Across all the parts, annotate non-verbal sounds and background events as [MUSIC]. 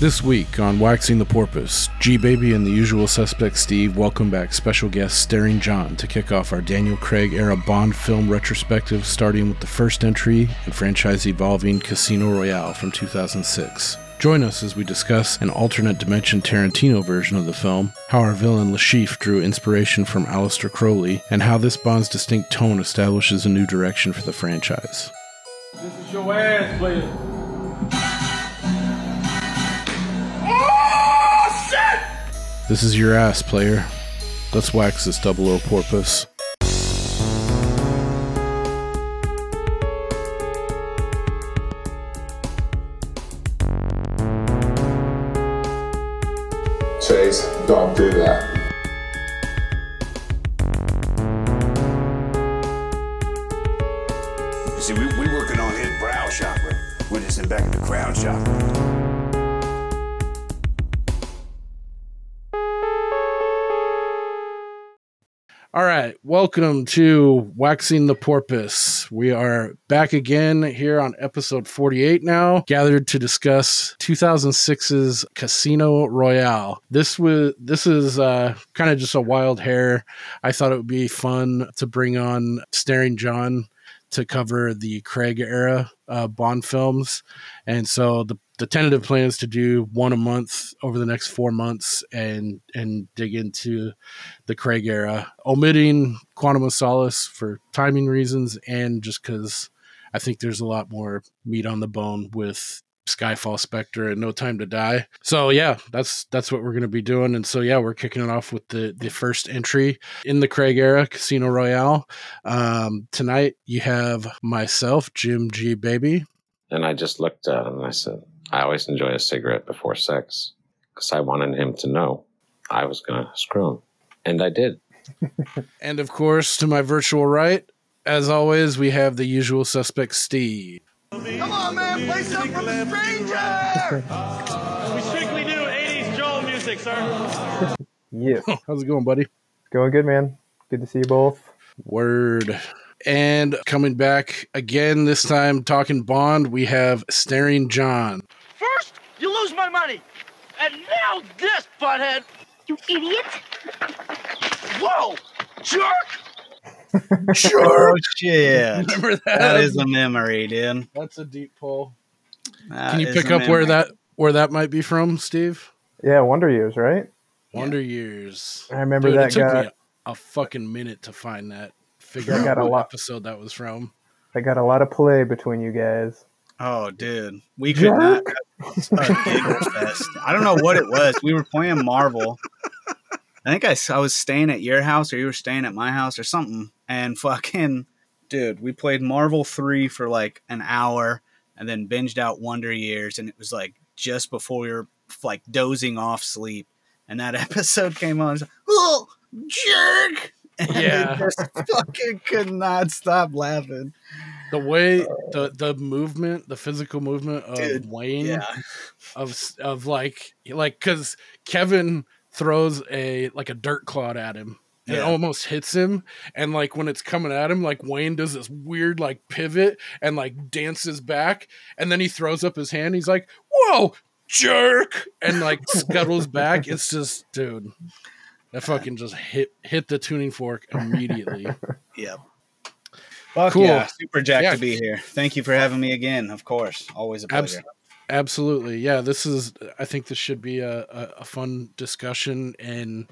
This week on Waxing the Porpoise, G Baby and the usual suspect Steve welcome back special guest Staring Jon to kick off our Daniel Craig era Bond film retrospective, starting with the first entry in franchise evolving Casino Royale from 2006. Join us as we discuss an alternate dimension Tarantino version of the film, how our villain Le Chiffre drew inspiration from Aleister Crowley, and how this Bond's distinct tone establishes a new direction for the franchise. This is your ass, player. This is your ass, player. Let's wax this double O porpoise. Chase, don't do that. See, we, we working on his brow chakra. We're just in back of the crown chakra. All right, welcome to Waxing the Porpoise. We are back again here on episode 48 now, gathered to discuss 2006's Casino Royale. This was this is uh, kind of just a wild hair. I thought it would be fun to bring on Staring Jon to cover the Craig era uh, Bond films, and so the the tentative plan is to do one a month over the next four months and and dig into the Craig era, omitting Quantum of Solace for timing reasons and just because I think there's a lot more meat on the bone with Skyfall Spectre and No Time to Die. So yeah, that's that's what we're gonna be doing. And so yeah, we're kicking it off with the the first entry in the Craig era, Casino Royale. Um, tonight you have myself, Jim G. Baby. And I just looked at him and I said, I always enjoy a cigarette before sex because I wanted him to know I was going to screw him. And I did. [LAUGHS] And of course, to my virtual right, as always, we have the usual suspect, Steve. Come on, man, play something from a stranger! We strictly do 80s Joel music, sir. Yeah, How's it going, buddy? going good, man. Good to see you both. Word. And coming back again, this time talking Bond, we have Staring Jon. First, you lose my money. And now this, butthead. You idiot! Whoa! Jerk! Oh [LAUGHS] shit! Remember that? that is a memory, dude. That's a deep pull. That Can you pick a up where that where that might be from, Steve? Yeah, Wonder Years, right? Wonder Years. I remember Dude, that it took guy. me a, a fucking minute to find that. Figure That out got a what lot- episode that was from. I got a lot of play between you guys. Oh, dude, we could not. a fest. I don't know what it was. We were playing Marvel. I think I, I was staying at your house or you were staying at my house or something. And [LAUGHS] fucking, dude, we played Marvel 3 for like an hour and then binged out Wonder Years. And it was like just before we were like dozing off sleep. And that [LAUGHS] episode came on. Like, oh, jerk. [LAUGHS] And Yeah. I just fucking could not stop laughing. The way uh, the the movement, the physical movement of Dude, Wayne Yeah. of of like like because Kevin throws a like a dirt clod at him. And It almost hits him, and like when it's coming at him, like Wayne does this weird like pivot and like dances back, and then he throws up his hand. He's like, "Whoa, jerk!" and like [LAUGHS] scuttles back. It's just, dude, that fucking just hit hit the tuning fork immediately. [LAUGHS] Yep. Fuck Cool. yeah. Super jacked Yeah. to be here. Thank you for having me again, of course. Always a pleasure. Absolutely. Yeah, this is I think this should be a, a, a fun discussion and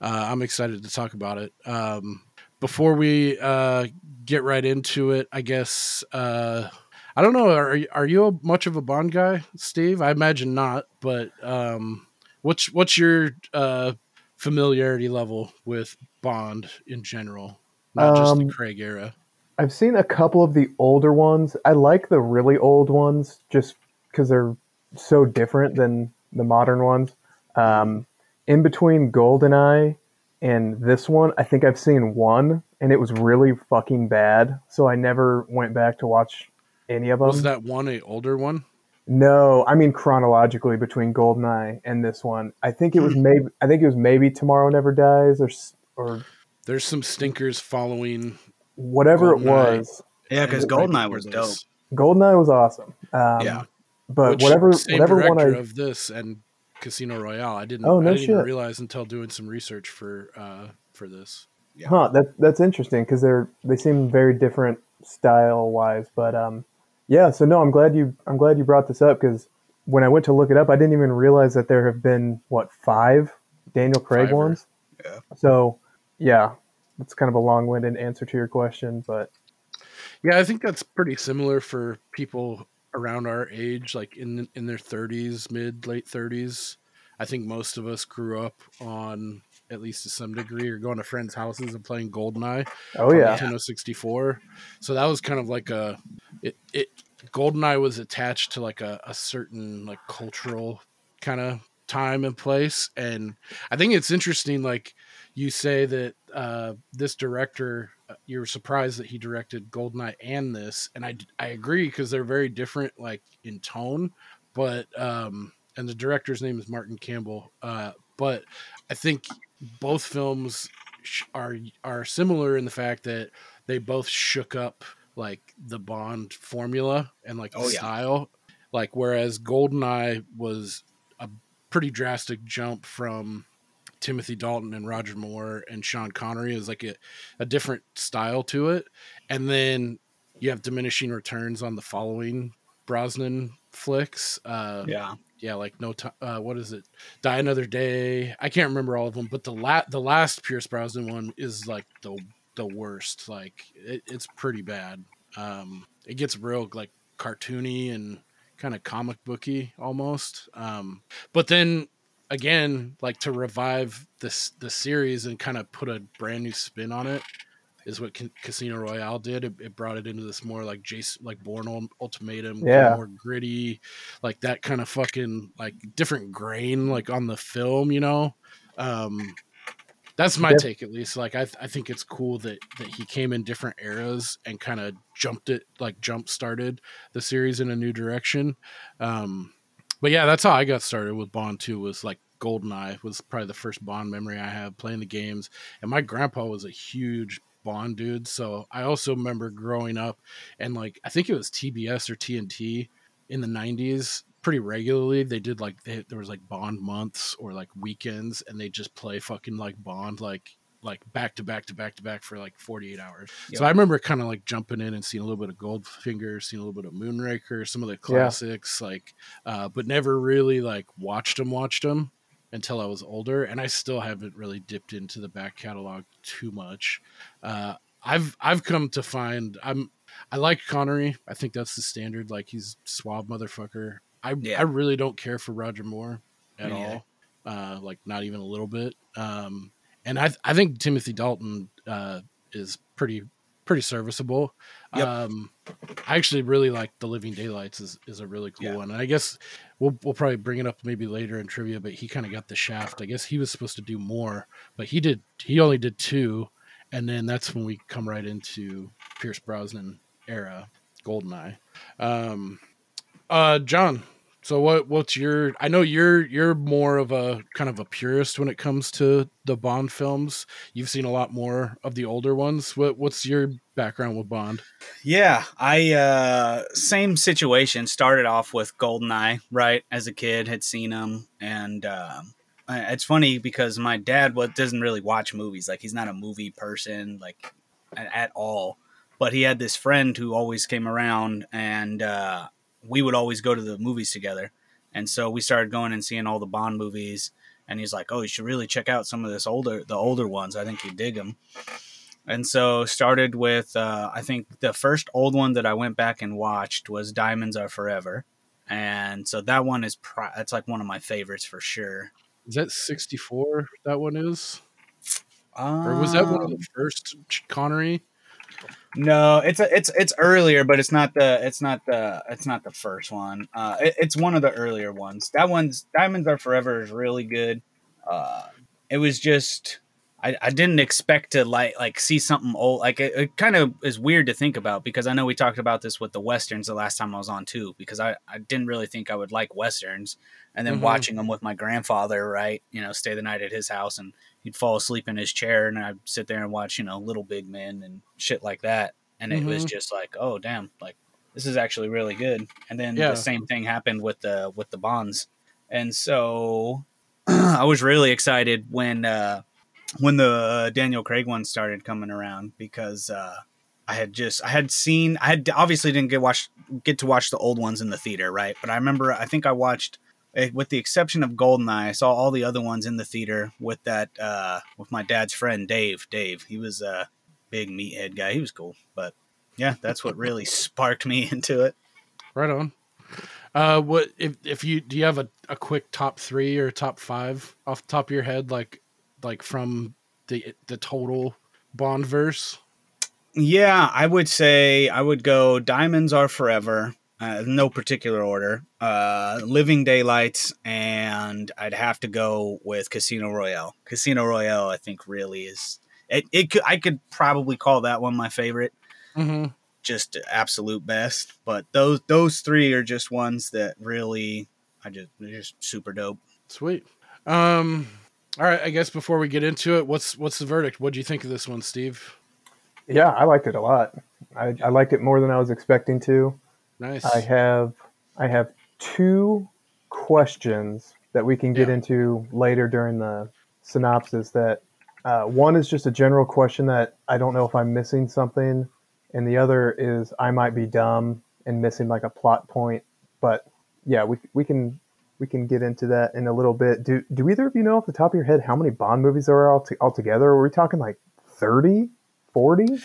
uh, I'm excited to talk about it. Um, before we uh, get right into it, I guess uh, I don't know. Are are you a, much of a Bond guy, Steve? I imagine not. But um, what's what's your uh, familiarity level with Bond in general, not just the Um, Craig era? I've seen a couple of the older ones. I like the really old ones just because they're so different than the modern ones. Um, in between GoldenEye and this one, I think I've seen one, and it was really fucking bad. So I never went back to watch any of them. Was that one a older one? No, I mean chronologically between GoldenEye and this one. I think it was maybe I think it was maybe Tomorrow Never Dies or or There's some stinkers following whatever it was. Yeah, because Goldeneye was dope. GoldenEye was awesome. Um, Yeah. But Which whatever same whatever one director I of this and Casino Royale. I didn't. Oh, no I didn't even shit. realize until doing some research for uh, for this. Huh, that that's interesting because they're they seem very different style wise, but um, yeah. So no, I'm glad you I'm glad you brought this up because when I went to look it up, I didn't even realize that there have been what five Daniel Craig Fiver. ones. Yeah. So yeah, it's kind of a long winded answer to your question, but Yeah, I think that's pretty similar for people around our age, like in in their thirties, mid late thirties. I think most of us grew up on at least to some degree, or going to friends' houses and playing Goldeneye. oh yeah, Nintendo 64. So that was kind of like a it, it Goldeneye was attached to like a, a certain like cultural kind of time and place. And I think it's interesting, like you say that uh, this director, you were surprised that he directed Goldeneye and this, and I I agree because they're very different, like in tone, but um, and the director's name is Martin Campbell. Uh, but I think both films sh- are are similar in the fact that they both shook up like the Bond formula and like the Oh, yeah. style. Like whereas Goldeneye was a pretty drastic jump from Timothy Dalton and Roger Moore and Sean Connery is like a, a different style to it. And then you have diminishing returns on the following Brosnan flicks. Uh, Yeah. yeah, like no time. Uh, what is it? Die Another Day. I can't remember all of them, but the la- the last Pierce Brosnan one is like the the worst. Like it, it's pretty bad. Um, it gets real like cartoony and kind of comic booky almost. Um, but then again, like to revive this the series and kind of put a brand new spin on it is what Ca- Casino Royale did. It, it brought it into this more like Jason, like Bourne Ul- Ultimatum, Yeah. more gritty, like that kind of fucking like different grain, like on the film, you know. Um, that's my Yep. take, at least. Like I, th- I think it's cool that that he came in different eras and kind of jumped it, like jump started the series in a new direction. Um, but yeah, that's how I got started with Bond too. Was like Goldeneye was probably the first Bond memory I have playing the games, and my grandpa was a huge Bond dude. So I also remember growing up and like I think it was TBS or TNT in the '90s pretty regularly. They did like they, there was like Bond months or like weekends, and they just play fucking like Bond like like back to back to back to back for like 48 hours. So I remember kind of like jumping in and seeing a little bit of Goldfinger, seeing a little bit of Moonraker, some of the classics, like, uh, but never really like watched them, watched them until I was older. And I still haven't really dipped into the back catalog too much. Uh, I've I've come to find I'm I like Connery. I think that's the standard. Like he's suave motherfucker. I Yeah. I really don't care for Roger Moore at neither. all. Uh, like not even a little bit. Um, and I I think Timothy Dalton uh, is pretty pretty serviceable. Yep. Um, I actually really like The Living Daylights is, is a really cool Yeah. one. And I guess we'll we'll probably bring it up maybe later in trivia, but he kind of got the shaft. I guess he was supposed to do more, but he did he only did two, and then that's when we come right into Pierce Brosnan era, Goldeneye. Um, uh, Jon. So what what's your I know you're you're more of a kind of a purist when it comes to the Bond films. You've seen a lot more of the older ones. What what's your background with Bond? Yeah, I uh same situation. Started off with Goldeneye, right? As a kid, had seen them, and I- it's funny because my dad what doesn't really watch movies. Like he's not a movie person, like at all. But he had this friend who always came around, and uh, we would always go to the movies together. And so we started going and seeing all the Bond movies. And he's like, "Oh, you should really check out some of this older, the older ones. I think you dig them." And so started with uh, I think the first old one that I went back and watched was Diamonds Are Forever, and so that one is pri- that's like one of my favorites for sure. Is that 64 that one is? Or was that one of Um, the first Ch- Connery? No, it's a, it's it's earlier, but it's not the it's not the it's not the first one. Uh, it- it's one of the earlier ones. That one's Diamonds Are Forever is really good. Uh, it was just I, I didn't expect to like like see something old. Like it, it kind of is weird to think about because I know we talked about this with the westerns the last time I was on too. Because I I didn't really think I would like westerns, and then Mhm. watching them with my grandfather, right? You know, stay the night at his house and he'd fall asleep in his chair and I'd sit there and watch, you know, Little Big Men and shit like that. And it was Mhm. just like, oh damn, like this is actually really good. And then Yeah. the same thing happened with the with the bonds. And so [CLEARS THROAT] I was really excited when uh when the Daniel Craig one started coming around because uh I had just I had seen I had obviously didn't get watch get to watch the old ones in the theater, right? But I remember I think I watched with the exception of Goldeneye, I saw all the other ones in the theater with that uh with my dad's friend Dave. Dave, he was a big meathead guy. He was cool, but yeah, that's what really [LAUGHS] sparked me into it. Right on. Uh, what if if you do you have a, a quick top three or top five off the top of your head, like like from the the total Bond verse? Yeah, I would say I would go Diamonds Are Forever, uh, no particular order. Uh, Living Daylights, and I'd have to go with Casino Royale. Casino Royale, I think, really is it. it could, I could probably call that one my favorite, Mm-hmm. just absolute best. But those those three are just ones that really, I just they're just super dope. Sweet. Um, all right. I guess before we get into it, what's what's the verdict? What do you think of this one, Steve? Yeah, I liked it a lot. I, I liked it more than I was expecting to. Nice. I have I have two questions that we can get Yeah. into later during the synopsis. That uh, one is just a general question that I don't know if I'm missing something, and the other is I might be dumb and missing like a plot point. But yeah, we we can we can get into that in a little bit. Do do either of you know off the top of your head how many Bond movies there are all altogether? Are we talking like 30, 40?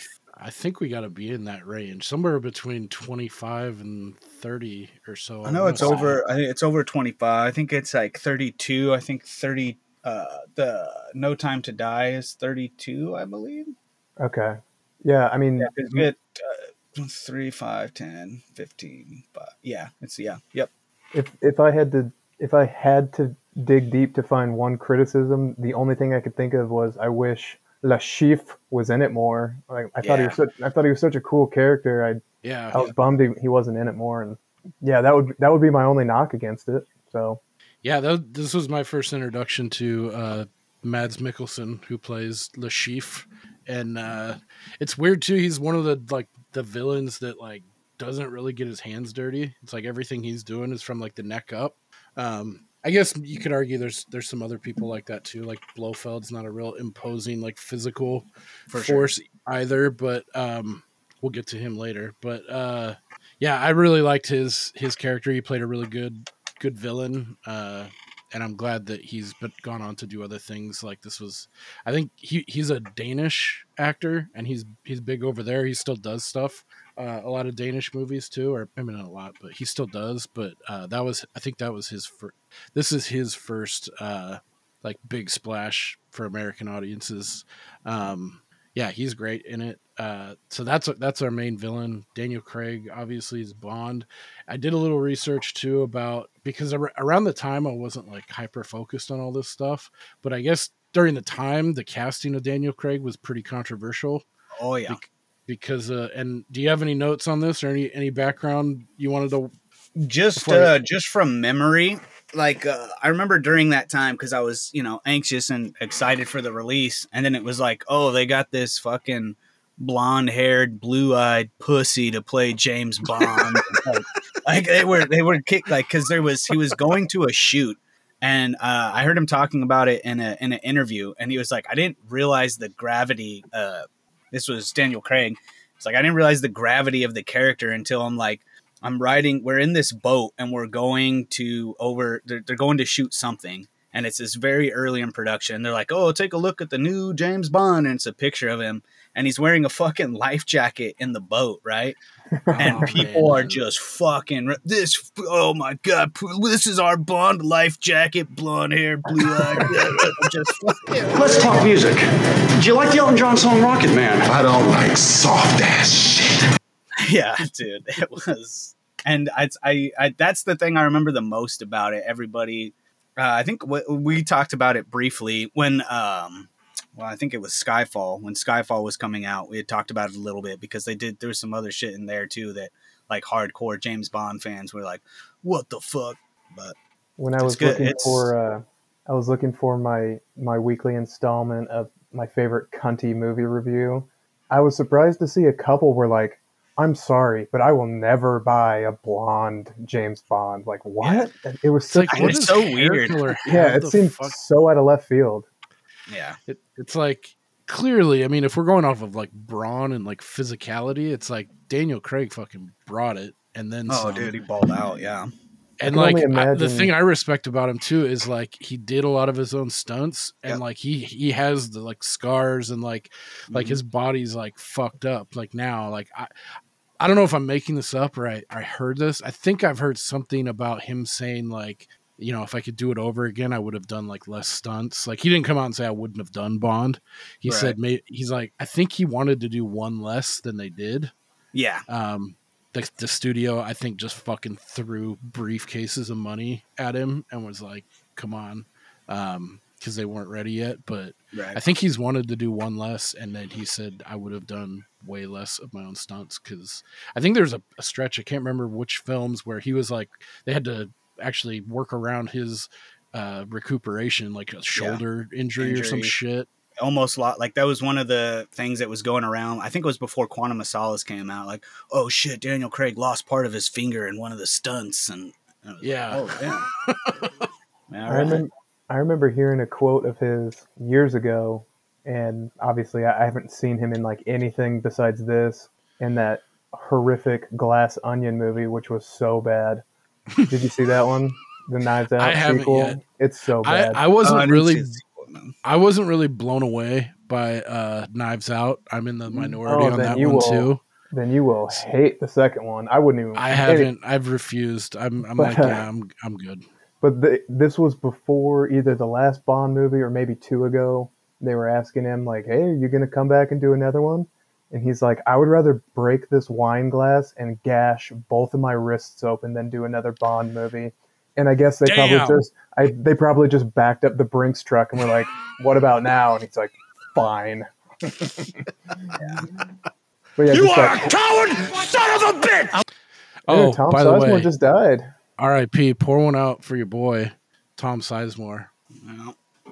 I think we got to be in that range, somewhere between twenty five and thirty or so. I know it's say. over. I think it's over twenty five. I think it's like thirty two. I think thirty. Uh, the No Time to Die is thirty two. I believe. Okay. Yeah, I mean, Yeah, 'cause we get uh, 3, 5, 10, 15, five. Yeah, it's, yeah, yep. if if I had to if I had to dig deep to find one criticism, the only thing I could think of was I wish La Chiffre was in it more. Like I thought he was such I thought he was such a cool character. I Yeah. I was bummed he, he wasn't in it more. And yeah, that would that would be my only knock against it. So Yeah, that, this was my first introduction to uh, Mads Mikkelsen, who plays Chiffre, and uh, it's weird too. He's one of the like the villains that like doesn't really get his hands dirty. It's like everything he's doing is from like the neck up. Um, I guess you could argue there's there's some other people like that too. Like Blofeld's not a real imposing like physical For sure. force either, but um, we'll get to him later. But uh, yeah, I really liked his his character. He played a really good good villain, uh, and I'm glad that he's been gone on to do other things. Like this was, I think he he's a Danish actor, and he's he's big over there. He still does stuff. Uh, a lot of Danish movies too, or I mean not a lot, but he still does. But uh, that was I think that was his first. This is his first uh, like big splash for American audiences. Um, yeah, he's great in it. Uh, so that's that's our main villain, Daniel Craig. Obviously, is Bond. I did a little research too about because ar- around the time I wasn't like hyper focused on all this stuff, but I guess during the time the casting of Daniel Craig was pretty controversial Oh, yeah. Because. Uh, and do you have any notes on this or any any background you wanted to? just Before you- uh, just from memory like uh, i remember during that time because i was you know anxious and excited for the release and then it was like oh they got this fucking blonde haired blue eyed pussy to play james bond [LAUGHS] like, like they were they were kicked like because there was he was going to a shoot and uh, i heard him talking about it in a in an interview and he was like i didn't realize the gravity uh, this was daniel craig it's like i didn't realize the gravity of the character until i'm like I'm riding. We're in this boat and we're going to over. They're, they're going to shoot something, and it's this very early in production. They're like, "Oh, take a look at the new James Bond," and it's a picture of him, and he's wearing a fucking life jacket in the boat, right? And Oh, people man. are just fucking this. Oh my god, this is our Bond life jacket, blonde hair, blue [LAUGHS] eyed, just fucking. [LAUGHS] Let's talk music. Do you like the Elton John song Rocket Man? I don't like soft ass shit. [LAUGHS] yeah, dude, it was, and I, I, I, that's the thing I remember the most about it. Everybody, uh, I think w- we talked about it briefly when, um, well, I think it was Skyfall when Skyfall was coming out. We had talked about it a little bit because they did. There was some other shit in there too that, like, hardcore James Bond fans were like, "What the fuck?" But when I was good. looking It's- for uh, I was looking for my my weekly installment of my favorite cunty movie review. I was surprised to see a couple were like, I'm sorry, but I will never buy a blonde James Bond. Like what? It was It's like what it's so weird. yeah, it to seemed fuck- so out of left field. Yeah. it, it's like clearly. I mean, if we're going off of like brawn and like physicality, it's like Daniel Craig fucking brought it, and then Oh, some. dude, he balled out. Yeah. and like I- the thing I respect about him too is like he did a lot of his own stunts, and Yep. like he he has the like scars and like like Mhm. his body's like fucked up. Like now, like I. I don't know if I'm making this up or I, I heard this. I think I've heard something about him saying like, you know, if I could do it over again, I would have done like less stunts. Like he didn't come out and say I wouldn't have done Bond. He Right. said, may, he's like, I think he wanted to do one less than they did. Yeah. Um, the, the studio, I think, just fucking threw briefcases of money at him and was like, come on. Um, because they weren't ready yet. But Right. I think he's wanted to do one less, and then he said I would have done way less of my own stunts because I think there's a, a stretch I can't remember which films where he was like they had to actually work around his uh recuperation like a shoulder injury, or some shit. almost lot like that was one of the things that was going around. I think it was before Quantum of Solace came out. Like, oh shit, Daniel Craig lost part of his finger in one of the stunts, and I was like, Yeah. oh damn. [LAUGHS] Yeah, I all right. remember, I remember hearing a quote of his years ago, and obviously I I haven't seen him in like anything besides this and that horrific Glass Onion movie, which was so bad. Did you see that one? The Knives Out I haven't sequel. yet. It's so bad. I Oh, wasn't I really sequel. I wasn't really blown away by uh Knives Out. I'm in the minority Oh, on that you one will too. then you will hate the second one. I wouldn't even. I haven't. I've refused. I'm. I'm But, like, [LAUGHS] yeah, I'm. I'm good. But the, this was before either the last Bond movie or maybe two ago. They were asking him like, "Hey, are you gonna come back and do another one?" And he's like, "I would rather break this wine glass and gash both of my wrists open than do another Bond movie." And I guess they Damn. probably just, I they probably just backed up the Brinks truck and were like, "What about now?" And he's like, "Fine." [LAUGHS] But yeah, you are like, a coward, son of a bitch! Oh, yeah, Tom by the Sizemore way, just died. R.I.P. Pour one out for your boy, Tom Sizemore.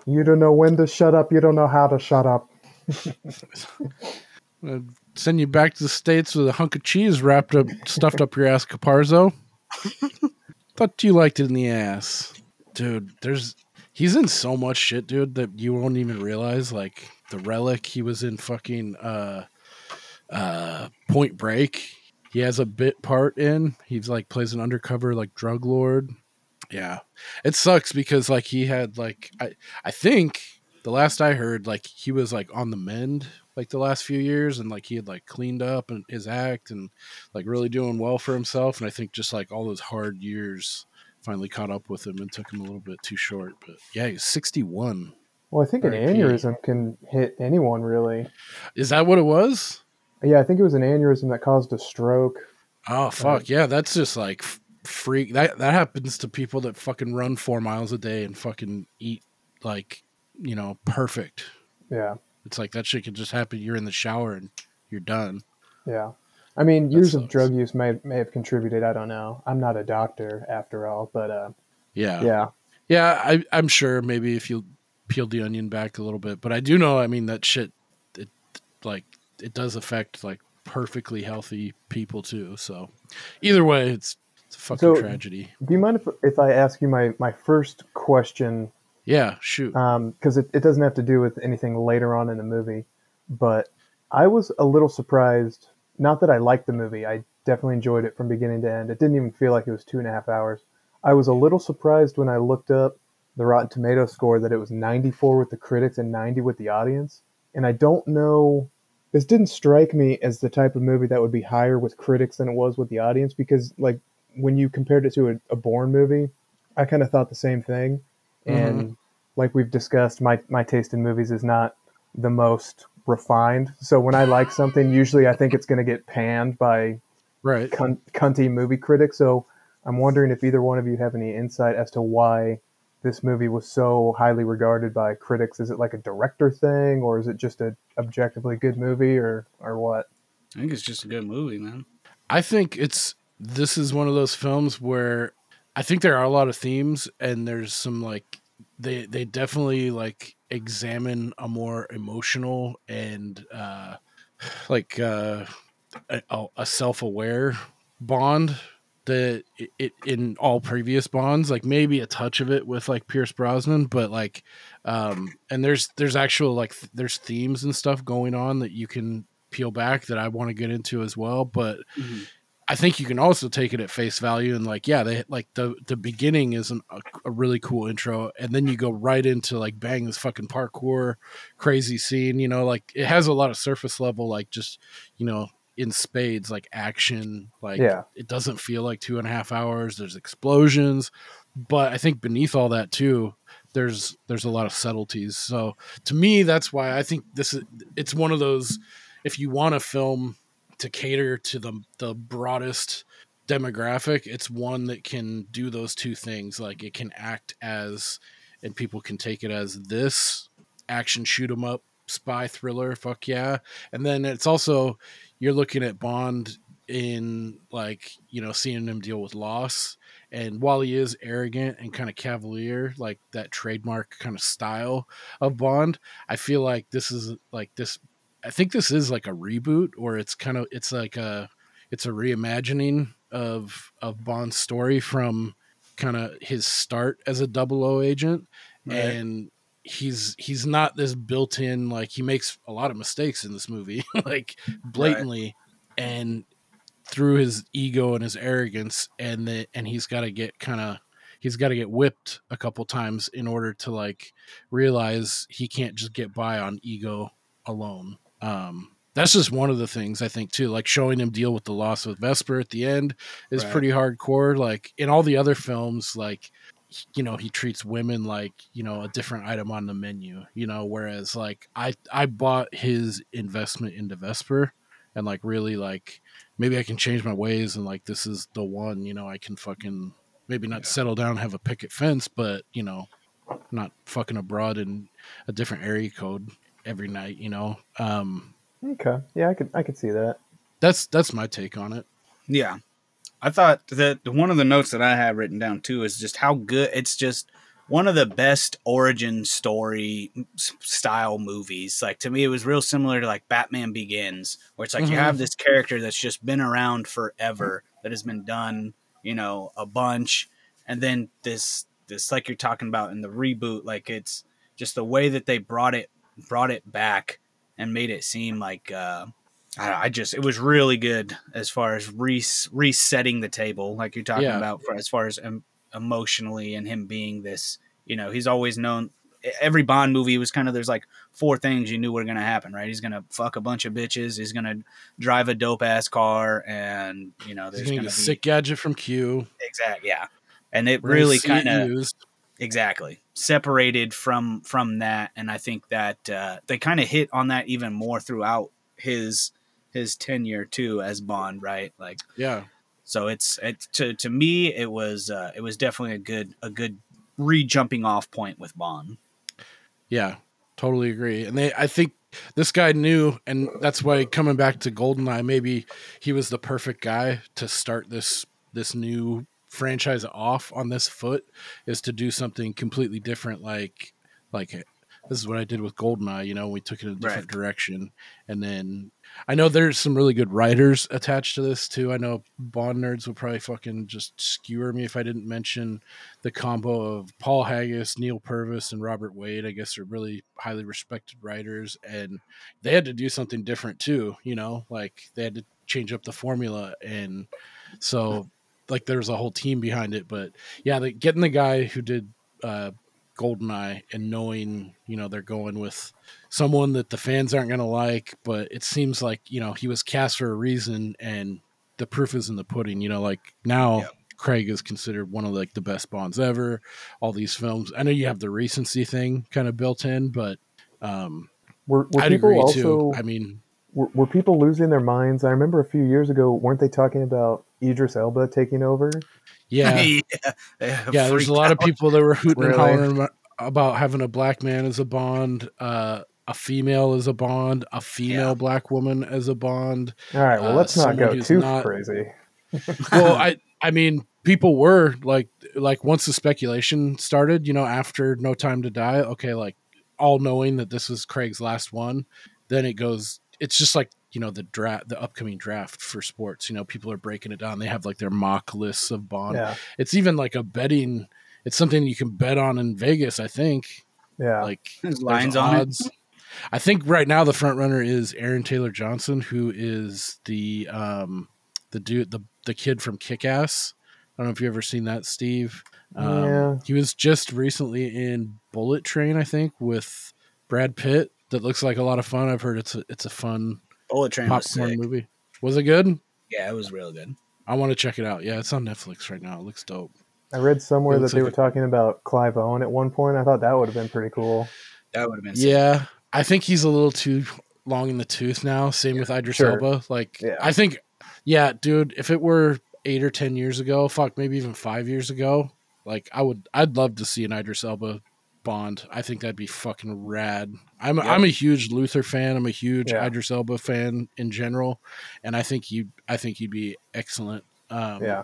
You don't know when to shut up. You don't know how to shut up. [LAUGHS] Uh, send you back to the states with a hunk of cheese wrapped up, stuffed up your ass, Caparzo. Thought you liked it in the ass, dude. There's he's in so much shit, dude, that you won't even realize. Like the relic, he was in fucking uh, uh, Point Break. He has a bit part in. He's like plays an undercover like drug lord. Yeah, it sucks because like he had like I I think the last I heard like he was like on the mend like the last few years and like he had like cleaned up and his act and like really doing well for himself and I think just like all those hard years finally caught up with him and took him a little bit too short but yeah he's 61 Well, I think an R.I.P.. aneurysm can hit anyone really. is that what it was? Yeah, I think it was an aneurysm that caused a stroke. oh uh, fuck yeah that's just like freak that that happens to people that fucking run 4 miles a day and fucking eat like you know perfect. Yeah, it's like that shit could just happen you're in the shower and you're done yeah. I mean, That years of drug use may may have contributed. I don't know. I'm not a doctor after all, but uh, yeah yeah, Yeah, I, I'm sure maybe if you peeled the onion back a little bit, but I do know. I mean, that shit, it like it does affect like perfectly healthy people too. So either way, it's, it's a fucking So- tragedy. Do you mind if if I ask you my my first question? Yeah, shoot. Um, because it, it doesn't have to do with anything later on in the movie, but I was a little surprised. Not that I liked the movie. I definitely enjoyed it from beginning to end. It didn't even feel like it was two and a half hours. I was a little surprised when I looked up the Rotten Tomato score that it was 94 with the critics and 90 with the audience. And I don't know. This didn't strike me as the type of movie that would be higher with critics than it was with the audience because, like, when you compared it to a, a Bourne movie, I kind of thought the same thing. And mm-hmm. Like we've discussed, my, my taste in movies is not the most refined. So when I like something, usually I think it's going to get panned by right. cunt, cunty movie critics. So I'm wondering if either one of you have any insight as to why this movie was so highly regarded by critics. Is it like a director thing, or is it just a objectively good movie, or or what? I think it's just a good movie, man. I think it's this is one of those films where I think there are a lot of themes and there's some like they they definitely like examine a more emotional and uh like uh a, a self-aware Bond that it, in all previous Bonds, like maybe a touch of it with like Pierce Brosnan, but like, um, and there's there's actual like th- there's themes and stuff going on that you can peel back that I want to get into as well, but. I think you can also take it at face value and like yeah they like the the beginning is an, a, a really cool intro and then you go right into like bang this fucking parkour crazy scene you know like it has a lot of surface level like just you know in spades like action like Yeah. it doesn't feel like two and a half hours there's explosions but i think beneath all that too there's there's a lot of subtleties so to me that's why i think this is it's one of those if you want to film to cater to the the broadest demographic it's one that can do those two things. Like it can act as and people can take it as this action shoot 'em up spy thriller fuck yeah. And then it's also you're looking at bond in like you know seeing him deal with loss. And while he is arrogant and kind of cavalier like that trademark kind of style of bond i feel like this is like this i think this is like a reboot or it's kind of it's like a it's a reimagining of of bond's story from kind of his start as a double o agent. Right. and he's he's not this built-in like he makes a lot of mistakes in this movie [LAUGHS] like blatantly and through his ego and his arrogance and the, and he's got to get kind of he's got to get whipped a couple times in order to like realize he can't just get by on ego alone um that's just one of the things i think too like showing him deal with the loss of vesper at the end is Right. pretty hardcore like in all the other films like you know he treats women like you know a different item on the menu you know whereas like i i bought his investment into vesper and like really like maybe i can change my ways and like this is the one you know i can fucking maybe not settle down and have a picket fence but you know not fucking abroad in a different area code every night you know um Okay. Yeah, I could I could see that. that's that's my take on it Yeah. I thought that one of the notes that I have written down too is just how good it's just one of the best origin story style movies. Like to me, it was real similar to like Batman Begins, where it's like you Mhm. have this character that's just been around forever, that has been done, you know, a bunch, and then this this like you're talking about in the reboot, like it's just the way that they brought it brought it back and made it seem like uh, I, I just it was really good as far as re- resetting the table, like you're talking Yeah. about, for as far as em- emotionally and him being this. You know, he's always known. Every Bond movie was kind of there's like four things you knew were gonna happen, right? He's gonna fuck a bunch of bitches. He's gonna drive a dope ass car, and you know, he's there's gonna gonna be sick gadget from q Exactly, yeah. And it really kind of exactly separated from from that. And i think that uh, they kind of hit on that even more throughout his his tenure too as bond right? Like yeah. so it's it to to me it was uh, it was definitely a good a good re-jumping off point with bond. Yeah, totally agree. And they, I think this guy knew, and that's why coming back to Goldeneye, maybe he was the perfect guy to start this this new franchise off on this foot, is to do something completely different. Like, like this is what I did with Goldeneye. You know, we took it in a different Right. direction, and then I know there's some really good writers attached to this too. I know Bond nerds would probably fucking just skewer me if I didn't mention the combo of Paul Haggis, Neil Purvis, and Robert Wade. I guess are really highly respected writers, and they had to do something different too. You know, like they had to change up the formula, and so like there's a whole team behind it. But yeah, the, getting the guy who did uh, Goldeneye and knowing you know they're going with someone that the fans aren't going to like, but it seems like you know he was cast for a reason, and the proof is in the pudding. You know, like now. Yep. Craig is considered one of like the best Bonds ever. All these films, I know you have the recency thing kind of built in, but um, Were, were I'd people agree also too. I mean, were, were people losing their minds? I remember a few years ago, weren't they talking about Idris Elba taking over? yeah, [LAUGHS] yeah, yeah. There's a freaked lot of people that were hooting and hollering about- about having a black man as a Bond, uh, a female as a Bond, a female Yeah. black woman as a Bond. All right, well, Uh, let's not go too not- crazy. [LAUGHS] well i i mean people were like like once the speculation started you know after no time to die okay like all knowing that this was craig's last one then it goes it's just like you know the draft the upcoming draft for sports you know people are breaking it down they have like their mock lists of bond Yeah. it's even like a betting it's something you can bet on in vegas i think Yeah. like [LAUGHS] There's there's lines on it. odds. i think right now the front runner is aaron taylor johnson who is the um the dude the the kid from kick-ass i don't know if you've ever seen that steve um, Yeah. he was just recently in bullet train i think with brad pitt that looks like a lot of fun i've heard it's a, it's a fun Bullet Train was popcorn sick. movie was it good Yeah, it was real good. I want to check it out. Yeah, it's on Netflix right now. It looks dope. I read somewhere that looks they like were a- talking about Clive Owen at one point. I thought that would have been pretty cool. That would have been sick. Yeah, I think he's a little too long in the tooth now. Same with Idris Sure. Elba. Like, Yeah. I think, yeah, dude, if it were eight or ten years ago, fuck, maybe even five years ago, like I would, I'd love to see an Idris Elba Bond. I think that'd be fucking rad. I'm, a, Yep. I'm a huge Luther fan. I'm a huge Yeah. Idris Elba fan in general, and I think you, I think he'd be excellent. Um, Yeah.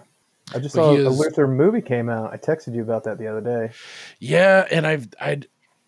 I just saw he a is- Luther movie came out. I texted you about that the other day. Yeah, and I've I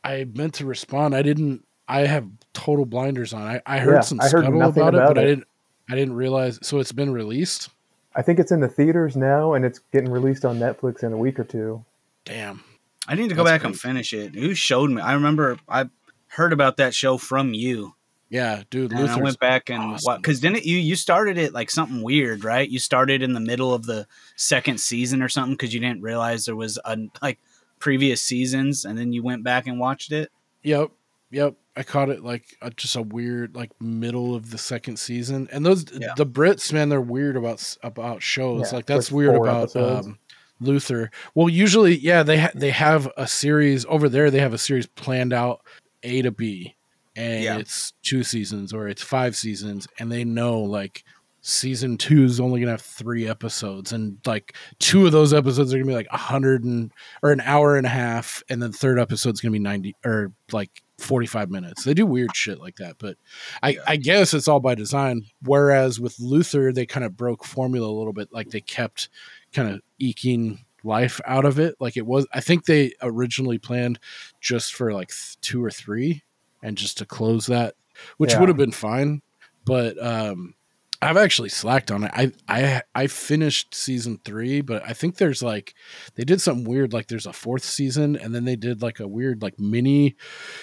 I meant to respond. I didn't. I have total blinders on. I, I heard Yeah, some I heard scuttle nothing about, it, about but I didn't. I didn't realize. So it's been released. I think it's in the theaters now, and it's getting released on Netflix in a week or two. Damn. I need to go That's back and finish it. Who showed me? I remember I heard about that show from you. Yeah, dude. And Luther's I went back and awesome. because didn't you you started it like something weird, right? You started in the middle of the second season or something because you didn't realize there was a like previous seasons, and then you went back and watched it. Yep. Yep. I caught it like uh, just a weird like middle of the second season. And those Yeah. the Brits, man, they're weird about about shows. Yeah, like that's weird about um, Luther. Well, usually, yeah, they ha- they have a series over there. They have a series planned out A to B, and Yeah. it's two seasons or it's five seasons, and they know like season two is only gonna have three episodes, and like two of those episodes are gonna be like a hundred and or an hour and a half, and then third episode's gonna be ninety or like forty five minutes. They do weird shit like that, but I, Yeah. I guess it's all by design. Whereas with Luther, they kind of broke formula a little bit. Like they kept kind of eking life out of it. Like it was, I think they originally planned just for like th- two or three and just to close that, which Yeah. would have been fine. But um, I've actually slacked on it. I, I, I finished season three, but I think there's like, they did something weird. Like there's a fourth season and then they did like a weird, like mini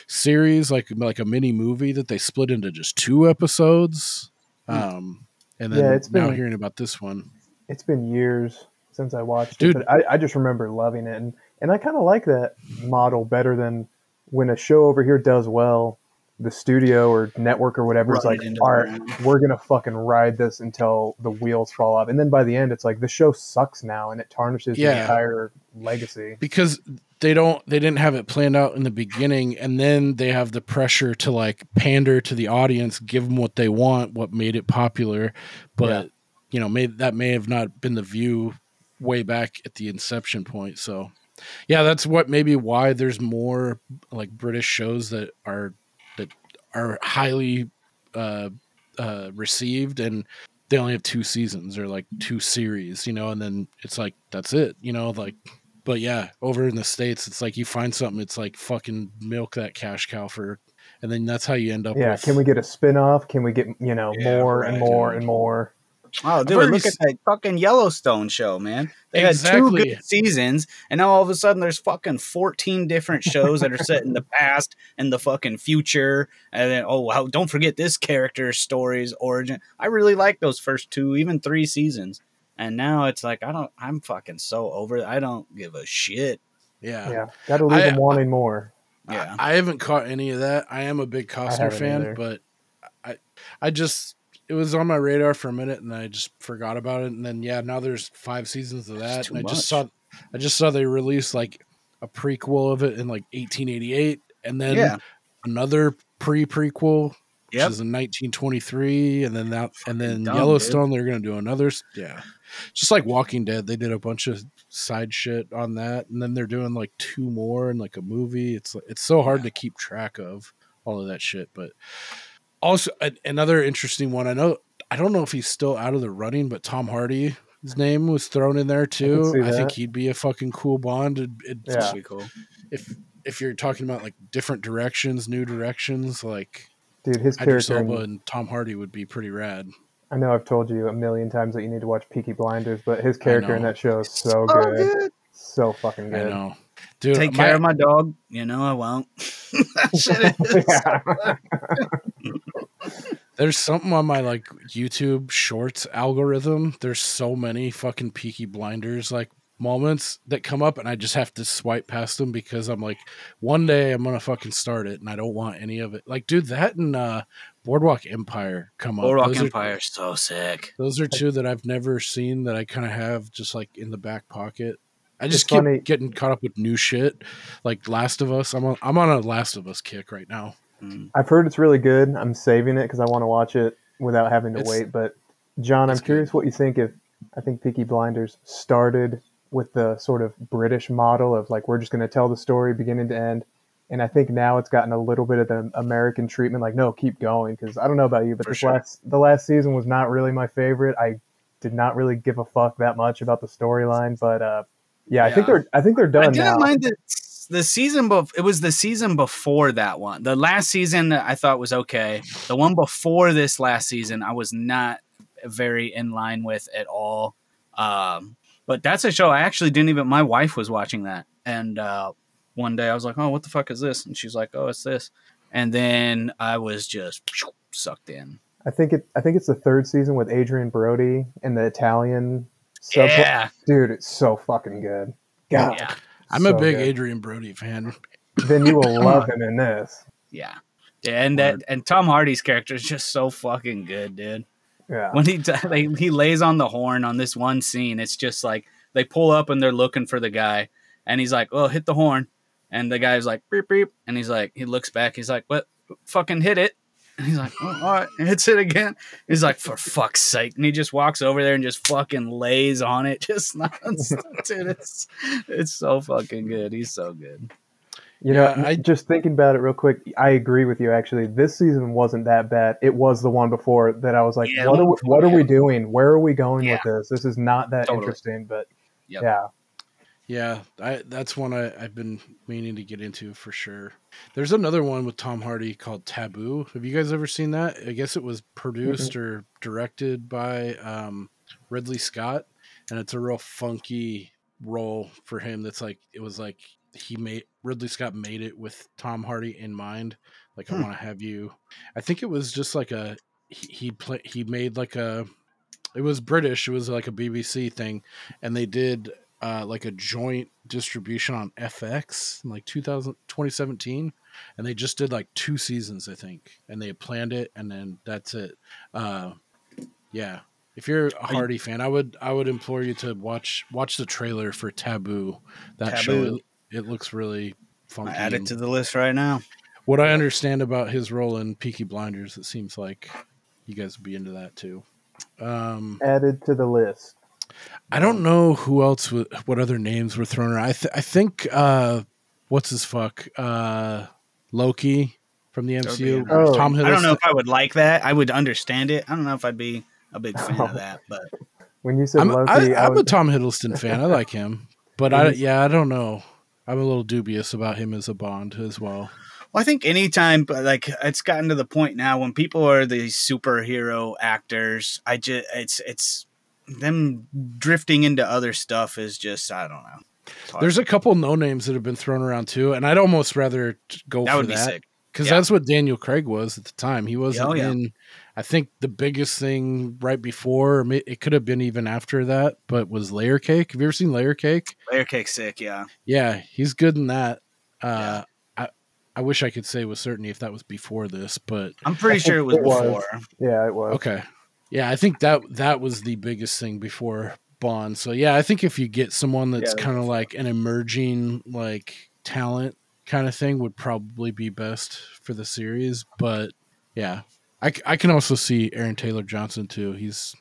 series, like, like a mini movie that they split into just two episodes. Um, and then Hmm. Yeah, it's now been- hearing about this one. It's been years since I watched Dude. it, but I, I just remember loving it, and and I kind of like that model better than when a show over here does well. The studio or network or whatever is like, it into all the right, ground." we're gonna fucking ride this until the wheels fall off, and then by the end, it's like the show sucks now, and it tarnishes the entire legacy. because they don't they didn't have it planned out in the beginning and then they have the pressure to like pander to the audience give them what they want what made it popular but Yeah. you know may that may have not been the view way back at the inception point so yeah that's what maybe why there's more like british shows that are that are highly uh uh received and they only have two seasons or like two series you know and then it's like that's it you know like but yeah, over in the states, it's like you find something, it's like fucking milk that cash cow for, and then that's how you end up. Yeah, with, can we get a spin off? Can we get you know Yeah, more right, and more dude. and more? Oh, dude, already look at that fucking Yellowstone show, man. They had two good seasons, and now all of a sudden there's fucking 14 different shows that are set in the [LAUGHS] past and the fucking future. And then, oh, wow, don't forget this character's stories, origin. I really like those first two, even three seasons. And now it's like, I don't, I'm fucking so over it. I don't give a shit. yeah. Yeah, that'll leave I- them wanting more. Yeah. I, I haven't caught any of that. I am a big Costner fan, either. but I, I just it was on my radar for a minute, and I just forgot about it. And then yeah, now there's five seasons of that, and I much. just saw, I just saw they released like a prequel of it in like 1888, and then Yeah. another pre prequel. Which Yep. is in 1923, and then that, and then dumb, Yellowstone. They're gonna do another. Yeah, just like Walking Dead, they did a bunch of side shit on that, and then they're doing like two more and like a movie. It's it's so hard to keep track of all of that shit. But also a, another interesting one. I know I don't know if he's still out of the running, but Tom Hardy. His name was thrown in there too. see I, think he'd be a fucking cool Bond. It, it, Yeah. Be cool. If if you're talking about like different directions, new directions, like Dude, his Idris character. Elba and Tom Hardy would be pretty rad. I know I've told you a million times that you need to watch Peaky Blinders, but his character in that show is so Oh, good. good. So fucking I good. know, dude. Take care of my dog. You know I won't. That [LAUGHS] shit is- [LAUGHS] Yeah. [LAUGHS] There's something on my like YouTube Shorts algorithm. There's so many fucking Peaky Blinders like moments that come up, and I just have to swipe past them because I'm like, one day I'm gonna fucking start it, and I don't want any of it. Like, dude, that and uh, Boardwalk Empire come up. Boardwalk Those Empire is so sick. Those are two that I've never seen that I kind of have just like in the back pocket. I just It's keep funny- getting caught up with new shit, like Last of Us. I'm on, I'm on a Last of Us kick right now. I've heard it's really good. I'm saving it because I want to watch it without having to It's- wait. But Jon, I'm curious what you think if I think Peaky Blinders started with the sort of British model of like we're just going to tell the story beginning to end, and I think now it's gotten a little bit of the American treatment. Like, no, keep going because I don't know about you, but For this sure. last the last season was not really my favorite. I did not really give a fuck that much about the storyline, but uh, yeah, I think they're I think they're I done didn't now. mind the the season. Bef- it was the season before that one. The last season I thought was okay. The one before this last season, I was not very in line with at all. Um, but that's a show I actually didn't even. My wife was watching that, and uh, one day I was like, "Oh, what the fuck is this?" And she's like, "Oh, it's this." And then I was just sucked in. I think it. I think it's the third season with Adrien Brody and the Italian. Sub- Yeah, dude, it's so fucking good. God, yeah, I'm a big good. Adrien Brody fan. [LAUGHS] Then you will [LAUGHS] love him in this. yeah. Yeah, and that and Tom Hardy's character is just so fucking good, dude. Yeah, when he [LAUGHS] they, he lays on the horn on this one scene, it's just like they pull up and they're looking for the guy, and he's like, "Oh, hit the horn," and the guy's like, "Beep beep," and he's like, he looks back, he's like, "What? Fucking hit it!" And he's like, oh, "All right," and hits it again. He's like, "For fuck's sake!" And he just walks over there and just fucking lays on it, [LAUGHS] just nonstop. Dude, it's it's so fucking good. He's so good. you know, Yeah, I- just thinking about it real quick. I agree with you. Actually, this season wasn't that bad. It was the one before that I was like, Yeah, "What are we, what are we doing? Where are we going Yeah. with this? This is not that Totally. interesting." But Yep. yeah, Yeah, I, that's one I, I've been meaning to get into for sure. There's another one with Tom Hardy called Taboo. Have you guys ever seen that? I guess it was produced or directed by um, Ridley Scott, and it's a real funky role for him. That's like it was like he made Ridley Scott made it with Tom Hardy in mind. Like I Hmm. want to have you. I think it was just like a he he, play, he made like a. It was British. It was like a BBC thing, and they did uh, like a joint distribution on FX in like 2000, 2017 and they just did like two seasons I think and they planned it and then that's it. Uh yeah. If you're a Hardy fan I would I would implore you to watch watch the trailer for Taboo. That show it, it looks really funky I add it to the list right now. what I understand about his role in Peaky Blinders it seems like you guys would be into that too. Um added to the list. I don't know who else. wa- What other names were thrown around? I th- I think uh, what's his fuck uh, Loki from the MCU. Oh. Tom Hiddleston. I don't know if I would like that. I would understand it. I don't know if I'd be a big fan of that, but When you said I'm, Loki, I, I, I'm a Tom Hiddleston fan. I like him, but I yeah I don't know. I'm a little dubious about him as a Bond as well. Well, I think anytime, but like it's gotten to the point now when people are these superhero actors, I just it's it's them drifting into other stuff is just I don't know. Hard. There's a couple no names that have been thrown around too, and I'd almost rather go that for would be that sick. because Yeah. that's what Daniel Craig was at the time. He wasn't Oh, yeah. in. I think the biggest thing right before, it could have been even after that, but was Layer Cake. Have you ever seen Layer Cake? Layer cake sick, yeah. Yeah, he's good in that. Uh, I I wish I could say with certainty if that was before this, but I'm pretty sure it was it was. before. yeah, it was. okay. Yeah, I think that that was the biggest thing before Bond. So yeah, I think if you get someone that's Yeah. kind of like an emerging like talent kind of thing would probably be best for the series, but yeah. I, I can also see Aaron Taylor Johnson too. He's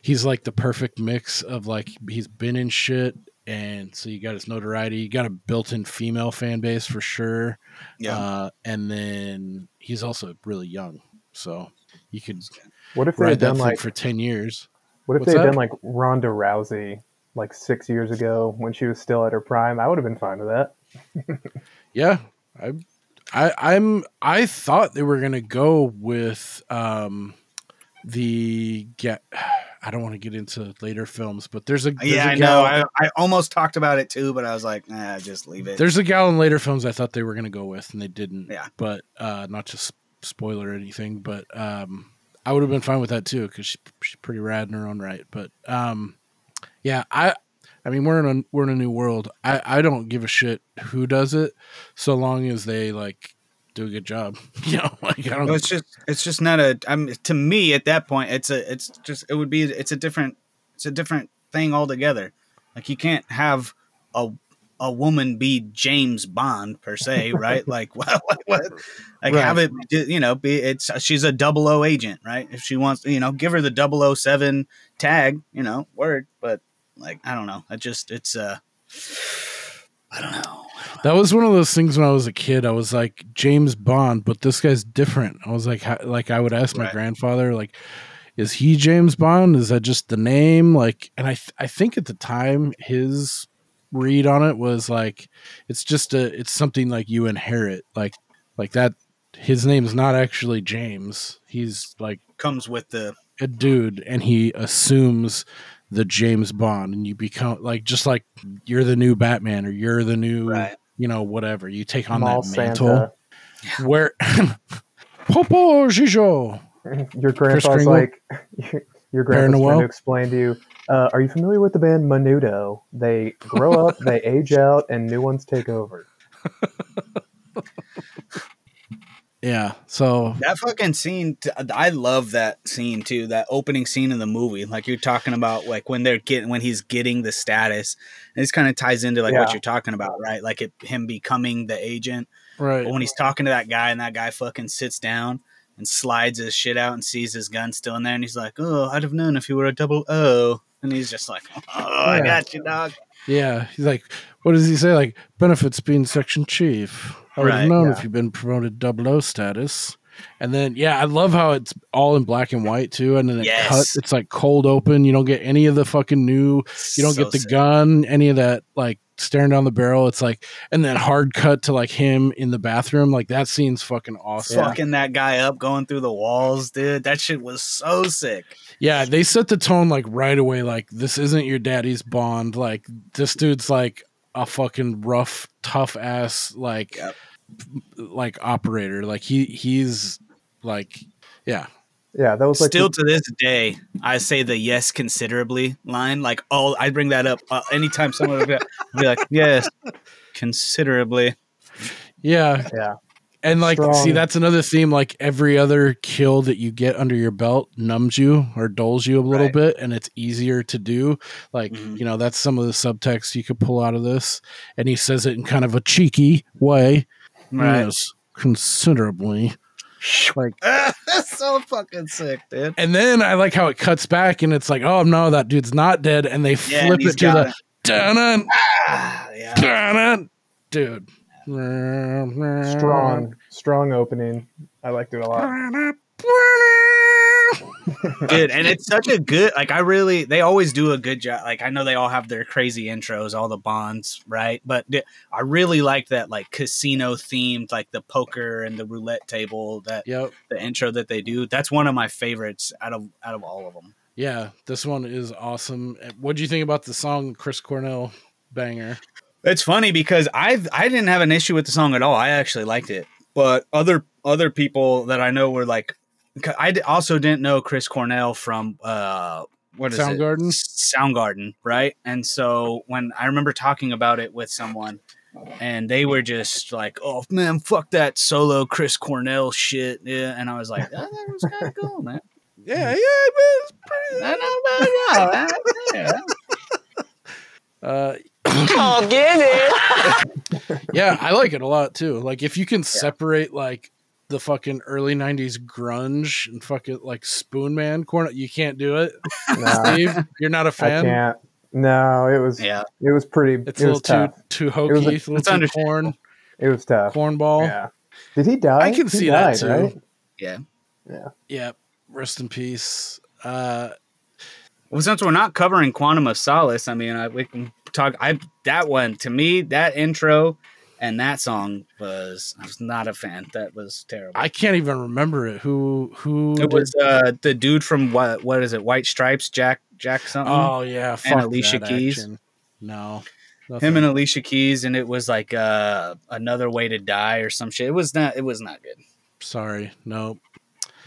he's like the perfect mix of like he's been in shit and so you got his notoriety, you got a built-in female fan base for sure. Yeah. Uh, and then he's also really young. So you could What if they ride had that done like for 10 years. What if What's they had that? done like Ronda Rousey like six years ago when she was still at her prime? I would have been fine with that. [LAUGHS] Yeah, I I, I'm I thought they were gonna go with um the get. [SIGHS] I don't want to get into later films, but there's a there's yeah, a I gal- know. I, I almost talked about it too, but I was like, nah, just leave it. There's a gal in later films I thought they were gonna go with, and they didn't. Yeah. But uh, not to s- spoiler anything, but um, I would have been fine with that too because she, she's pretty rad in her own right. But um, yeah, I, I mean, we're in a we're in a new world. I I don't give a shit who does it, so long as they like do a good job. [LAUGHS] You know, like I don't. Well, it's just it's just not a I'm to me at that point it's a it's just it would be it's a different it's a different thing altogether. Like you can't have a a woman be James Bond per se, right? [LAUGHS] like [LAUGHS] what, what, what like Right. have it you know be it's she's a double O agent, right? If she wants, you know, give her the 007 tag, you know, word, but like I don't know. I just it's uh I don't know. That was one of those things when I was a kid. I was like James Bond, but this guy's different. I was like, how, like I would ask my Right. grandfather, like, is he James Bond? Is that just the name? Like, and I, th- I think at the time his read on it was like, it's just a, it's something like you inherit, like, like that. His name's not actually James. He's like Comes with the a dude, and he assumes the James Bond, and you become like just like you're the new Batman or you're the new Right. you know, whatever. You take on Mall that mantle. Santa. Where [LAUGHS] Popo Gijo. Your grandpa's like, [LAUGHS] your grandpa's trying to explain to you. Uh, are you familiar with the band Menudo? They grow up, [LAUGHS] they age out, and new ones take over. Yeah. So That fucking scene, I love that scene too. That opening scene in the movie, like you're talking about, like when they're getting when he's getting the status, and this kind of ties into like what you're talking about, right? Like it, him becoming the agent. right. But when he's talking to that guy, and that guy fucking sits down and slides his shit out and sees his gun still in there, and he's like, "Oh, I'd have known if you were a double O." And he's just like, "Oh, I Yeah. got you, dog." Yeah. He's like, what does he say? Like benefits being section chief. I would have known if you'd been promoted double O status. And then yeah, I love how it's all in black and white too. And then it Yes. cut it's like cold open. You don't get any of the fucking new you don't get the gun, any of that like staring down the barrel. It's like and then hard cut to like him in the bathroom. Like that scene's fucking awesome. Fucking that guy up, going through the walls, dude. That shit was so sick. Yeah, they set the tone like right away. Like this isn't your daddy's Bond. Like this dude's like a fucking rough, tough ass like Yep. like operator. Like he he's like yeah Yeah, that was like Still the- to this day, I say the yes considerably line. Like, oh, I bring that up uh, anytime someone would be, be like, yes, considerably. yeah. yeah. And like, see, that's another theme. Like every other kill that you get under your belt numbs you or dulls you a little Right. bit, and it's easier to do. Like, Mhm. you know, that's some of the subtext you could pull out of this. And he says it in kind of a cheeky way. Right. Yes, considerably. [LAUGHS] Like, That's so fucking sick, dude. and then I like how it cuts back, and it's like, oh no, that dude's not dead, and they Yeah, flip he's it to the dun Ah, yeah. dun dude. strong, strong opening. I liked it a lot. [LAUGHS] Dude, and it's such a good like I really they always do a good job. Like I know they all have their crazy intros, all the bonds, right? But th- I really like that like casino themed, like the poker and the roulette table, that Yep. the intro that they do. That's one of my favorites out of out of all of them. Yeah, this one is awesome. Eh, what do you think about the song Chris Cornell banger? It's funny because I I didn't have an issue with the song at all. I actually liked it, but other other people that I know were like, I d- also didn't know Chris Cornell from uh what is Soundgarden? it Soundgarden, right? And so when I remember talking about it with someone, and they were just like, "Oh man, fuck that solo Chris Cornell shit," yeah, and I was like, "Oh, "That was kind of [LAUGHS] cool, man." Yeah, yeah, it's pretty. I know about yeah. [LAUGHS] Uh, Oh, get it. [LAUGHS] yeah, I like it a lot too. Like if you can separate like the fucking early '90s grunge and fucking like Spoon Man corner, you can't do it. No, Steve, you're not a fan. can't. No, it was Yeah. it was pretty. It's it a was little tough. too too was a- hokey, a little It's too corn It was tough. cornball. Yeah. Did he die? I can He see that died, too. Right? Yeah. Yeah, rest in peace. Uh, Well, since we're not covering Quantum of Solace, I mean, I, we can talk. I that one to me, that intro and that song was I was not a fan. That was terrible. I can't even remember it. Who who it did- was uh, the dude from what what is it? White Stripes, Jack Jack something. Oh yeah, fuck Alicia Keys. action. No. him and Alicia Keys, and it was like uh, another way to die or some shit. It was not. It was not good. Sorry, nope.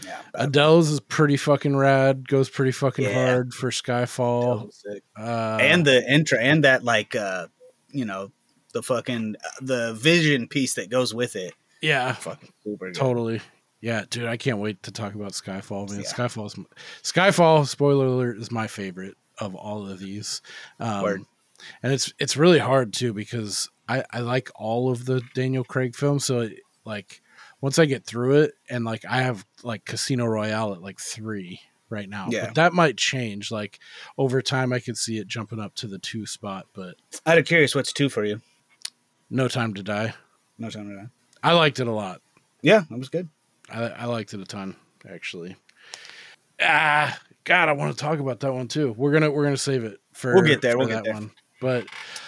Yeah, Adele's is pretty fucking rad. Goes pretty fucking Yeah. hard for Skyfall. Uh, and the intro and that like uh, you know the fucking the vision piece that goes with it. yeah, Fucking super good. totally. Yeah, dude, I can't wait to talk about Skyfall. Man, Skyfall is Skyfall. Spoiler alert is my favorite of all of these. Um, Word. and it's it's really hard too because I I like all of the Daniel Craig films. So it, like once I get through it, and like I have like Casino Royale at like three right now. Yeah. But that might change. Like over time, I could see it jumping up to the two spot. But Out of curious, what's two for you? No Time to Die. No time to die. I liked it a lot. Yeah, that was good. I, I liked it a ton, actually. Ah, God, I want to talk about that one too. We're gonna we're gonna save it for We'll get there, we'll get that there. one. But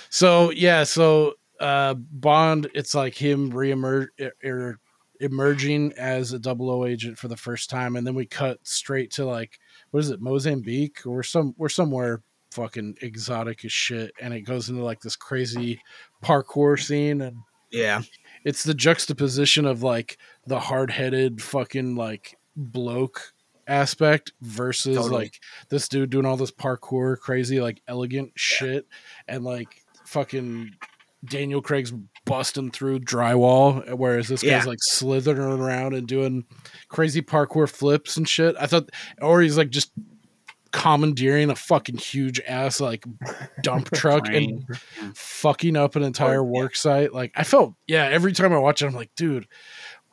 so yeah, so uh Bond, it's like him reemerge er, emerging as a double O agent for the first time, and then we cut straight to like what is it, Mozambique or some we're somewhere fucking exotic as shit, and it goes into like this crazy parkour scene and Yeah, it's the juxtaposition of like the hard-headed fucking like bloke aspect versus Totally. like this dude doing all this parkour crazy like elegant shit and like fucking Daniel Craig's busting through drywall whereas this Yeah. guy's like slithering around and doing crazy parkour flips and shit. I thought or he's like just commandeering a fucking huge ass like dump [LAUGHS] truck and fucking up an entire work site. Like I felt, yeah, every time I watch it, I'm like, dude,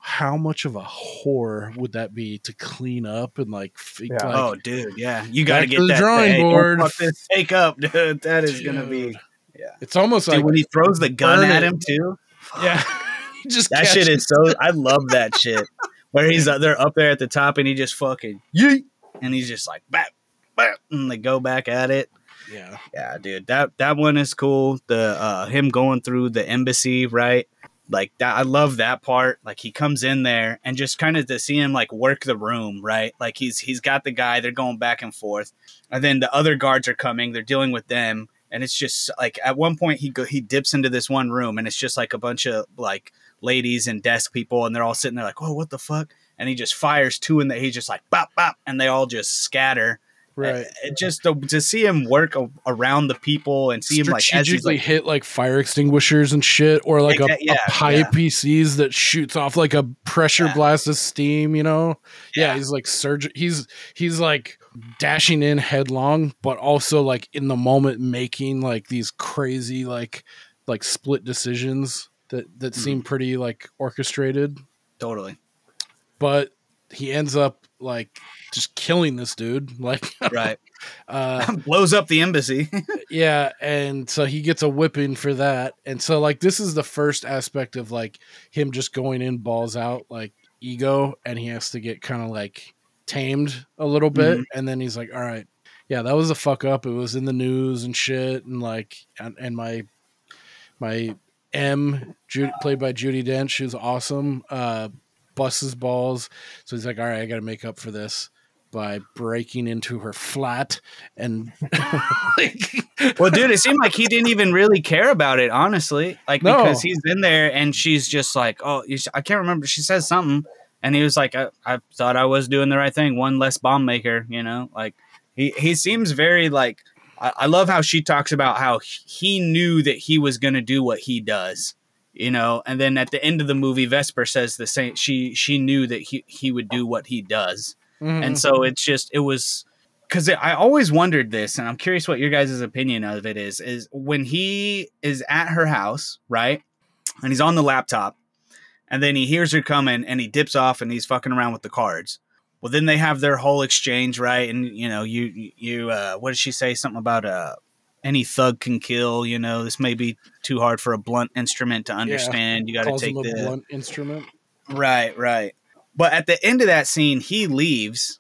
how much of a whore would that be to clean up and like, f- Yeah. like oh, dude, yeah. You got to get to the that drawing hey, board. fuck take up, [LAUGHS] dude. That is gonna be. yeah it's almost Dude, like when he throws the gun at him too. [LAUGHS] yeah, just That shit catches- is so. I love that shit. Where he's uh, they're up there at the top and he just fucking yeet, and he's just like bap, bap, and they go back at it. yeah, Yeah, dude, that that one is cool. The uh him going through the embassy, right? Like that, I love that part. Like he comes in there and just kind of to see him like work the room, right? Like he's he's got the guy. They're going back and forth, and then the other guards are coming. They're dealing with them, and it's just like at one point he go he dips into this one room, and it's just like a bunch of like ladies and desk people, and they're all sitting there like, oh, what the fuck? And he just fires two, and he's just like bop bop, and they all just scatter. Right. Just to, to see him work a, around the people and see him like strategically like, hit like fire extinguishers and shit, or like a, yeah, a pipe he sees that shoots off like a pressure Yeah. blast of steam. You know, yeah, Yeah. he's like surge. He's he's like dashing in headlong, but also like in the moment making like these crazy like like split decisions that that Mm-hmm. seem pretty like orchestrated. totally But he ends up like just killing this dude. [LAUGHS] Like, right. [LAUGHS] uh, [LAUGHS] Blows up the embassy. yeah, and so he gets a whipping for that. And so like this is the first aspect of like him just going in balls out like ego and he has to get kind of like tamed a little bit and then he's like all right. Yeah, that was a fuck up. It was in the news and shit and like and, and my my M Judy, played by Judi Dench, was awesome. Uh busts his balls. So he's like, all right, I got to make up for this by breaking into her flat and [LAUGHS] like, well, dude, it seemed like he didn't even really care about it, honestly. Like No. because he's in there and she's just like, oh, you, I can't remember. She says something, and he was like, I, I thought I was doing the right thing. One less bomb maker, you know. Like he he seems very like. I, I love how she talks about how he knew that he was going to do what he does. You know, and then at the end of the movie, Vesper says the same. She she knew that he he would do what he does. Mhm. And so it's just it was because I always wondered this, and I'm curious what your guys' opinion of it is. Is when he is at her house, right, and he's on the laptop, and then he hears her coming, and he dips off, and he's fucking around with the cards. Well, then they have their whole exchange, right? And you know, you you uh, what did she say? Something about uh any thug can kill. You know, this may be too hard for a blunt instrument to understand. You got to take the blunt instrument. Right, right. But at the end of that scene, he leaves,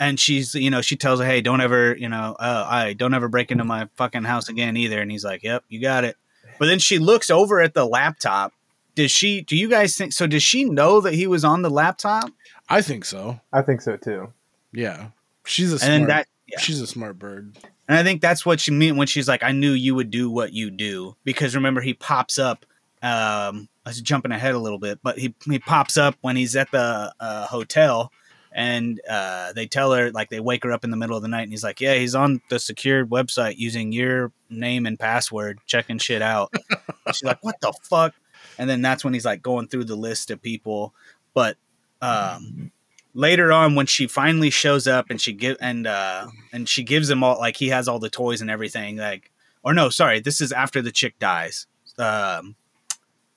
and she's, you know, she tells her, "Hey, don't ever, you know, uh, I don't ever break into my fucking house again either." And he's like, "Yep, you got it." But then she looks over at the laptop, does she? Do you guys think so? Does she know that he was on the laptop? I think so. I think so too. Yeah, she's a And smart. then that, yeah. She's a smart bird. And I think that's what she meant when she's like, "I knew you would do what you do." Because remember, he pops up. Um, I was jumping ahead a little bit, but he he pops up when he's at the uh, hotel, and uh, they tell her like they wake her up in the middle of the night, and he's like, "Yeah, he's on the secured website using your name and password, checking shit out." [LAUGHS] She's like, "What the fuck?" And then that's when he's like going through the list of people, but um, later on when she finally shows up and she give and uh and she gives him all like he has all the toys and everything like or no sorry this is after the chick dies um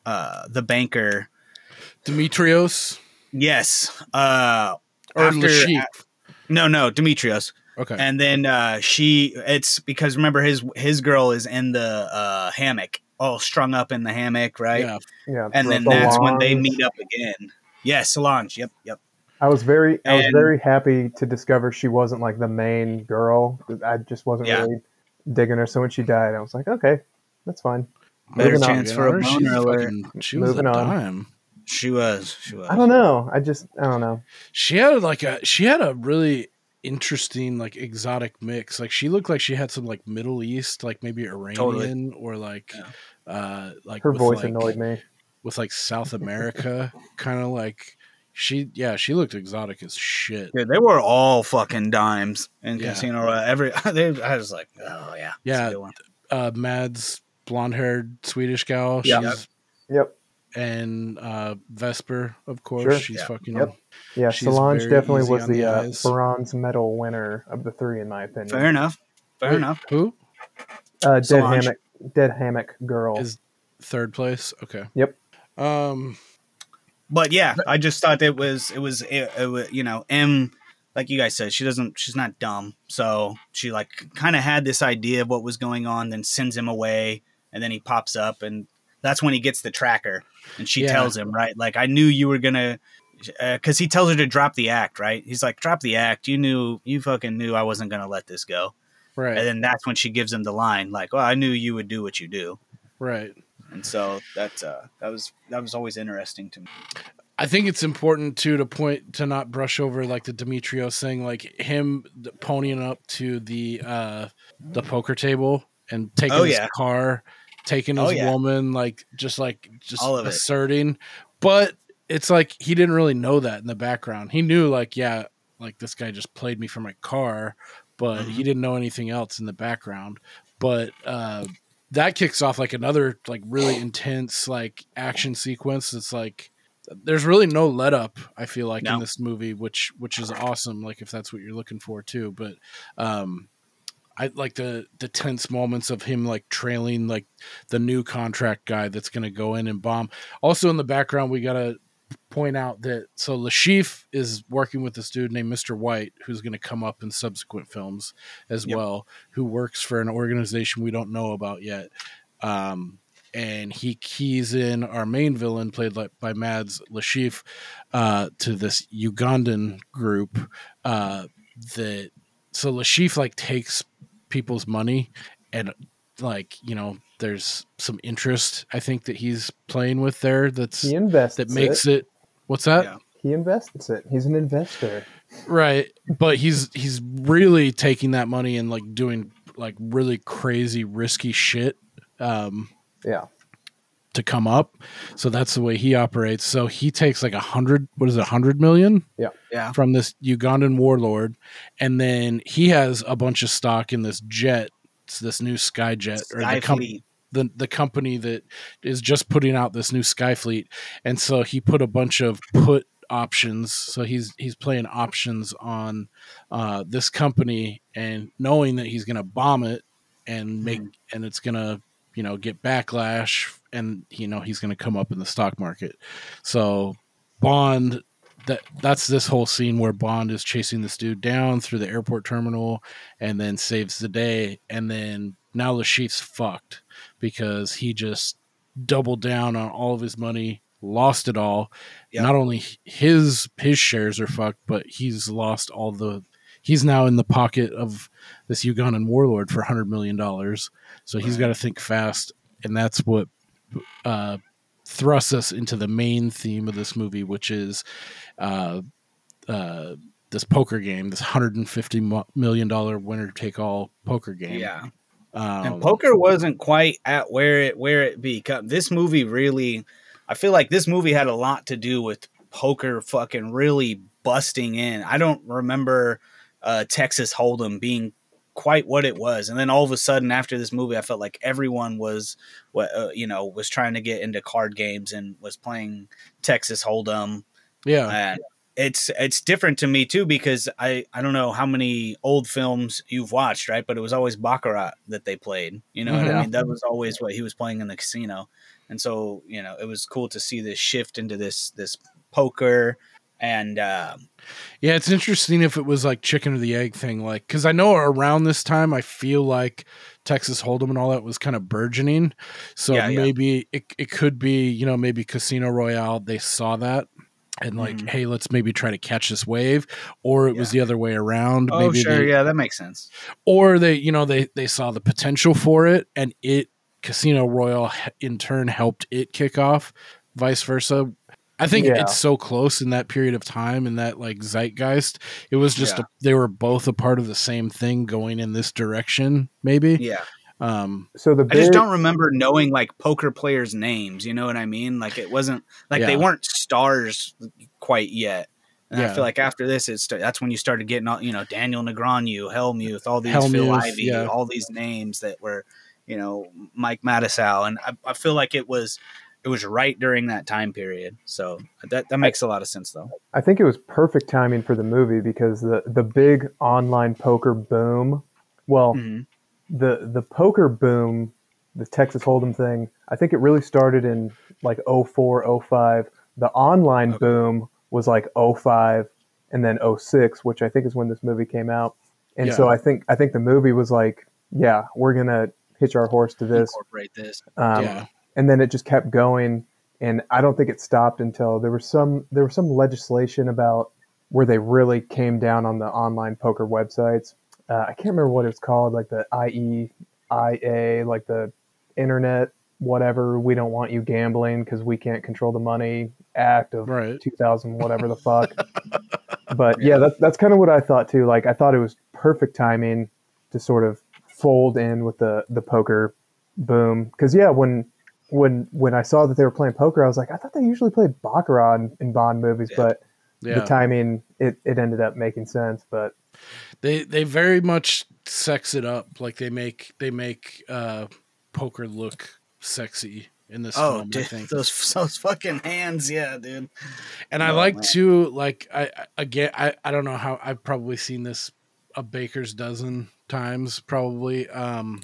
uh the banker Dimitrios yes uh or after- Le Chiffre. no no dimitrios Okay. and then uh she it's because remember his his girl is in the uh hammock all strung up in the hammock right Yeah. Yeah. and then that's when they meet up again yes solange yep yep I was very, I was very happy to discover she wasn't like the main girl. I just wasn't Yeah. really digging her. So when she died, I was like, okay, that's fine. Better Moving on. chance for a She's boner alert. fucking- She was Moving a on. dime. she was she was I don't know. I just, I don't know. She had like a she had a really interesting like exotic mix. Like she looked like she had some like Middle East, like maybe Iranian or like uh like Her with, voice like, annoyed me. with like South America kind of like she yeah, she looked exotic as shit. Dude, they were all fucking dimes in Yeah. Casino Royale. Every [LAUGHS] they, I was like, oh yeah, Yeah. one. Uh Mads blonde haired Swedish gal. Yeah. She's Yep. and uh Vesper, of course. Sure. She's Yeah. fucking Yep. Yeah, She's Solange definitely was the, the uh, bronze medal winner of the three, in my opinion. Fair enough. Fair Wait, enough. Who? Uh, dead hammock, dead hammock girl. Is third place? Okay. Yep. Um But yeah, I just thought it was it was it, it was, you know M, like you guys said, she doesn't she's not dumb, so she like kind of had this idea of what was going on, then sends him away, and then he pops up, and that's when he gets the tracker, and she Yeah. tells him right, like I knew you were gonna. Uh, because he tells her to drop the act, right? He's like, "Drop the act. You knew, you fucking knew I wasn't gonna let this go." right. And then that's when she gives him the line, like, "Well, I knew you would do what you do." right. And so that's uh, that was that was always interesting to me. I think it's important too to point to not brush over like the Dimitrios thing, like him ponying up to the uh the poker table and taking Oh, his yeah. car, taking his Oh, yeah. woman, like just like just of it. asserting. But it's like he didn't really know that in the background. He knew like, yeah, like this guy just played me for my car, but Mm-hmm. he didn't know anything else in the background. But uh that kicks off like another like really intense like action sequence. It's like there's really no let up i feel like in this movie which which is awesome like if that's what you're looking for too but um i like the the tense moments of him like trailing like the new contract guy that's going to go in and bomb also in the background we gotta point out that so Le Chiffre is working with this dude named mr white who's going to come up in subsequent films as Yep. well who works for an organization we don't know about yet um and he keys in our main villain, played like by Mads Le Chiffre, uh, to this Ugandan group. Uh, that so Le Chiffre like takes people's money, and like you know, there's some interest I think that he's playing with there. That's he invests that makes it. it. What's that? Yeah. He invests it. He's an investor. Right, but he's he's really taking that money and like doing like really crazy risky shit. Um, Yeah. to come up. So that's the way he operates. So he takes like a hundred, what is it, a hundred million Yeah, Yeah. from this Ugandan warlord, and then he has a bunch of stock in this jet, it's this new Skyjet or the, com- the the company that is just putting out this new Skyfleet, and so he put a bunch of put options. So he's he's playing options on uh, this company, and knowing that he's going to bomb it and make and it's going to you know get backlash, and you know he's going to come up in the stock market. So Bond. That, that's this whole scene where Bond is chasing this dude down through the airport terminal and then saves the day. And then now Le Chiffre's fucked because he just doubled down on all of his money, lost it all. Yep. Not only his his shares are fucked, but he's lost all the. He's now in the pocket of this Ugandan warlord for hundred million dollars. So he's got to think fast, and that's what uh, thrusts us into the main theme of this movie, which is uh, uh, this poker game, this hundred and fifty million dollar winner take all poker game. Yeah. Um, and poker wasn't quite at where it where it become. This movie really, I feel like this movie had a lot to do with poker fucking really busting in. I don't remember uh, Texas Hold'em being quite what it was, and then all of a sudden after this movie, I felt like everyone was what uh, you know was trying to get into card games and was playing Texas Hold'em. yeah, And it's it's different to me too because I I don't know how many old films you've watched, right? But it was always Baccarat that they played. You know what I mean? That was always what he was playing in the casino. And so, you know, it was cool to see this shift into this this poker and um Yeah, it's interesting if it was like chicken or the egg thing, like because I know around this time I feel like Texas Hold'em and all that was kind of burgeoning, so Yeah, yeah. maybe it it could be you know maybe Casino Royale they saw that and like Mhm. hey let's maybe try to catch this wave, or it was the other way around. Oh maybe sure, they- yeah, that makes sense. or they you know they they saw the potential for it and it Casino Royale in turn helped it kick off, vice versa. I think Yeah. it's so close in that period of time in that like zeitgeist. It was just Yeah. a, they were both a part of the same thing going in this direction, maybe. Yeah. Um, So the I just don't remember knowing like poker players' names, you know what I mean? Like it wasn't like they weren't stars quite yet. And I feel like after this, it's that's when you started getting all you know Daniel Negreanu, Helmuth, all these Phil Helmuth, Ivey, yeah. all these names that were, you know, Mike Matusow, and I, I feel like it was it was right during that time period. So that that makes a lot of sense though. I think it was perfect timing for the movie because the the big online poker boom. Well, Mhm. the the poker boom, the Texas Hold'em thing. I think it really started in like 04, 05. The online boom was like 05 and then 06, which I think is when this movie came out. And so I think I think the movie was like, yeah, we're gonna hitch our horse to this. Incorporate this. Um, Yeah. And then it just kept going, and I don't think it stopped until there was some there was some legislation about where they really came down on the online poker websites. Uh, I can't remember what it was called, like the IEIA, like the Internet whatever. We don't want you gambling because we can't control the money Act of Right. 2000, whatever the fuck. [LAUGHS] but yeah, that's that's kind of what I thought too. Like I thought it was perfect timing to sort of fold in with the the poker boom. Because yeah, when when when I saw that they were playing poker, I was like, I thought they usually played baccarat in, in Bond movies, but Yeah. the timing it, it ended up making sense. But they they very much sex it up. Like they make they make uh, poker look sexy in this Oh, film. I think those [LAUGHS] those fucking hands, yeah, dude. and I Oh, like man. to like I I- again I I don't know how I've probably seen this a baker's dozen times probably. Um,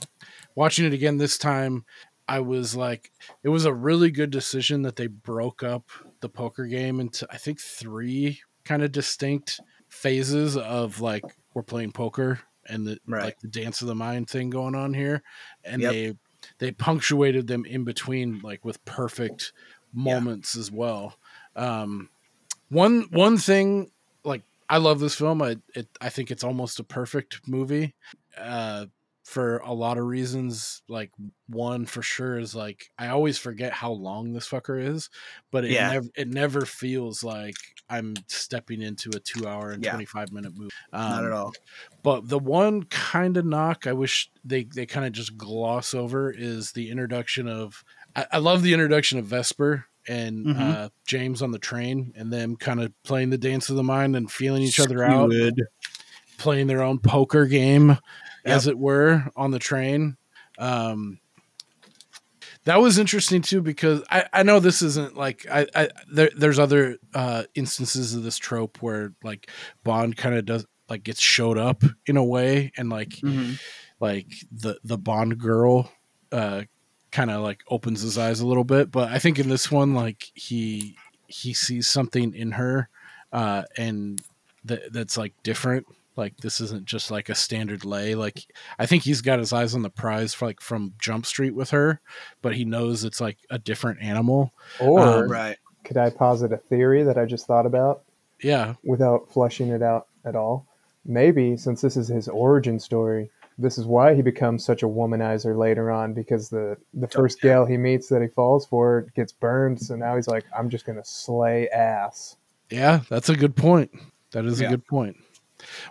watching it again this time, I was like, it was a really good decision that they broke up the poker game into I think three kind of distinct phases of like we're playing poker and the Right. like the dance of the mind thing going on here, and Yep. they they punctuated them in between like with perfect moments as well. Um, one one thing like I love this film. I it, I think it's almost a perfect movie. Uh, for a lot of reasons. Like one for sure is like I always forget how long this fucker is, but it Yeah. never it never feels like I'm stepping into a two hour and Yeah. twenty five minute movie. Not Um, at all. but the one kind of knock I wish they they kind of just gloss over is the introduction of. I, I love the introduction of Vesper and Mhm. uh, James on the train, and them kind of playing the dance of the mind and feeling each other out, playing their own poker game, as it were, on the train. Um, that was interesting too because I, I know this isn't like I, I there, there's other uh, instances of this trope where like Bond kind of does like gets showed up in a way and like Mhm. like the the Bond girl uh kind of like opens his eyes a little bit but I think in this one like he he sees something in her uh and that that's like different like this isn't just like a standard lay like I think he's got his eyes on the prize for like from Jump Street with her but he knows it's like a different animal or Um, Right. could I posit a theory that I just thought about yeah without flushing it out at all? Maybe since this is his origin story, this is why he becomes such a womanizer later on because the the first yeah. gal he meets that he falls for gets burned. So now he's like, I'm just gonna slay ass. Yeah, that's a good point. That is a good point.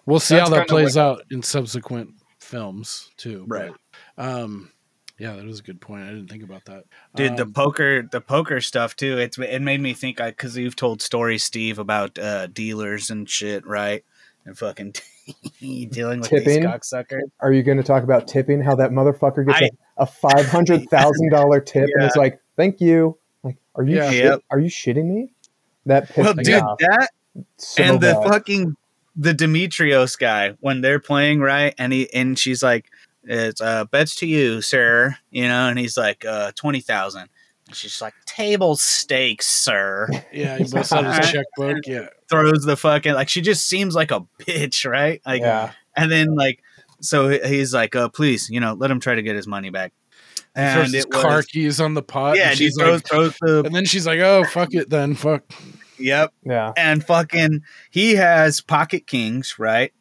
We'll see That's how that kinda plays out in subsequent films too. Right. But, um, yeah, that is a good point. I didn't think about that. Dude, the Um, poker, the poker stuff too. It's it made me think I because you've told stories, Steve, about uh, dealers and shit, right? And fucking [LAUGHS] dealing with Tipping? these cocksuckers. Are you gonna talk about tipping? How that motherfucker gets I- a a five hundred thousand dollar [LAUGHS] tip and it's like, thank you. Like, are you Yeah. shit- Yep. are you shitting me? That pissed Well, me dude, off that so and the fucking the Dimitrios guy when they're playing right, and he and she's like, "It's uh bets to you, sir," you know, and he's like, uh twenty thousand. And she's like, "Table stakes, sir." [LAUGHS] yeah, he busts out his checkbook. Yeah, Throws the fucking like she just seems like a bitch, right? Like, yeah, and then like, so he's like, "Uh, please, you know, let him try to get his money back." and his it was, car keys on the pot. yeah, and he throws, throws the and then she's like, "Oh, fuck it, then fuck." Yep, yeah. and fucking he has pocket kings, right?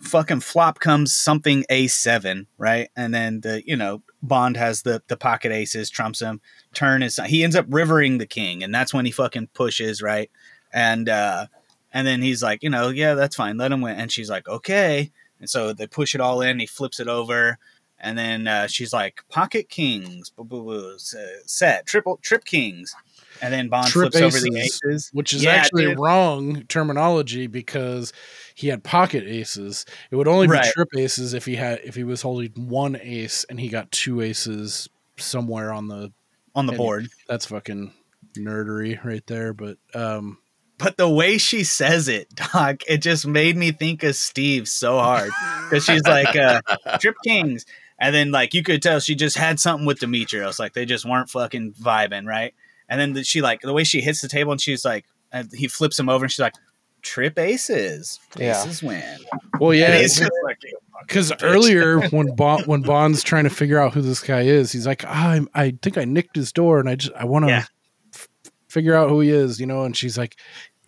Fucking flop comes something a7, right? And then the you know Bond has the the pocket aces, trumps him. Turn is he ends up rivering the king, and that's when he fucking pushes, right? And uh and then he's like, you know, yeah, that's fine, let him win. And she's like, okay. And so they push it all in. He flips it over, and then uh, she's like, pocket kings, boo boo boo, set triple trip kings, and then Bond Trip flips over the aces, aces, which is Yeah, actually dude. wrong terminology because he had pocket aces. It would only be Right. trip aces if he had if he was holding one ace and he got two aces somewhere on the. on the board. That's fucking nerdery right there. But um, But the way she says it, [LAUGHS] Doc, it just made me think of Steve so hard because she's like uh, [LAUGHS] Trip Kings, and then like you could tell she just had something with Dimitrios, like they just weren't fucking vibing, right? And then the, she like the way she hits the table and she's like, and he flips him over and she's like, Trip aces, Yeah. aces win. well, yeah, and he's just like, because earlier when Bond when Bond's trying to figure out who this guy is, he's like, ah, I'm, I think I nicked his door, and I just I want to Yeah. f- figure out who he is, you know. And she's like,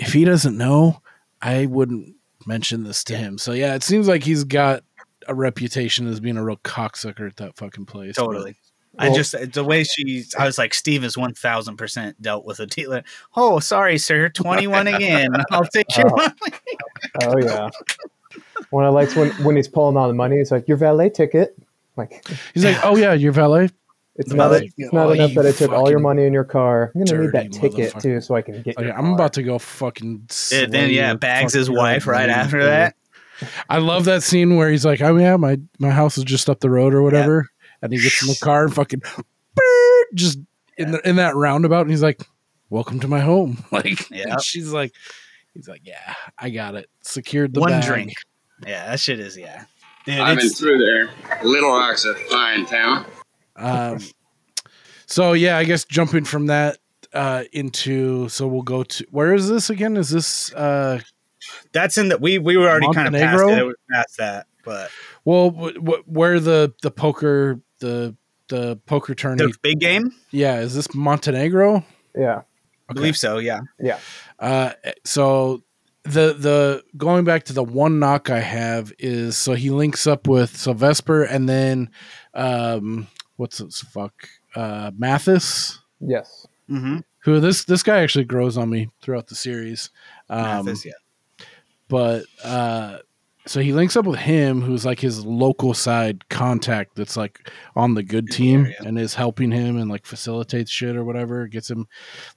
if he doesn't know, I wouldn't mention this to him. So yeah, it seems like he's got a reputation as being a real cocksucker at that fucking place. but- totally. I just the way she, I was like, Steve is one thousand percent dealt with a dealer. Oh, sorry, sir, [LAUGHS] twenty one again. I'll take oh. your Oh. money. Oh yeah. When I likes when when he's pulling all the money, he's like, "Your valet ticket." Like He's like, oh yeah, your valet. it's not like, it's not "Oh, enough that I took all your money in your car. I'm gonna need that ticket too, so I can get. Like, your I'm car." about to go fucking. Yeah, then yeah, bags his wife right after that. I love that scene where he's like, "Oh yeah, my my house is just up the road or whatever," and he gets in the car and fucking beep, just in the in that roundabout, and he's like, "Welcome to my home." [LAUGHS] Like, and she's like, "He's like, yeah, I got it, secured the One bag." drink. Yeah, that shit is yeah. Dude, I've been through there. Little Rock's a fine town. Um, so yeah, I guess jumping from that uh into so we'll go to where is this again? Is this uh that's in the we we were already kind of past it. It was past that, but well w- w- where the the poker the the poker tourney the big game, yeah is this montenegro Yeah, I believe so. Yeah, yeah. uh so the the going back to the one knock i have is so he links up with sylvester and then um what's this fuck uh mathis Yes. mm-hmm. who this this guy actually grows on me throughout the series um Mathis, yeah. but uh so he links up with him who's like his local side contact that's like on the good team area. and is helping him and like facilitates shit or whatever gets him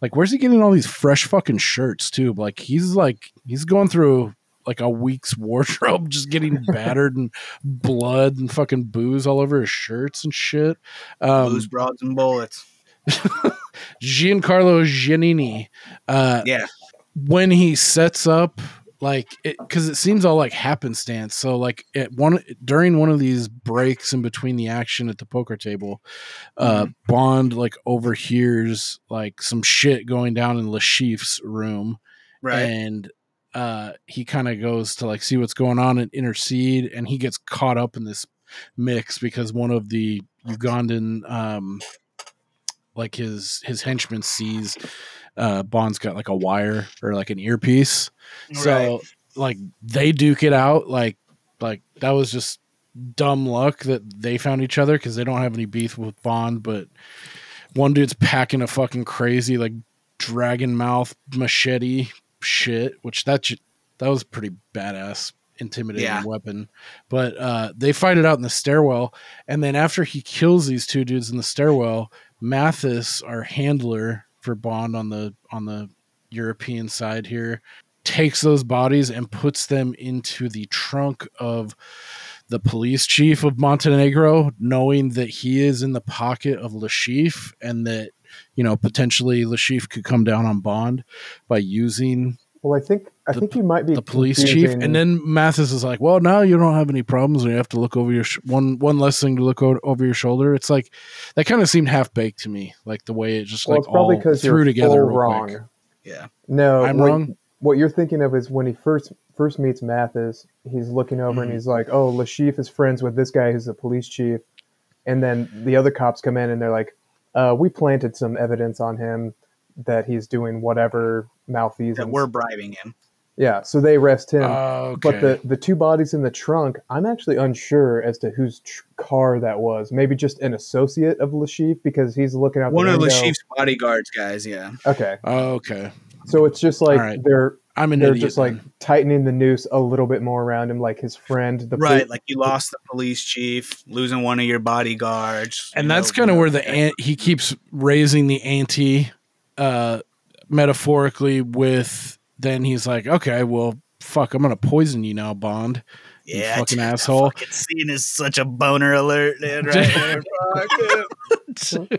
like where's he getting all these fresh fucking shirts too like he's like he's going through like a week's [LAUGHS] wardrobe just getting battered and blood and fucking booze all over his shirts and shit um Blues, broads, and bullets. [LAUGHS] giancarlo giannini uh Yeah, when he sets up like it because it seems all like happenstance so like at one during one of these breaks in between the action at the poker table uh bond like overhears like some shit going down in Le Chiffre's room right. and uh he kind of goes to like see what's going on and intercede and he gets caught up in this mix because one of the ugandan um like his his henchman sees uh bond's got like a wire or like an earpiece so like they duke it out like like that was just dumb luck that they found each other because they don't have any beef with Bond, but one dude's packing a fucking crazy like dragon mouth machete shit, which that sh- that was pretty badass intimidating Yeah. weapon. But uh, they fight it out in the stairwell, and then after he kills these two dudes in the stairwell, Mathis, our handler for Bond on the on the European side here, takes those bodies and puts them into the trunk of the police chief of Montenegro, knowing that he is in the pocket of Le Chiffre and that you know potentially Le Chiffre could come down on Bond by using Well, I think I The- think you might be the police chief, and then Mathis is like, "Well, now you don't have any problems, and you have to look over your sh- one one less thing to look o- over your shoulder." It's like that kind of seemed half baked to me, like the way it just well, like it's probably all threw you're together full wrong. quick. Yeah. No, I'm what, wrong? What you're thinking of is when he first first meets Mathis, he's looking over Mm-hmm. and he's like, "Oh, Le Chiffre is friends with this guy who's the police chief," and then the other cops come in and they're like, uh, "We planted some evidence on him that he's doing whatever malfeasance." That we're bribing him. Yeah, so they arrest him. Okay. But the the two bodies in the trunk, I'm actually unsure as to whose tr- car that was. Maybe just an associate of Le Chiffre because he's looking out One the of window. Le Chiffre's bodyguards, guys. Yeah. Okay, Oh, okay, so it's just like All right. they're I'm an they're idiot. just like then. tightening the noose a little bit more around him, like his friend, the right. poli- Like you lost the police chief, losing one of your bodyguards. and you that's kind of where the ant he keeps raising the ante uh metaphorically with then he's like okay well fuck i'm gonna poison you now bond you yeah, fucking dude, that asshole. Fucking scene is such a boner alert, dude. Right [LAUGHS] there. Fuck, dude.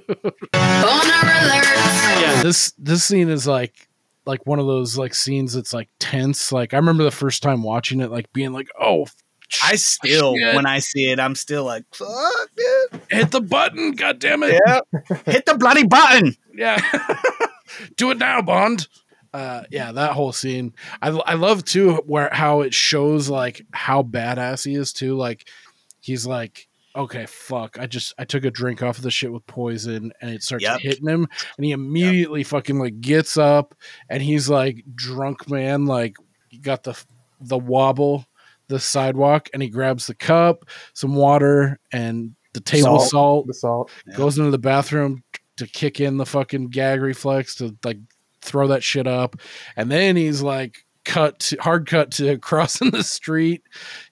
yeah this this scene is like like one of those like scenes that's like tense like i remember the first time watching it like being like oh I still, shit, when I see it, I'm still like, fuck, dude. hit the button god damn it Yeah. [LAUGHS] Hit the bloody button. yeah [LAUGHS] do it now bond uh yeah that whole scene i i love too where how it shows like how badass he is too like he's like okay fuck i just i took a drink off of the shit with poison and it starts Yep. hitting him and he immediately fucking like gets up and he's like drunk man like he got the the wobble the sidewalk and he grabs the cup some water and the table Salt. salt the salt. goes into the bathroom to kick in the fucking gag reflex to like throw that shit up, and then he's like cut to, hard cut to [LAUGHS] crossing the street.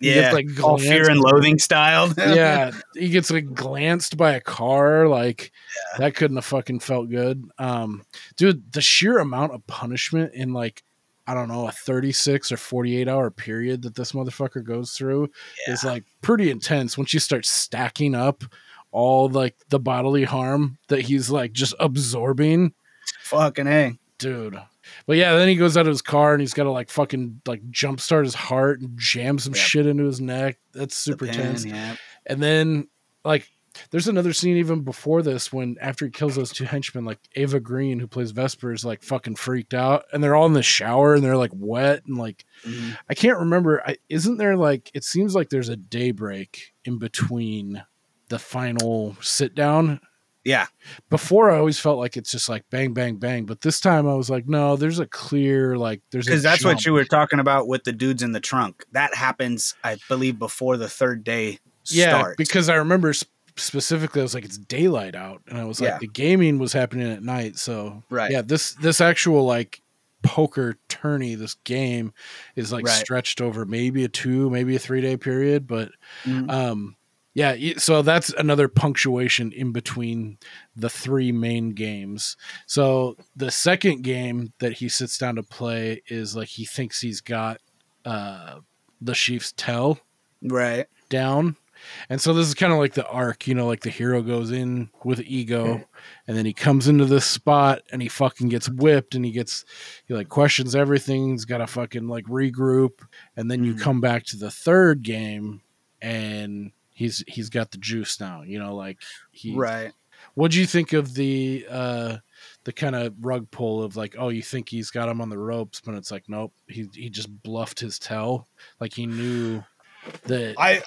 He Yeah. gets, like All fear and loathing style. [LAUGHS] yeah, he gets like glanced by a car. Like that couldn't have fucking felt good. Um, dude, the sheer amount of punishment in like I don't know a thirty six or forty eight hour period that this motherfucker goes through is like pretty intense. Once you start stacking up all like the bodily harm that he's like just absorbing, Fucking A. dude. But yeah, then he goes out of his car and he's got to like fucking like jumpstart his heart and jam some Yep. shit into his neck. That's super The tense. pen, yeah. And then like there's another scene even before this when after he kills those two henchmen, like Eva Green, who plays Vesper, is like fucking freaked out, and they're all in the shower and they're like wet and like Mhm. I can't remember. I, isn't there like it seems like there's a daybreak in between the final sit down. Yeah. Before I always felt like it's just like bang bang bang, but this time I was like, no, there's a clear like there's a Because that's what you were talking about with the dudes in the trunk. That happens, I believe, before the third day yeah starts. because I remember sp- specifically I was like it's daylight out and I was like Yeah. the gaming was happening at night so Right. yeah this this actual like poker tourney this game is like Right. stretched over maybe a two maybe a three day period but Mhm. um yeah so that's another punctuation in between the three main games so the second game that he sits down to play is like he thinks he's got uh the chief's tell right. down. And so this is kind of like the arc, you know, like the hero goes in with ego and then he comes into this spot and he fucking gets whipped and he gets he like questions everything. He's got to fucking like regroup and then you Mhm. come back to the third game and he's he's got the juice now, you know, like he Right. What do you think of the uh the kind of rug pull of like, oh, you think he's got him on the ropes, but it's like, nope, he he just bluffed his tell, like he knew that I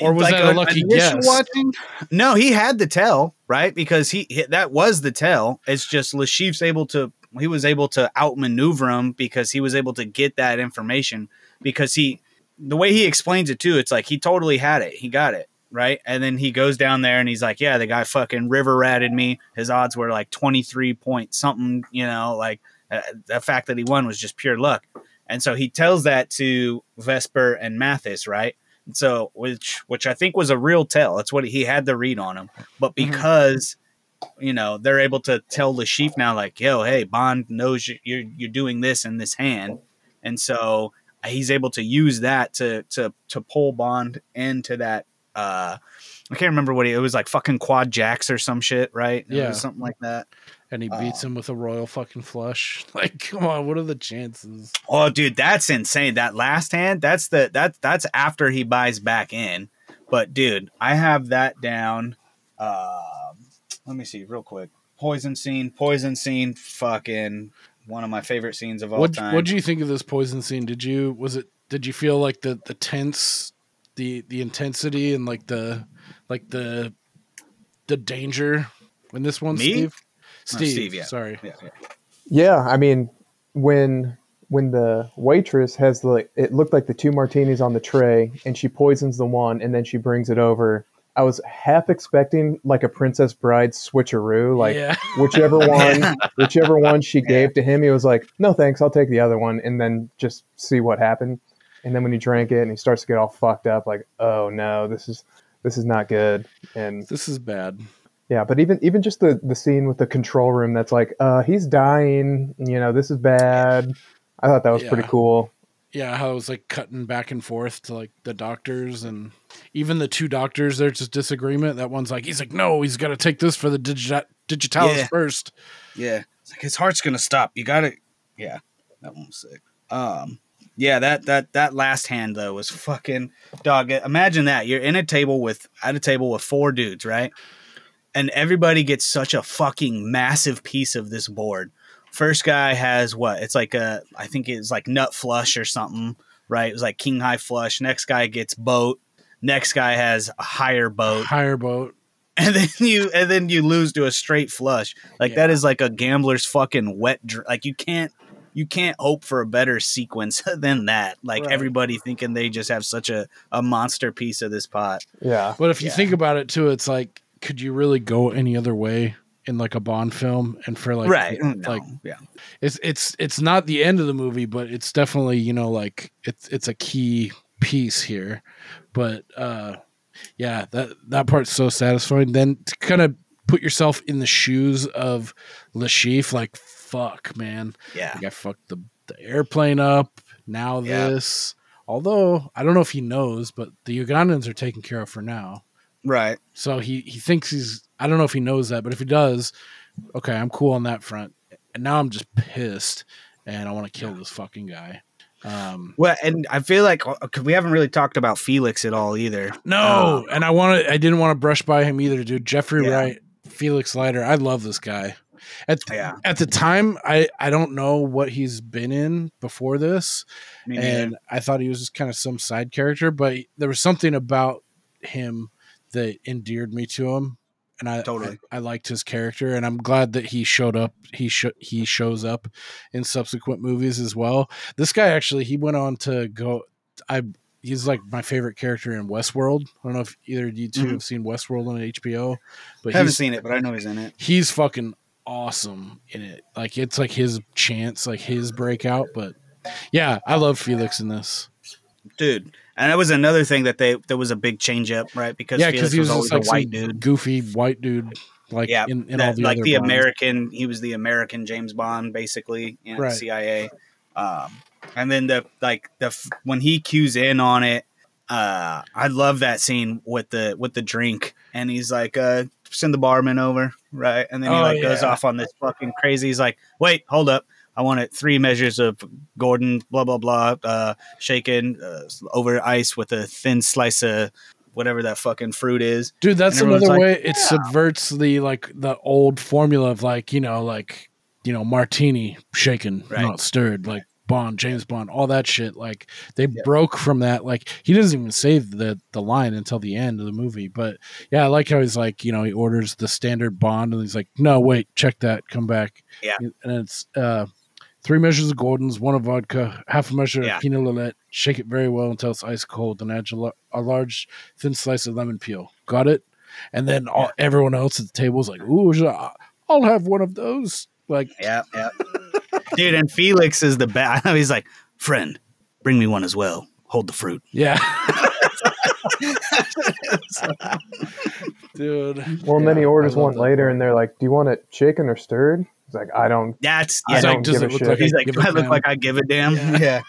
or was like, that a on lucky guess? Watching, no, he had the tell right because he, he- that was the tell. It's just Le Chiffre's able to he was able to outmaneuver him because he was able to get that information because he the way he explains it too, it's like he totally had it. He got it right, and then he goes down there and he's like, "Yeah, the guy fucking river ratted me. His odds were like twenty three point something. You know, like uh, the fact that he won was just pure luck." And so he tells that to Vesper and Mathis, right? And so which which I think was a real tell. That's what he had the read on him, but because you know they're able to tell the chief now like yo hey bond knows you're you're doing this in this hand and so he's able to use that to to to pull bond into that uh i can't remember what he, it was like fucking quad jacks or some shit right It Yeah. was something like that And he beats him with a royal fucking flush. [LAUGHS] Like, come on, what are the chances? oh dude that's insane that last hand that's the that's that's after he buys back in but dude i have that down um let me see real quick poison scene poison scene fucking one of my favorite scenes of all What time What do you think of this poison scene? Did you was it? Did you feel like the the tense, the the intensity and like the like the the danger in this one, Me? Steve? No, Steve, Steve, yeah. sorry. yeah, yeah. Yeah, I mean, when when the waitress has the it looked like the two martinis on the tray, and she poisons the one, and then she brings it over. I was half expecting like a Princess Bride switcheroo, like Yeah. [LAUGHS] whichever one, whichever one she gave to him, he was like, "No thanks, I'll take the other one," and then just see what happened. And then when he drank it, and he starts to get all fucked up, like, "Oh no, this is this is not good." And This is bad. yeah, but even even just the the scene with the control room that's like, uh, he's dying. You know, this is bad. I thought that was pretty cool. Yeah, how it was like cutting back and forth to like the doctors and even the two doctors. There's just disagreement. That one's like, he's like, no, he's got to take this for the digi- digitalis Yeah. first. Yeah. It's like his heart's gonna stop. You gotta Yeah. That one was sick. Um yeah, that that that last hand though was fucking dog. Imagine that. You're in a table with at a table with four dudes, right? And everybody gets such a fucking massive piece of this board. First guy has what? It's like a I think it's like nut flush or something, right? It was like king high flush. Next guy gets boat. Next guy has a higher boat. Higher boat. [LAUGHS] and then you and then you lose to a straight flush. Like that is like a gambler's fucking wet. Dr- like you can't you can't hope for a better sequence [LAUGHS] than that. Like Right. everybody thinking they just have such a a monster piece of this pot. Yeah. But if you Yeah. think about it too, it's like, could you really go any other way in like a Bond film? And for like, right? No, like yeah. it's it's it's not the end of the movie, but it's definitely you know like it's it's a key piece here. But uh, yeah, that that part's so satisfying. Then to kind of put yourself in the shoes of Le Chiffre, like fuck, man, Yeah. like I fucked the the airplane up. Now Yeah. this. Although I don't know if he knows, but the Ugandans are taken care of for now. Right. So he he thinks he's I don't know if he knows that, but if he does, okay, I'm cool on that front. And now I'm just pissed and I want to kill this fucking guy. Um Well, and I feel like cause we haven't really talked about Felix at all either. no, and I want to I didn't want to brush by him either, dude. Jeffrey Yeah. Wright, Felix Leiter, I love this guy. At Yeah. at the time, I I don't know what he's been in before this, and I thought he was just kind of some side character, but there was something about him that endeared me to him, and I Totally. I, I liked his character, and I'm glad that he showed up. He sh- he shows up in subsequent movies as well. This guy actually he went on to go. I he's like my favorite character in Westworld. I don't know if either of you 2 Mhm. have seen Westworld on HBO, but I haven't seen it, but I know he's in it. he's fucking awesome in it. Like it's like his chance, like his breakout. But yeah, I love Felix in this. Dude. And that was another thing that they there was a big change up, right? Because yeah, Felix he was, was always like a white dude. goofy white dude, like yeah, in, in that- all the like the Bonds. American. He was the American James Bond, basically, know, Right. CIA. Um, and then the like the when he cues in on it, uh, I love that scene with the with the drink, and he's like, uh, "Send the barman over," right? And then he Oh, like goes off on this fucking crazy. He's like, "Wait, hold up." I want it three measures of Gordon, blah blah blah, uh, shaken uh, over ice with a thin slice of whatever that fucking fruit is. Dude, that's another like, way it subverts the like the old formula of like you know like you know martini shaken Right. not stirred like Bond James Bond all that shit like they broke from that like he doesn't even say the the line until the end of the movie but yeah I like how he's like you know he orders the standard Bond and he's like no wait check that come back Yeah. and it's uh Three measures of Gordon's, one of vodka, half a measure Yeah. of Pinot Lillet. Shake it very well until it's ice cold, and add a, a large thin slice of lemon peel. Got it? And then all, everyone else at the table is like, "Ooh, should I- I'll have one of those." Like, Yeah, yeah. Dude, and Felix is the best. [LAUGHS] He's like, friend, bring me one as well. Hold the fruit. yeah, [LAUGHS] [LAUGHS] dude. Well, and then he orders I one later, part. and they're like, "Do you want it shaken or stirred?" He's like, "I don't. That's I yeah. It's don't does give it a look shit." like He's I like, do a I look damn? like I give a damn? Yeah.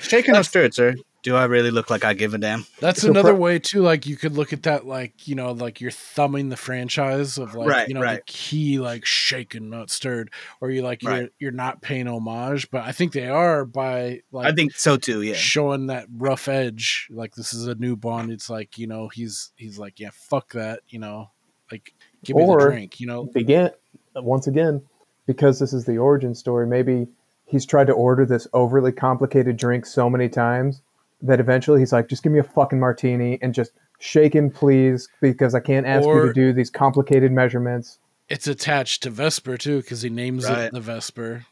Shaken or stirred, sir? Do I really look like I give a damn? That's So another pro- way too. Like you could look at that, like you know, like you're thumbing the franchise of like Right, you know the key, like shaken, not stirred, or you like you're Right. you're not paying homage. But I think they are by like I think so too. Yeah. showing that rough edge. Like this is a new Bond. It's like you know he's he's like yeah, fuck that. You know, like give me Or- the drink. You know, begin once again because this is the origin story maybe he's tried to order this overly complicated drink so many times that eventually he's like just give me a fucking martini and just shake him please because i can't ask you to do these complicated measurements it's attached to Vesper too because he names Right. it the Vesper.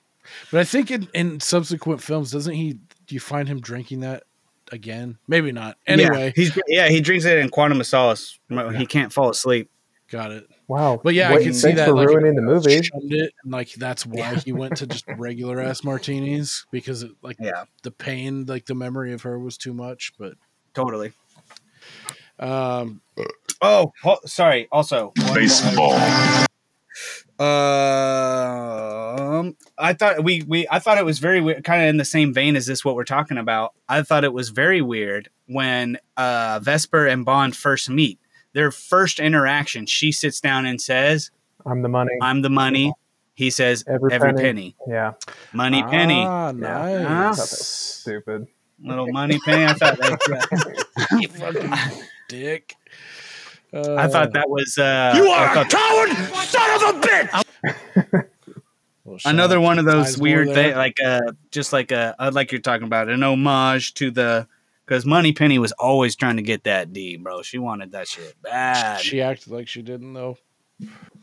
But I think in, in subsequent films, doesn't he? Do you find him drinking that again? Maybe not. Anyway, yeah, he's yeah he drinks it in Quantum of Solace. He can't fall asleep. Got it. wow But yeah, I can see thanks that. for like, ruining the movie shunned it, and like that's why he went to just [LAUGHS] regular ass martinis because it, like Yeah, the pain, like the memory of her was too much. But totally. um, Oh, ho- sorry. Also, Baseball. Um, I thought we we I thought it was very weird, kind of in the same vein as this. What we're talking about, I thought it was very weird when uh, Vesper and Bond first meet. Their first interaction, she sits down and says, i'm the money "I'm the money." He says, Every "Every, penny." penny. yeah money penny, Ah, Yeah. nice. stupid little money penny." I thought that, [LAUGHS] You fucking dick. Uh, I thought that was uh, You I are a coward, son of a bitch! well, another one of those weird things, like uh, just like uh, uh, like you're talking about an homage to the because Moneypenny was always trying to get that D, bro. She wanted that shit bad. She acted like she didn't though.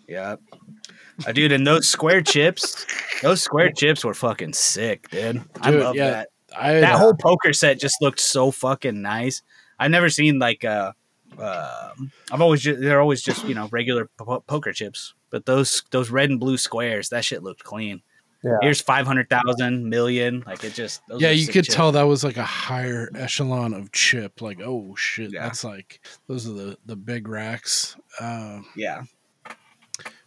yeah, uh, dude, and those square chips, those square chips were fucking sick, dude. I love yeah, that. I That whole poker set just looked so fucking nice. I've never seen like uh, um I've always just they're always just you know regular po- poker chips, but those those red and blue squares, that shit looked clean. Yeah Here's five hundred thousand million. Like it just those yeah, you could chips. tell that was like a higher echelon of chip. Like, oh shit, Yeah. that's like those are the the big racks. Um, Yeah,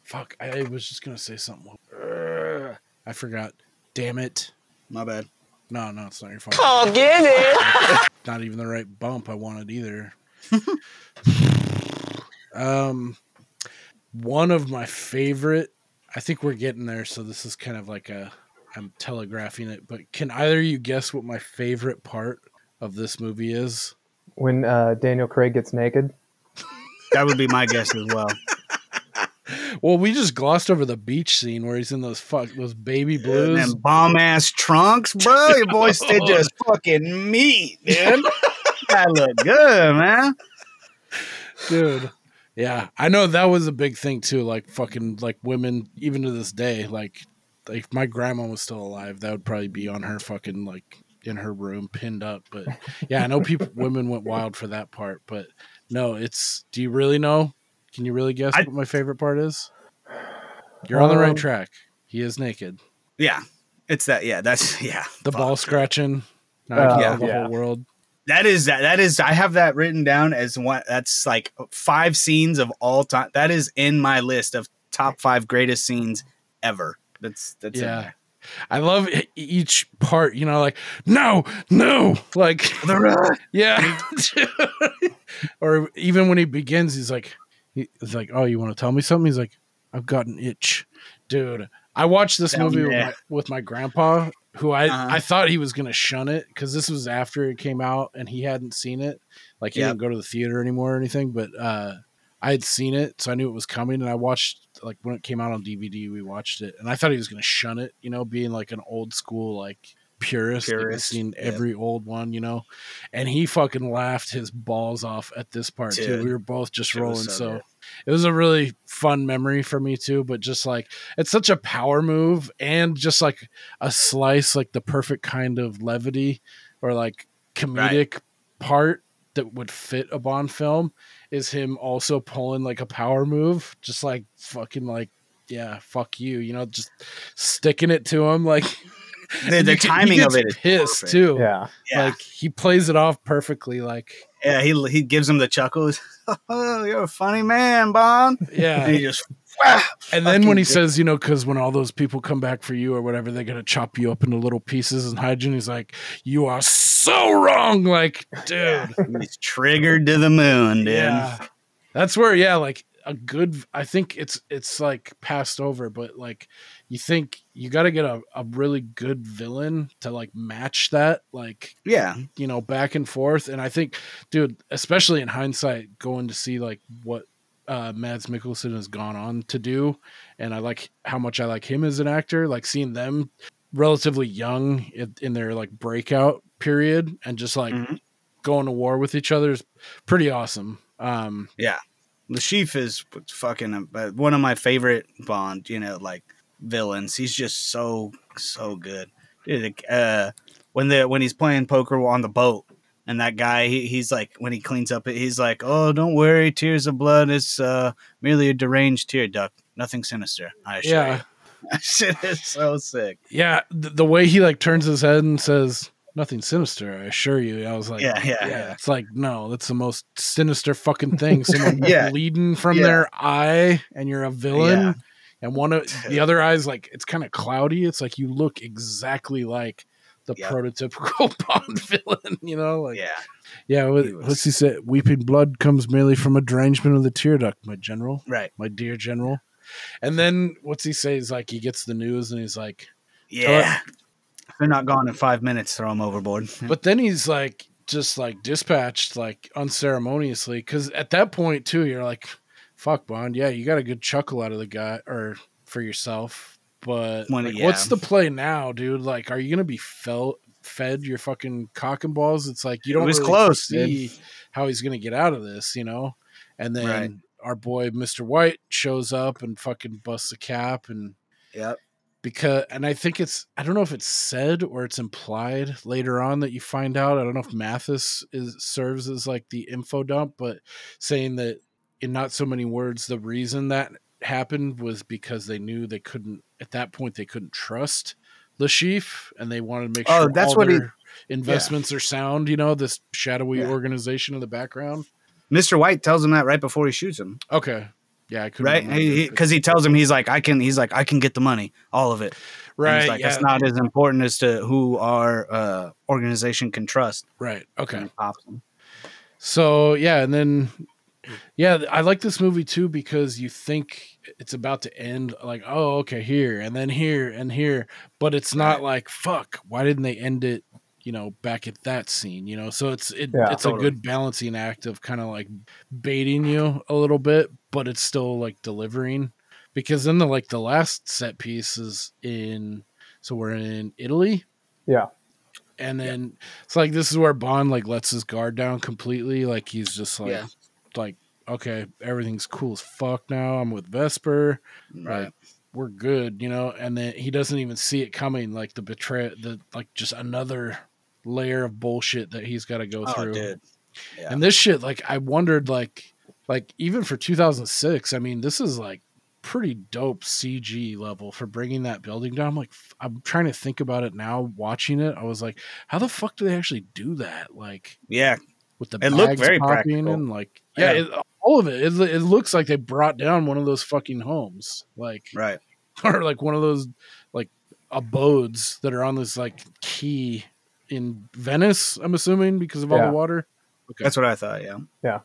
fuck, I was just gonna say something. I forgot. Damn it. my bad. No, no, it's not your fault. Oh, get it! [LAUGHS] Not even the right bump I wanted either. [LAUGHS] um, one of my favorite. I think we're getting there, so this is kind of like a. I'm telegraphing it, but can either of you guess what my favorite part of this movie is? when uh, daniel craig gets naked That would be my guess as well. [LAUGHS] Well, we just glossed over the beach scene where he's in those fuck those baby blues. [LAUGHS] And bomb ass trunks, bro. Your [LAUGHS] boys did just fucking meat, dude. that look good, man. dude. Yeah, I know that was a big thing too. Like fucking like women, even to this day. Like, like if my grandma was still alive, that would probably be on her fucking like in her room pinned up. But [LAUGHS] yeah, I know people, women went wild for that part. But no, it's. Do you really know? Can you really guess I- what my favorite part is? You're on the right Um, track. He is naked. Yeah, it's that. Yeah, that's [LAUGHS] yeah. The Fuck, ball scratching. Now I can Oh, the yeah. whole world. That is that. That is. I have that written down as one. That's like five scenes of all time. That is in my list of top five greatest scenes ever. That's that's Yeah. I love each part, you know, like, no, no, like, [LAUGHS] yeah. [LAUGHS] or even when he begins, he's like, he's like, oh, you want to tell me something? He's like, I've got an itch. Dude, I watched this Down movie with my, with my grandpa, who I, Uh-huh. I thought he was going to shun it because this was after it came out and he hadn't seen it. Like, he Yep. didn't go to the theater anymore or anything, but uh, I had seen it, so I knew it was coming. And I watched, like, when it came out on DVD, we watched it. And I thought he was going to shun it, you know, being like an old school, like, purist. Purist, seen yep. every old one, you know. And he fucking laughed his balls off at this part, too. We were both just rolling. so So. It was a really fun memory for me too. But just like it's such a power move and just like a slice, like the perfect kind of levity or like comedic part that would fit a Bond film is him also pulling like a power move, just like fucking like yeah, fuck you, you know, just sticking it to him like. [LAUGHS] The, the you he timing of gets it is pissed too. Yeah. Yeah. Like he plays it off perfectly. Like Yeah, he he gives him the chuckles. [LAUGHS] Oh, you're a funny man, Bond. yeah, And he just "Wah!" And then when he fucking- says, you know, because when all those people come back for you or whatever, they're gonna chop you up into little pieces and hide you. And he's like, "You are so wrong!" Like, dude, he's triggered to the moon, dude. yeah, that's where, yeah, like a good. I think it's it's like passed over, but like you think you got to get a, a really good villain to like match that, like Yeah. you know, back and forth. And I think, dude, especially in hindsight, going to see like what uh, Mads Mikkelsen has gone on to do, and I like how much I like him as an actor. Like seeing them relatively young in, in their like breakout period, and just like Mhm. going to war with each other is pretty awesome. Um, Yeah. The Chief is fucking uh, one of my favorite Bond, you know, like villains. He's just so so good. Dude, uh, when the when he's playing poker on the boat and that guy he, he's like when he cleans up he's like, "Oh, don't worry, tears of blood is uh, merely a deranged tear duct. Nothing sinister." I assure yeah, you. [LAUGHS] That shit is so sick. yeah. The, the way he like turns his head and says. Nothing sinister, I assure you. I was like, Yeah, yeah, yeah. It's like, no, that's the most sinister fucking thing. [LAUGHS] Someone Yeah. bleeding from Yeah. their eye, and you're a villain. Yeah. And one of [LAUGHS] the other eye's like it's kind of cloudy. It's like you look exactly like the prototypical [LAUGHS] Bond villain. You know, like Yeah. yeah. What, He was- what's he say? Weeping blood comes merely from a derangement of the tear duct, my general, Right. my dear general. And then what's he say? He's like he gets the news and he's like, Yeah. If they're not gone in five minutes, throw them overboard. But then he's like just like dispatched like unceremoniously because at that point too you're like, fuck Bond, yeah, you got a good chuckle out of the guy or for yourself, but When- like, yeah. what's the play now, dude? Like, are you gonna be felt fed your fucking cock and balls? It's like you don't was really close, see how he's gonna get out of this, you know? And then Right. our boy Mr. White shows up and fucking busts a cap and Yep. Because and I think it's I don't know if it's said or it's implied later on that you find out. I don't know if Mathis is serves as like the info dump, but saying that in not so many words, the reason that happened was because they knew they couldn't at that point they couldn't trust the chief and they wanted to make Oh, sure that's all what he- their investments are sound, you know, this shadowy Yeah. organization in the background. Mr. White tells him that right before he shoots him. Okay. Yeah, I couldn't right? Because he, tells him he's like, I can. He's like, I can get the money, all of it. Right. he's like, yeah. that's not as important as to who our uh, organization can trust. right. Okay. And he pops him. So yeah, and then yeah, I like this movie too because you think it's about to end like, oh, okay, here and then here and here, but it's not like fuck. Why didn't they end it? You know, back at that scene. You know, so it's it, Yeah. it's Totally. a good balancing act of kind of like baiting you a little bit, but it's still like delivering. Because then the like the last set piece is in, so we're in Italy, Yeah. and then it's like this is where Bond like lets his guard down completely. Like he's just like Yeah. like okay, everything's cool as fuck now. I'm with Vesper. Right. Like we're good, you know. And then he doesn't even see it coming. Like the betray, the like just another layer of bullshit that he's got to go Oh, through. Yeah. And this shit, like I wondered, like like even for 2006, I mean, this is like pretty dope CG level for bringing that building down. I'm like, I'm trying to think about it now. Watching it, I was like, how the fuck do they actually do that? Like Yeah. with the It looked very practical. and like yeah, Yeah. It, all of it. it. It looks like they brought down one of those fucking homes, like Right. [LAUGHS] or like one of those like abodes that are on this like key in Venice. I'm assuming because of all Yeah. the water. Okay. That's what I thought. Yeah. Yeah.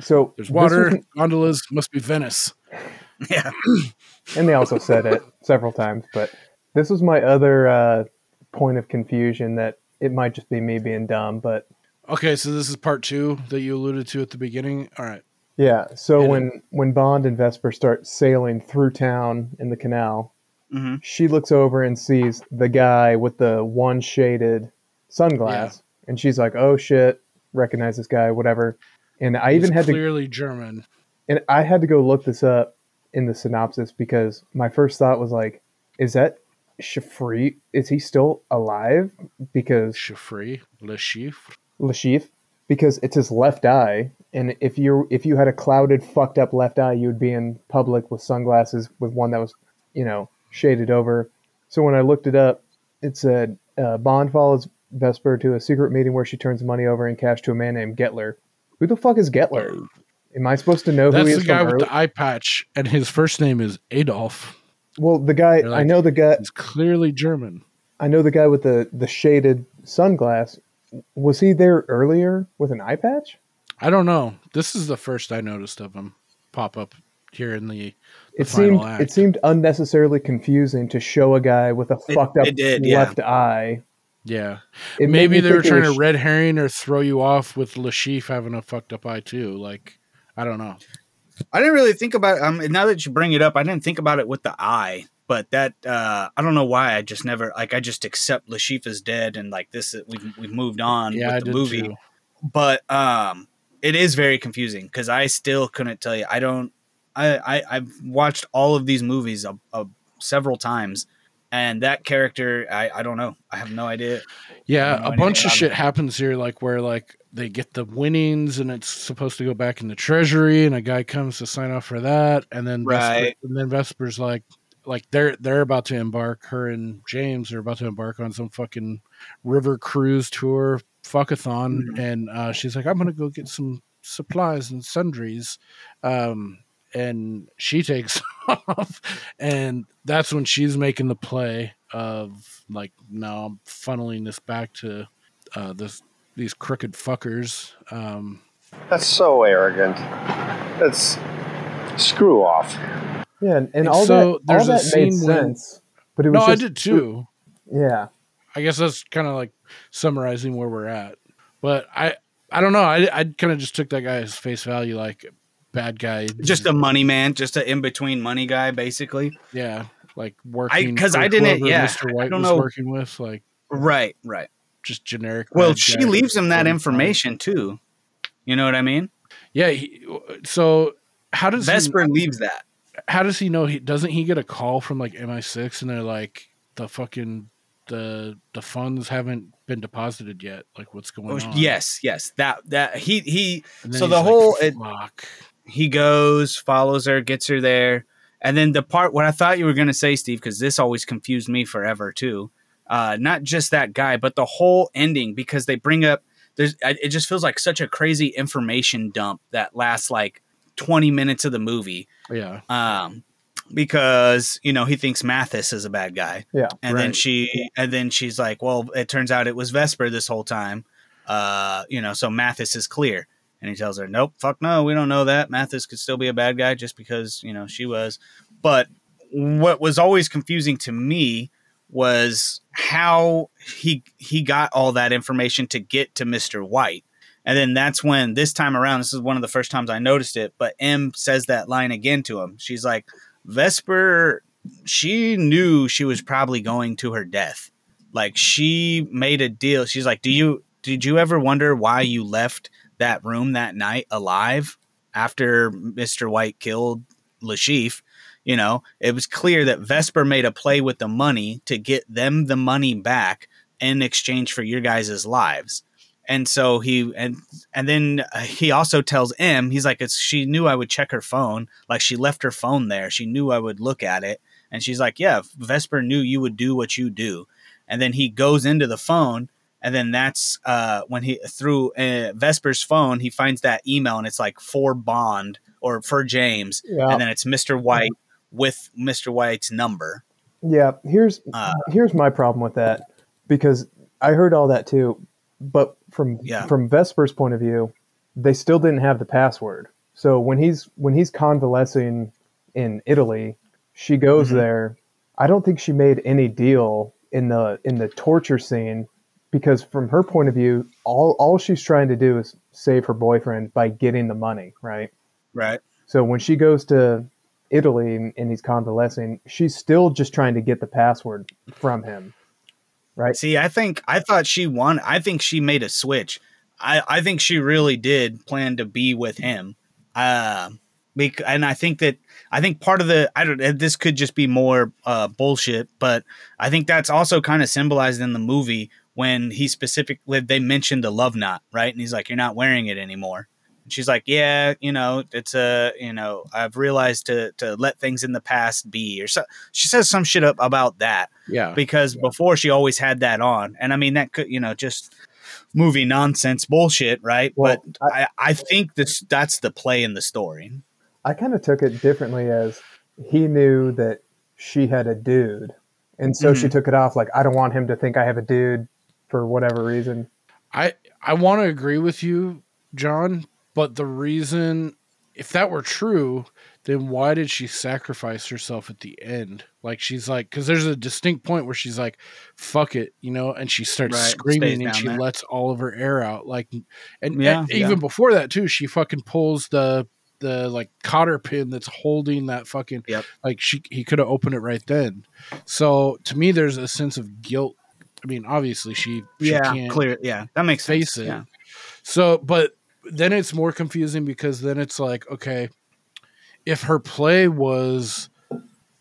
So There's water, was- gondolas, must be Venice. [LAUGHS] Yeah. [CLEARS THROAT] and they also said it several times, but this was my other uh, point of confusion that it might just be me being dumb, but Okay, so this is part two that you alluded to at the beginning. All right. yeah. So Hit it. when when Bond and Vesper start sailing through town in the canal, hmm she looks over and sees the guy with the one shaded sunglass, and she's like, "Oh shit, recognize this guy, whatever." And I even He's had to clearly German. and I had to go look this up in the synopsis because my first thought was like, is that Shafri? Is he still alive? Because Shafri, Le Chiffre. Lashif, because it's his left eye, and if you if you had a clouded, fucked up left eye, you would be in public with sunglasses with one that was, you know, shaded over. So when I looked it up, it said uh, Bond follows Vesper to a secret meeting where she turns money over in cash to a man named Gettler. Who the fuck is Gettler? Am I supposed to know who That's he the is? guy from with early- the eye patch, and his first name is Adolf. well, the guy They're I know the guy He's clearly German. I know the guy with the the shaded sunglass. Was he there earlier with an eye patch? I don't know. This is the first I noticed of him pop up here in the, the It final seemed act. it seemed unnecessarily confusing to show a guy with a It- fucked up it did, yeah. left eye. Yeah. It Maybe they were think it trying to red herring or throw you off with Le Chiffre having a fucked up eye too. Like, I don't know. I didn't really think about um now that you bring it up, I didn't think about it with the eye, but that uh I don't know why I just never like I just accept Le Chiffre is dead and like this we've we've moved on Yeah, I with the did movie. too. But um it is very confusing because I still couldn't tell you. I don't I, I I've watched all of these movies a, a, several times and that character I, I don't know. I have no idea. Yeah, know a bunch of shit it. happens here, like where like they get the winnings and it's supposed to go back in the treasury, and a guy comes to sign off for that, and then Vesper, Right. and then Vesper's like, like they're they're about to embark. Her and James are about to embark on some fucking river cruise tour, fuckathon, Mm-hmm. and uh, she's like, I'm gonna go get some supplies and sundries. Um, and she takes [LAUGHS] off, and that's when she's making the play of like, now I'm funneling this back to uh, this these crooked fuckers. Um, That's so arrogant. That's screw off. Yeah, and, and And all so that there's all a that made scene when- sense. But it was no, I did too. Yeah. I guess that's kind of like summarizing where we're at. But I, I don't know. I, I kind of just took that guy as face value, like bad guy. Just a money man, just an in between money guy, basically. yeah, like working. 'cause for I didn't- yeah, Mr. I White don't was know. working with, like Right, right. just generic. Well, she leaves him that information too. You know what I mean? Yeah. He, so how does Vesper he, leaves that. how does he know he doesn't he get a call from like MI6 and they're like the fucking the the funds haven't been deposited yet like what's going Oh, on yes, yes. That that he he. So the like, whole it, fuck he goes, follows her, gets her there, and then the part what I thought you were gonna say, Steve, because this always confused me forever too. Uh, not just that guy, but the whole ending because they bring up there's it just feels like such a crazy information dump that lasts like 20 minutes of the movie. yeah um, because you know he thinks Mathis is a bad guy, Yeah. and then Right. she and then she's like, "Well, it turns out it was Vesper this whole time." Uh, you know, so Mathis is clear, and he tells her, "Nope, fuck no, we don't know that. Mathis could still be a bad guy just because you know she was." But what was always confusing to me was how he he got all that information to get to Mister White. And then that's when this time around, this is one of the first times I noticed it, but M says that line again to him. She's like, Vesper, she knew she was probably going to her death. Like she made a deal. She's like, Do you did you ever wonder why you left that room that night alive after Mr. White killed Le Chiffre? You know, it was clear that Vesper made a play with the money to get them the money back in exchange for your guys' lives and so he and and then uh, he also tells M he's like she knew I would check her phone like she left her phone there she knew I would look at it and she's like yeah Vesper knew you would do what you do and then he goes into the phone and then that's uh when he through uh, Vesper's phone he finds that email and it's like for Bond or for James Yeah. and then it's Mr. White with Mr. White's number Yeah, here's Uh, here's my problem with that because I heard all that too, but from Yeah. from Vesper's point of view, they still didn't have the password. So when he's when he's convalescing in Italy, she goes Mhm. there. I don't think she made any deal in the in the torture scene because from her point of view, all all she's trying to do is save her boyfriend by getting the money, right? right So when she goes to Italy and, and he's convalescing, she's still just trying to get the password from him. Right. See, I think I thought she won. I think she made a switch. I, I think she really did plan to be with him. Uh, Bec- and I think that I think part of the I don't this could just be more uh, bullshit, but I think that's also kind of symbolized in the movie when he specifically they mentioned the love knot, right? And he's like, "You're not wearing it anymore." And she's like, "Yeah, you know, it's a you know, I've realized to to let things in the past be." Or so she says some shit up about that Yeah. because before she always had that on, and I mean that could you know just movie nonsense bullshit, right? Well, but I, I think this that's the play in the story. I kind of took it differently as he knew that she had a dude, and so she Mhm. took it off like I don't want him to think I have a dude for whatever reason. I I want to agree with you, Jon, but the reason if that were true, then why did she sacrifice herself at the end? Like she's like cuz there's a distinct point where she's like fuck it, you know, and she starts Right, screaming and she there. lets all of her air out like and, Yeah, and yeah. even before that too, she fucking pulls the the like cotter pin that's holding that fucking Yep. like she he could have opened it right then. So to me there's a sense of guilt. I mean, obviously she, she yeah, clear. Yeah, that makes face sense. it. Yeah. So, but then it's more confusing because then it's like, okay, if her play was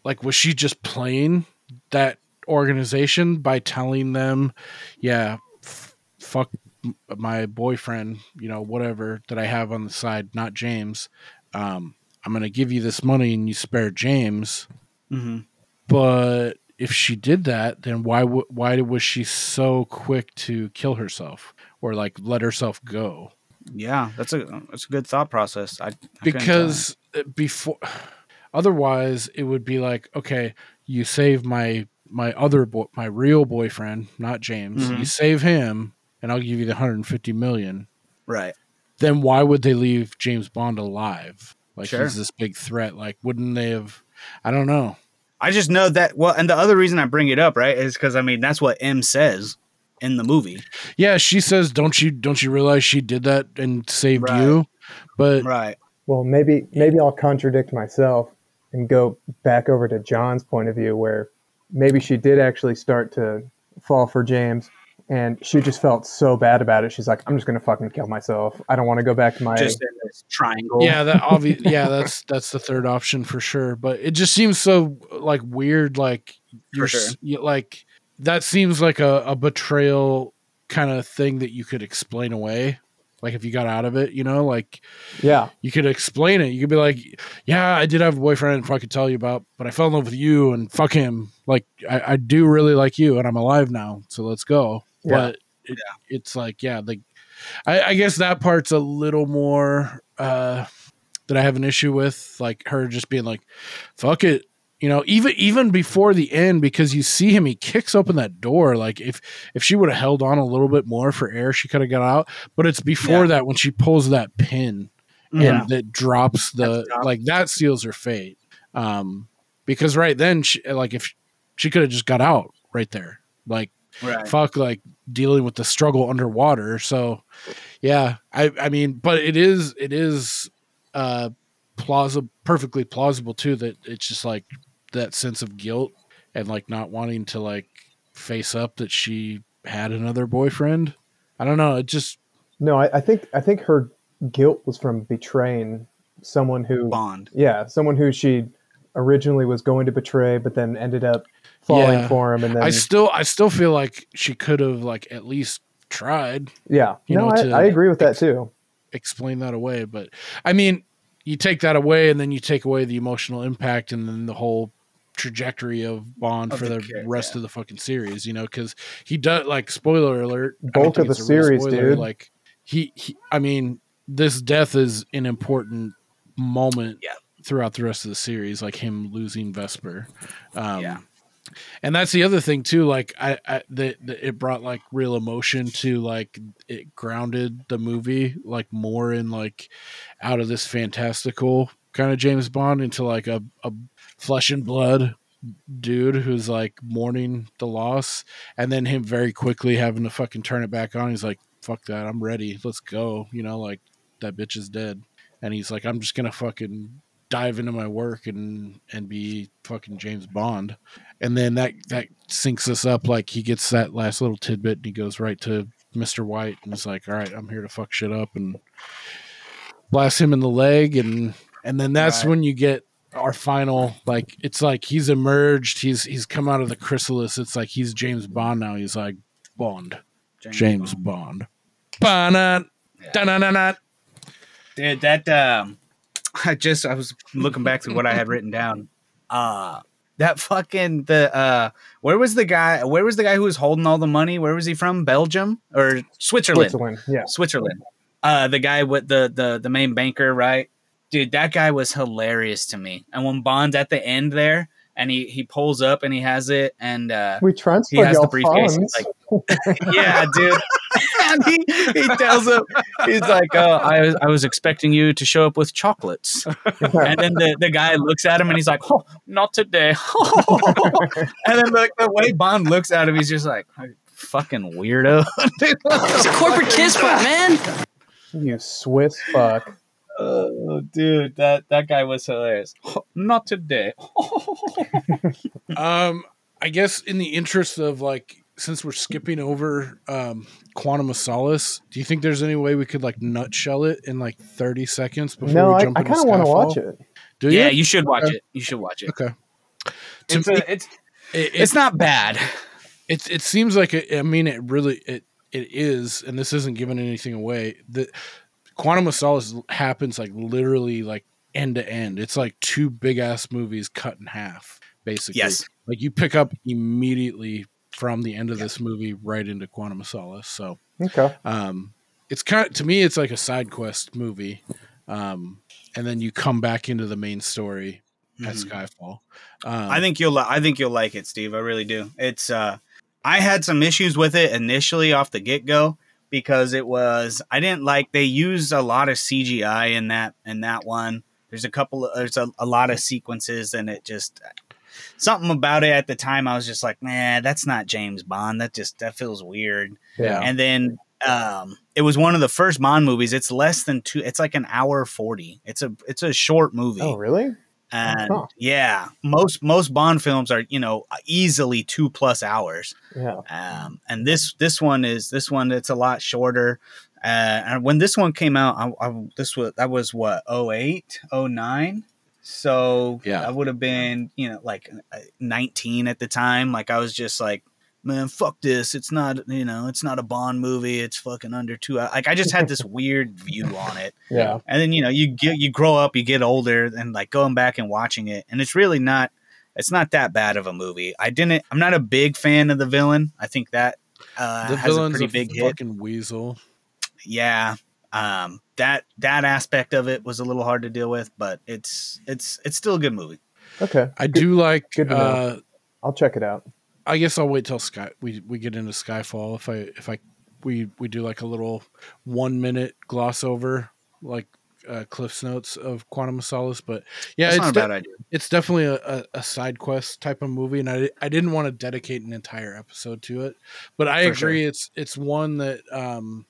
like, was she just playing that organization by telling them, yeah, f- fuck my boyfriend, you know, whatever that I have on the side, not James. Um, I'm going to give you this money and you spare James. hmm But if she did that, then why w- why was she so quick to kill herself or like let herself go? Yeah, that's a that's a good thought process. I, I Because uh, before, otherwise it would be like, okay, you save my my other boy, my real boyfriend, not James. Mhm. You save him, and I'll give you the 150 million. right. Then why would they leave James Bond alive? Like Sure. he's this big threat. Like wouldn't they have? I don't know. I just know that. Well, and the other reason I bring it up, right, is because I mean that's what M says in the movie. Yeah, she says, "Don't you don't you realize she did that and saved Right. you?" But Right. Well, maybe maybe I'll contradict myself and go back over to Jon's point of view, where maybe she did actually start to fall for James, and she just felt so bad about it. She's like, "I'm just gonna fucking kill myself. I don't want to go back to my." Just in this triangle. yeah, that [LAUGHS] obvious. yeah, that's that's the third option for sure. But it just seems so like weird. Like you're sure. you, like that seems like a, a betrayal kind of thing that you could explain away. Like if you got out of it, you know, like yeah, you could explain it. You could be like, "Yeah, I did have a boyfriend, if I could tell you about, but I fell in love with you, and fuck him. Like I, I do really like you, and I'm alive now, so let's go." Yeah. But it, it's like, yeah, like I, I guess that part's a little more uh, that I have an issue with, like her just being like, "Fuck it." You know, even even before the end, because you see him, he kicks open that door. Like if if she would have held on a little bit more for air, she could have got out. But it's before Yeah. that when she pulls that pin Yeah. and that drops the That's like that seals her fate. Um, because right then, she, like if she could have just got out right there, like Right. fuck, like dealing with the struggle underwater. So, yeah, I I mean, but it is it is uh plausible, perfectly plausible too that it's just like that sense of guilt and like not wanting to like face up that she had another boyfriend. I don't know. It just no, I, I think I think her guilt was from betraying someone who Bond. Yeah, someone who she originally was going to betray, but then ended up falling Yeah. for him, and then I still I still feel like she could have like at least tried yeah, you no, know, I, to I agree with that too. explain that away. But I mean, you take that away, and then you take away the emotional impact, and then the whole trajectory of Bond Of for the the character, rest of the fucking series. You know, because he does like spoiler alert. I Bulk of the it's a real series, spoiler, dude. Like he, he, I mean, this death is an important moment Yeah. throughout the rest of the series, like him losing Vesper. Um, Yeah. And that's the other thing too like i, I it brought like real emotion to like it grounded the movie like more in like out of this fantastical kind of james bond into like a, a flesh and blood dude who's like mourning the loss and then him very quickly having to fucking turn it back on. He's like fuck that i'm ready let's go you know like that bitch is dead and he's like i'm just gonna fucking dive into my work and and be fucking james bond and then that that syncs us up like he gets that last little tidbit and he goes right to Mr. White and is like, "All right, I'm here to fuck shit up and blast him in the leg and and then that's Right. when you get our final like it's like he's emerged he's he's come out of the chrysalis it's like he's james bond now he's like bond james, bond, Ba-na, da-na-na-na. Dude, that um, I just I was looking back to what I had written down. Uh that fucking the uh, where was the guy? Where was the guy who was holding all the money? Where was he from? Belgium or Switzerland? Switzerland, yeah. Switzerland. Uh, the guy with the the the main banker, right? Dude, that guy was hilarious to me. And when Bond's at the end there, and he he pulls up and he has it, and uh, We he has your the briefcase. He's like, yeah, dude. [LAUGHS] and he, he tells him, he's like, oh, I, was, I was expecting you to show up with chocolates. [LAUGHS] and then the, the guy looks at him and he's like, oh, not today. [LAUGHS] and then like the way Bond looks at him, he's just like, fucking weirdo. It's a corporate kiss, but man. you Swiss fuck. Oh, dude, that, that guy was hilarious. [LAUGHS] Not today. [LAUGHS] um i guess in the interest of like since we're skipping over um quantum of solace do you think there's any way we could like nutshell it in like 30 seconds before No, we I, jump I into kind of want to watch it. do you? yeah, you you should watch Okay. it. You should watch it. okay It's, me- a, it's, It- it's not bad. It's it seems like it, I mean it really it it is, and this isn't giving anything away. The Quantum of Solace happens like literally like end to end. It's like two big ass movies cut in half, basically. Yes. Like you pick up immediately from the end of this movie right into Quantum of Solace. So Okay. um it's kind of to me it's like a side quest movie. Um and then you come back into the main story at Mhm. Skyfall. Um, I think you'll li- I think you'll like it, Steve. I really do. It's uh I had some issues with it initially off the get-go because it was I didn't like they used a lot of CGI in that in that one. There's a couple of there's a, a lot of sequences and it just something about it at the time I was just like, "Nah, that's not James Bond. That just that feels weird." Yeah. And then um it was one of the first Bond movies. It's less than 2 it's like an hour 40. It's a it's a short movie. Oh, really? And Huh. yeah, most most Bond films are you know easily two plus hours. Yeah. Um, and this this one is this one it's a lot shorter. Uh, and when this one came out, I, I, this was that was what 08, 09? So Yeah. I would have been you know like uh, nineteen at the time. Like I was just like, man, fuck this. It's not you know it's not a Bond movie. It's fucking under two. hou-" Like I just had this weird view on it. [LAUGHS] Yeah. And then you know you get you grow up, you get older, and like going back and watching it, and it's really not it's not that bad of a movie. I didn't. I'm not a big fan of the villain. I think that uh, the has a villain's pretty a big hit. fucking weasel. Yeah, um, that that aspect of it was a little hard to deal with, but it's it's it's still a good movie. Okay. I do like good to know. uh I'll check it out. I guess I'll wait till Sky we we get into Skyfall if I if I we we do like a little one minute gloss over like uh, Cliff's notes of Quantum of Solace, but yeah, That's it's not a de- bad idea. it's definitely a, a, a side quest type of movie, and I I didn't want to dedicate an entire episode to it, but I For sure. agree it's it's one that um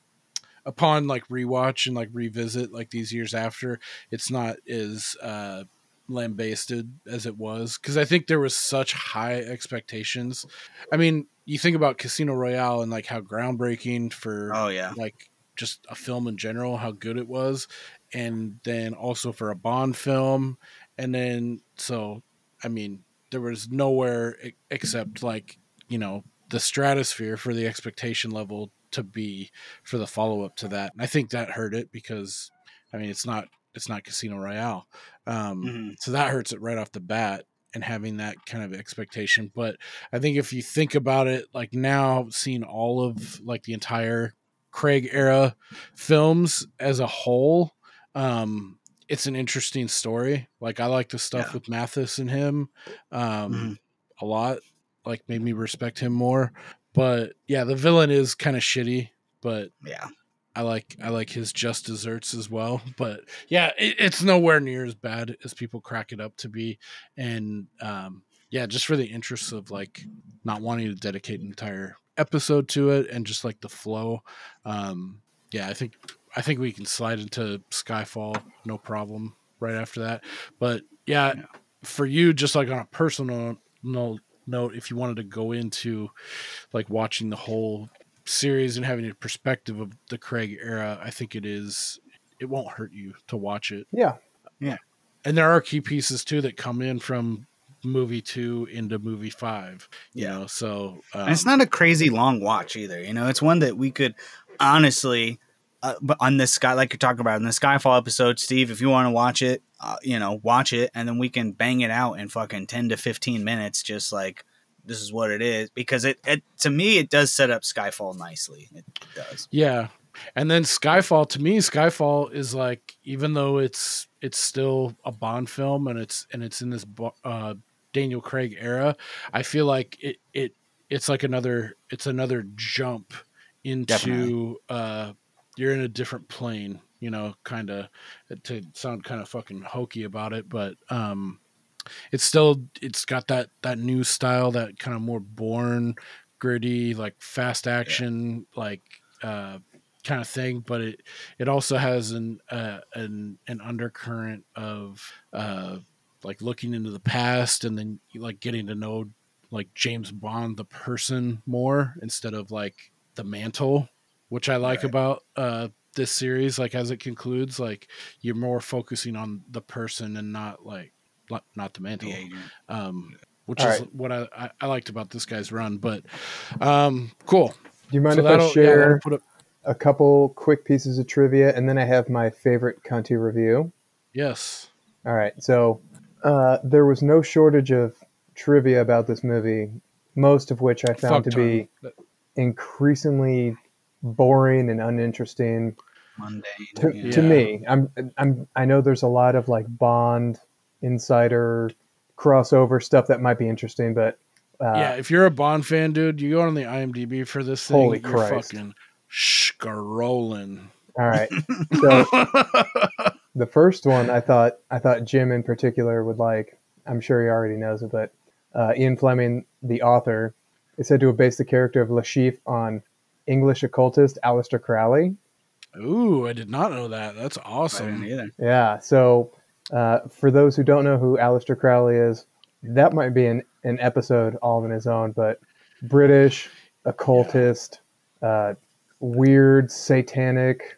upon like rewatch and like revisit like these years after, it's not as uh lambasted as it was because I think there was such high expectations. I mean, you think about Casino Royale and like how groundbreaking for Oh yeah, like just a film in general, how good it was, and then also for a Bond film, and then so I mean there was nowhere except like you know the stratosphere for the expectation level to be for the follow up to that. And I think that hurt it because I mean it's not it's not Casino Royale, um, Mhm. so that hurts it right off the bat and having that kind of expectation. But I think if you think about it, like now seeing all of like the entire Craig era films as a whole, um, it's an interesting story. Like I like the stuff Yeah. with Mathis and him um, Mhm. a lot. Like made me respect him more. But yeah, the villain is kind of shitty, but yeah. I like I like his just desserts as well. But yeah, it, it's nowhere near as bad as people crack it up to be. And um, yeah, just for the interests of like not wanting to dedicate an entire episode to it and just like the flow. Um, yeah, I think I think we can slide into Skyfall no problem right after that. But yeah, Yeah. for you, just like on a personal note, if you wanted to go into like watching the whole series and having a perspective of the Craig era, I think it is. It won't hurt you to watch it. Yeah. Yeah. And there are key pieces too that come in from movie two into movie five. You Yeah. know, so um, and it's not a crazy long watch either. You know, it's one that we could honestly, uh, but on this sky, like you're talking about in the Skyfall episode, Steve, if you want to watch it, uh, you know, watch it, and then we can bang it out in fucking ten to fifteen minutes, just like this is what it is. Because it, it to me, it does set up Skyfall nicely. It does. Yeah. And then Skyfall to me, Skyfall is like even though it's it's still a Bond film and it's and it's in this uh, Daniel Craig era, I feel like it it it's like another it's another jump into Definitely. uh you're in a different plane, you know, kind of to sound kind of fucking hokey about it, but um it's still it's got that that new style that kind of more Bourne gritty like fast action like uh kind of thing but it it also has an uh an an undercurrent of uh like looking into the past and then like getting to know like James Bond the person more instead of like the mantle which I like about uh this series like as it concludes like you're more focusing on the person and not like not- not the mantle um which All is right. what I, I I liked about this guy's run but um cool Do you mind So if I that'll- yeah, share put up a couple quick pieces of trivia, and then I have my favorite Cunty review? yes All right. So uh, there was no shortage of trivia about this movie, most of which I found Fuck to be increasingly boring and uninteresting. Mundane. To, yeah. to me, I'm I'm I know there's a lot of like Bond insider crossover stuff that might be interesting, but uh, yeah, if you're a Bond fan, dude, you go on the IMDb for this thing. Holy you're Christ. fucking scrolling. All right. [LAUGHS] So the first one I thought I thought Jim in particular would like. I'm sure he already knows it, but uh, Ian Fleming, the author, is said to have based the character of Le Chiffre on English occultist Aleister Crowley. Ooh, I did not know that. That's I awesome. didn't either. Yeah. So uh, for those who don't know who Aleister Crowley is, that might be an, an episode all in his own. But British occultist, uh, weird satanic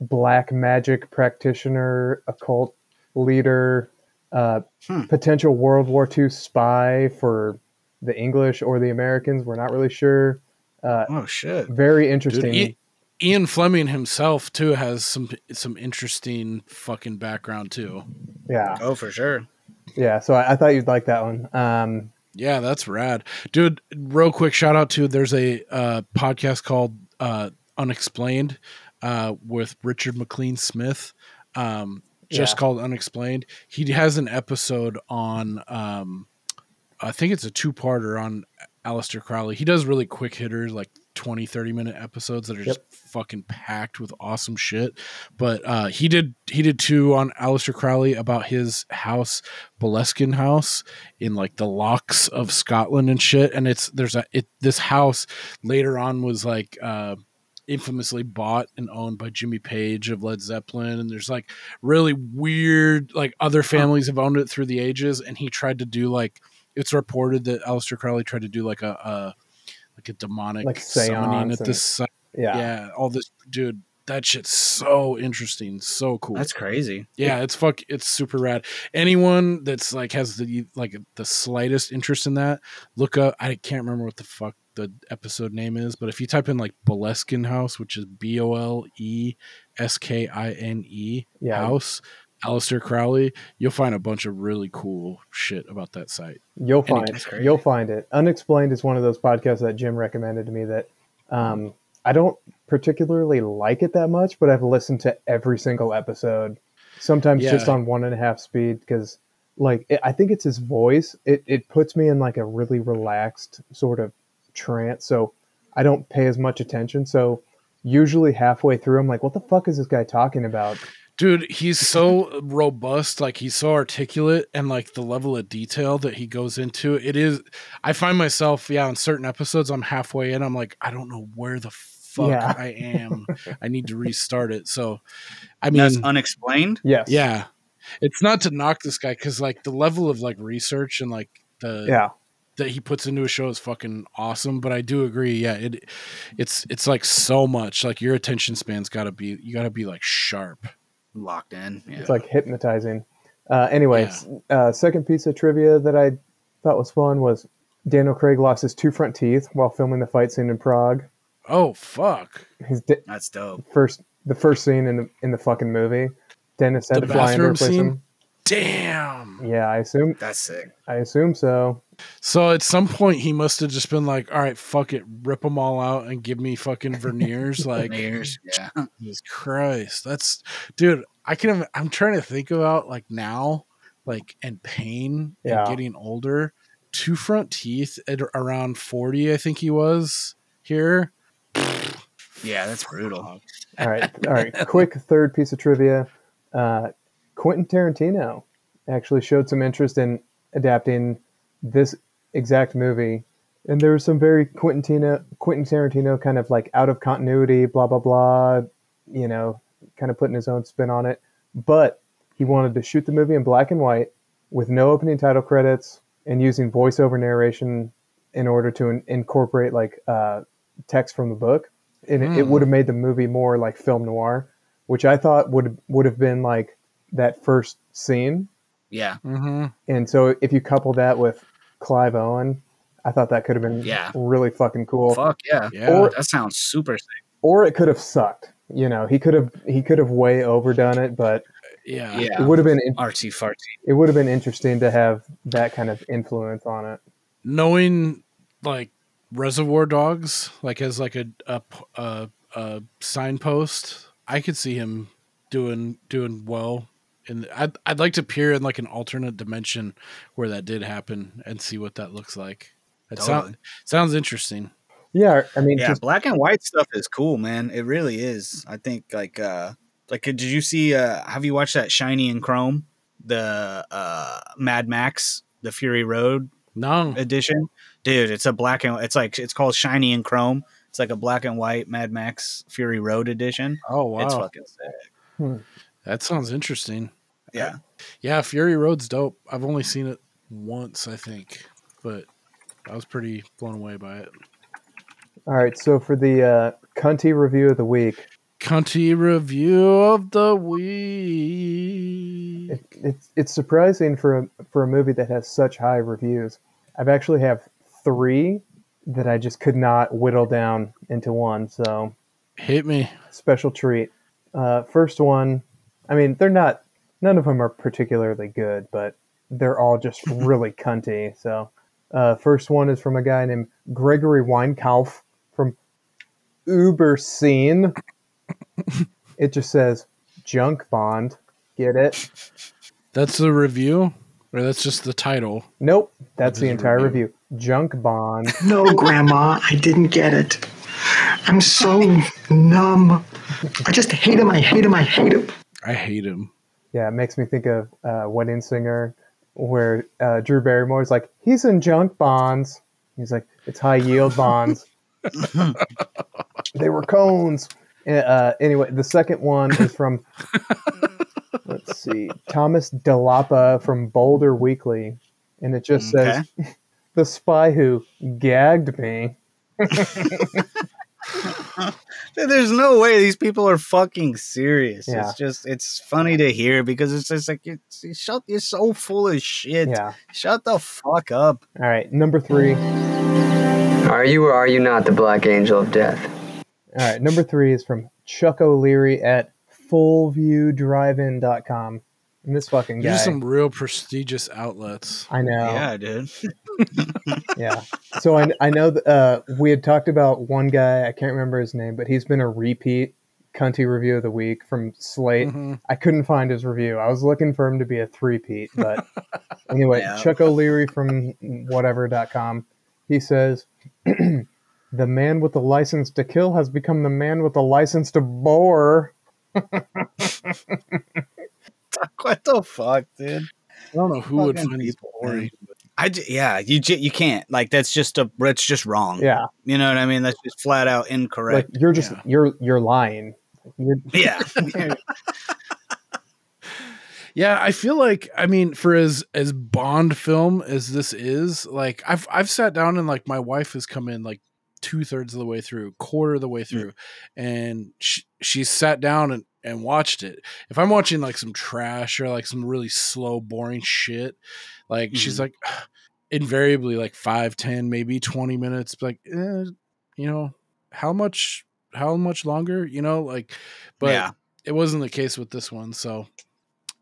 black magic practitioner, occult leader, uh, Hmm. potential World War II spy for the English or the Americans. We're not really sure. Uh, Oh shit. very Dude, interesting. I- Ian Fleming himself too has some some interesting fucking background too. yeah. Oh, for sure. Yeah. So I, I thought you'd like that one. Um, Yeah, that's rad, dude. Real quick shout out to there's a uh, podcast called uh, Unexplained uh, with Richard MacLean Smith, um, just Yeah. called Unexplained. He has an episode on, um, I think it's a two parter on Aleister Crowley. He does really quick hitters, like 20, 30 minute episodes that are just fucking packed with awesome shit. But uh, he did he did two on Aleister Crowley about his house, Boleskine House, in like the lochs of Scotland and shit. And it's there's a it this house later on was like uh infamously bought and owned by Jimmy Page of Led Zeppelin and there's like really weird like other families have owned it through the ages and he tried to do like it's reported that Aleister Crowley tried to do like a, a like a demonic Like summoning at this site. yeah. Yeah, all this dude that shit's so interesting, so cool. That's crazy. Yeah, it's fuck. It's super rad. Anyone that's like has the like the slightest interest in that, look up. I can't remember what the fuck the episode name is, but if you type in like Boleskine House, which is B O L E S K I N E Yeah. House, Aleister Crowley, you'll find a bunch of really cool shit about that site. You'll find you'll find it. Unexplained is one of those podcasts that Jim recommended to me that um, I don't particularly like it that much, but I've listened to every single episode. Sometimes Yeah. just on one and a half speed because, like, it, I think it's his voice. It it puts me in like a really relaxed sort of trance, so I don't pay as much attention. So usually halfway through, I'm like, "What the fuck is this guy talking about?" Dude, he's so robust, like he's so articulate and like the level of detail that he goes into. It is I find myself, yeah, on certain episodes I'm halfway in, I'm like, I don't know where the fuck Yeah. I am. I need to [LAUGHS] restart it. So I mean that's unexplained. Yes. yeah. It's not to knock this guy because like the level of like research and like the Yeah. that he puts into a show is fucking awesome. But I do agree, yeah, it it's it's like so much. Like your attention span's gotta be you gotta be like sharp. Locked in. Yeah. It's like hypnotizing. Uh, anyways, uh, second piece of trivia that I thought was fun was Daniel Craig lost his two front teeth while filming the fight scene in Prague. Oh fuck! Di- That's dope. first, the first scene in the in the fucking movie. Dennis had The to fly in to replace scene? him. Damn. Yeah, I assume. That's sick. I assume so. So at some point he must have just been like, "All right, fuck it, rip them all out and give me fucking veneers." [LAUGHS] Like, Veneers, yeah. Jesus Christ, that's dude. I can. I'm trying to think about like now, like and pain Yeah. and getting older. Two front teeth at around forty, I think he was here. Yeah, that's brutal. All right, all right. Quick third piece of trivia: uh, Quentin Tarantino actually showed some interest in adapting this exact movie, and there was some very Quentin Tarantino, Quentin Tarantino kind of like out of continuity, blah blah blah. You know, kind of putting his own spin on it. But he wanted to shoot the movie in black and white with no opening title credits and using voiceover narration in order to in- incorporate like uh, text from the book. And it, it Hmm. would have made the movie more like film noir, which I thought would would have been like that first scene. Yeah. Mm-hmm. And so if you couple that with Clive Owen, I thought that could have been Yeah. really fucking cool. Fuck yeah. Or- that sounds super sick. Or it could have sucked. You know, he could have he could have way overdone it, but Yeah, Yeah. it would have been in- artsy fartsy. it would have been interesting to have that kind of influence on it. knowing like Reservoir Dogs, like as like a a, a, a signpost, I could see him doing doing well. And I'd I'd like to peer in like an alternate dimension where that did happen and see what that looks like. That sound, Totally. sounds interesting. Yeah, I mean, Yeah, just black and white stuff is cool, man. It really is. I think like uh like did you see uh have you watched that Shiny and Chrome? The uh Mad Max, the Fury Road No, edition? Dude, it's a black and it's like it's called Shiny and Chrome. It's like a black and white Mad Max Fury Road edition. oh wow, It's fucking sick. That sounds interesting. Yeah. Yeah, Fury Road's dope. I've only seen it once, I think, but I was pretty blown away by it. all right. So for the uh, cunty review of the week, Cunty review of the week. it, it's it's surprising for a, for a movie that has such high reviews. I've actually have three that I just could not whittle down into one. So Hit me. special treat. Uh, first one, I mean, they're not. None of them are particularly good, but they're all just [LAUGHS] really cunty. So, uh, first one is from a guy named Gregory Weinkauf from Uber Scene. it just says junk bond. Get it? That's the review, or that's just the title. Nope, that's the entire review? review. Junk bond. [LAUGHS] No, Grandma, I didn't get it. I'm so numb. I just hate him. I hate him. I hate him. I hate him. Yeah, it makes me think of uh, Wedding Singer, where uh, Drew Barrymore's like, he's in junk bonds. He's like, it's high yield bonds. [LAUGHS] they were cones. Uh, anyway, the second one is from, [LAUGHS] let's see, Thomas Delapa from Boulder Weekly. And it just says, the spy who gagged me. [LAUGHS] Dude, There's no way these people are fucking serious. Yeah. It's just it's funny to hear because it's just like it's, it's shut you're so full of shit. Yeah. Shut the fuck up. All right, number three. Are you or are you not the Black Angel of Death? All right, number three is from Chuck O'Leary at fullviewdrivein.com. And this fucking guy. These are some real prestigious outlets. I know. Yeah, dude. [LAUGHS] Yeah. So I, I know that, uh, we had talked about one guy, I can't remember his name, but he's been a repeat cunty review of the week from Slate. Mhm. I couldn't find his review. I was looking for him to be a three-peat, but [LAUGHS] anyway, Yeah. Chuck O'Leary from whatever.com, he says, [CLEARS THROAT] the man with the license to kill has become the man with the license to bore. [LAUGHS] What the fuck, dude? I don't know who would find these people, boring. I yeah, you j- you can't like that's just a that's just wrong. Yeah. you know what I mean. That's just flat out incorrect. Like you're just you're you're lying. You're, [LAUGHS] yeah, [LAUGHS] Yeah, I feel like I mean, for as as Bond film as this is, like I've I've sat down and like my wife has come in like two thirds of the way through, quarter of the way mm. through, and she she's sat down and and watched it. If I'm watching like some trash or like some really slow, boring shit, like she's Mhm. like [SIGHS] invariably like five, ten, maybe 20 minutes, like, eh, you know, how much, how much longer, you know, like, but Yeah. it wasn't the case with this one. So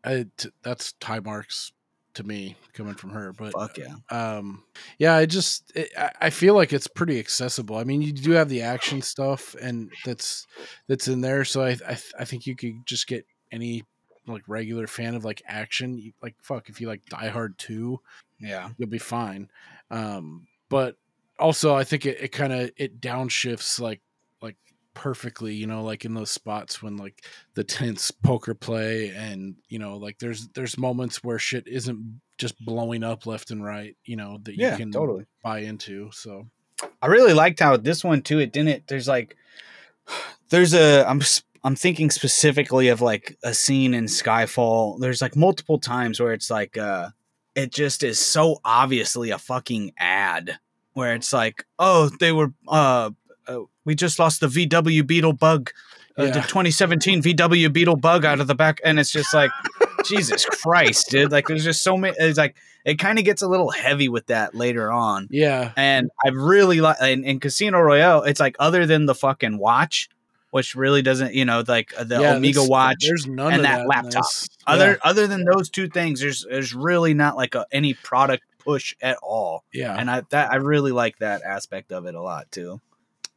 I, t- that's high marks to me coming from her, but Fuck yeah. um yeah i just it, I- feel like it's pretty accessible i mean you do have the action stuff and that's that's in there so i i, I think you could just get any like regular fan of like action you, like fuck if you like die hard 2 Yeah. you'll be fine um but also i think it, it kind of it downshifts like perfectly you know like in those spots when like the tense poker play and you know like there's there's moments where shit isn't just blowing up left and right you know that you Yeah, can totally. buy into so I really liked how this one too. It didn't. There's like, [SIGHS] there's a. I'm I'm thinking specifically of like a scene in Skyfall. There's like multiple times where it's like, uh, it just is so obviously a fucking ad. Where it's like, oh, they were. uh, uh we just lost the VW Beetle bug. Uh, The 2017 VW Beetle bug out of the back, and it's just like, [LAUGHS] Jesus Christ, dude! Like, there's just so many. It's like it kind of gets a little heavy with that later on. yeah And I really like in, in Casino Royale, it's like other than the fucking watch, which really doesn't, you know, like uh, the Yeah, Omega watch there's none and of that, that laptop. Other Yeah. other than those two things, there's there's really not like a, any product push at all. yeah And I that I really like that aspect of it a lot too.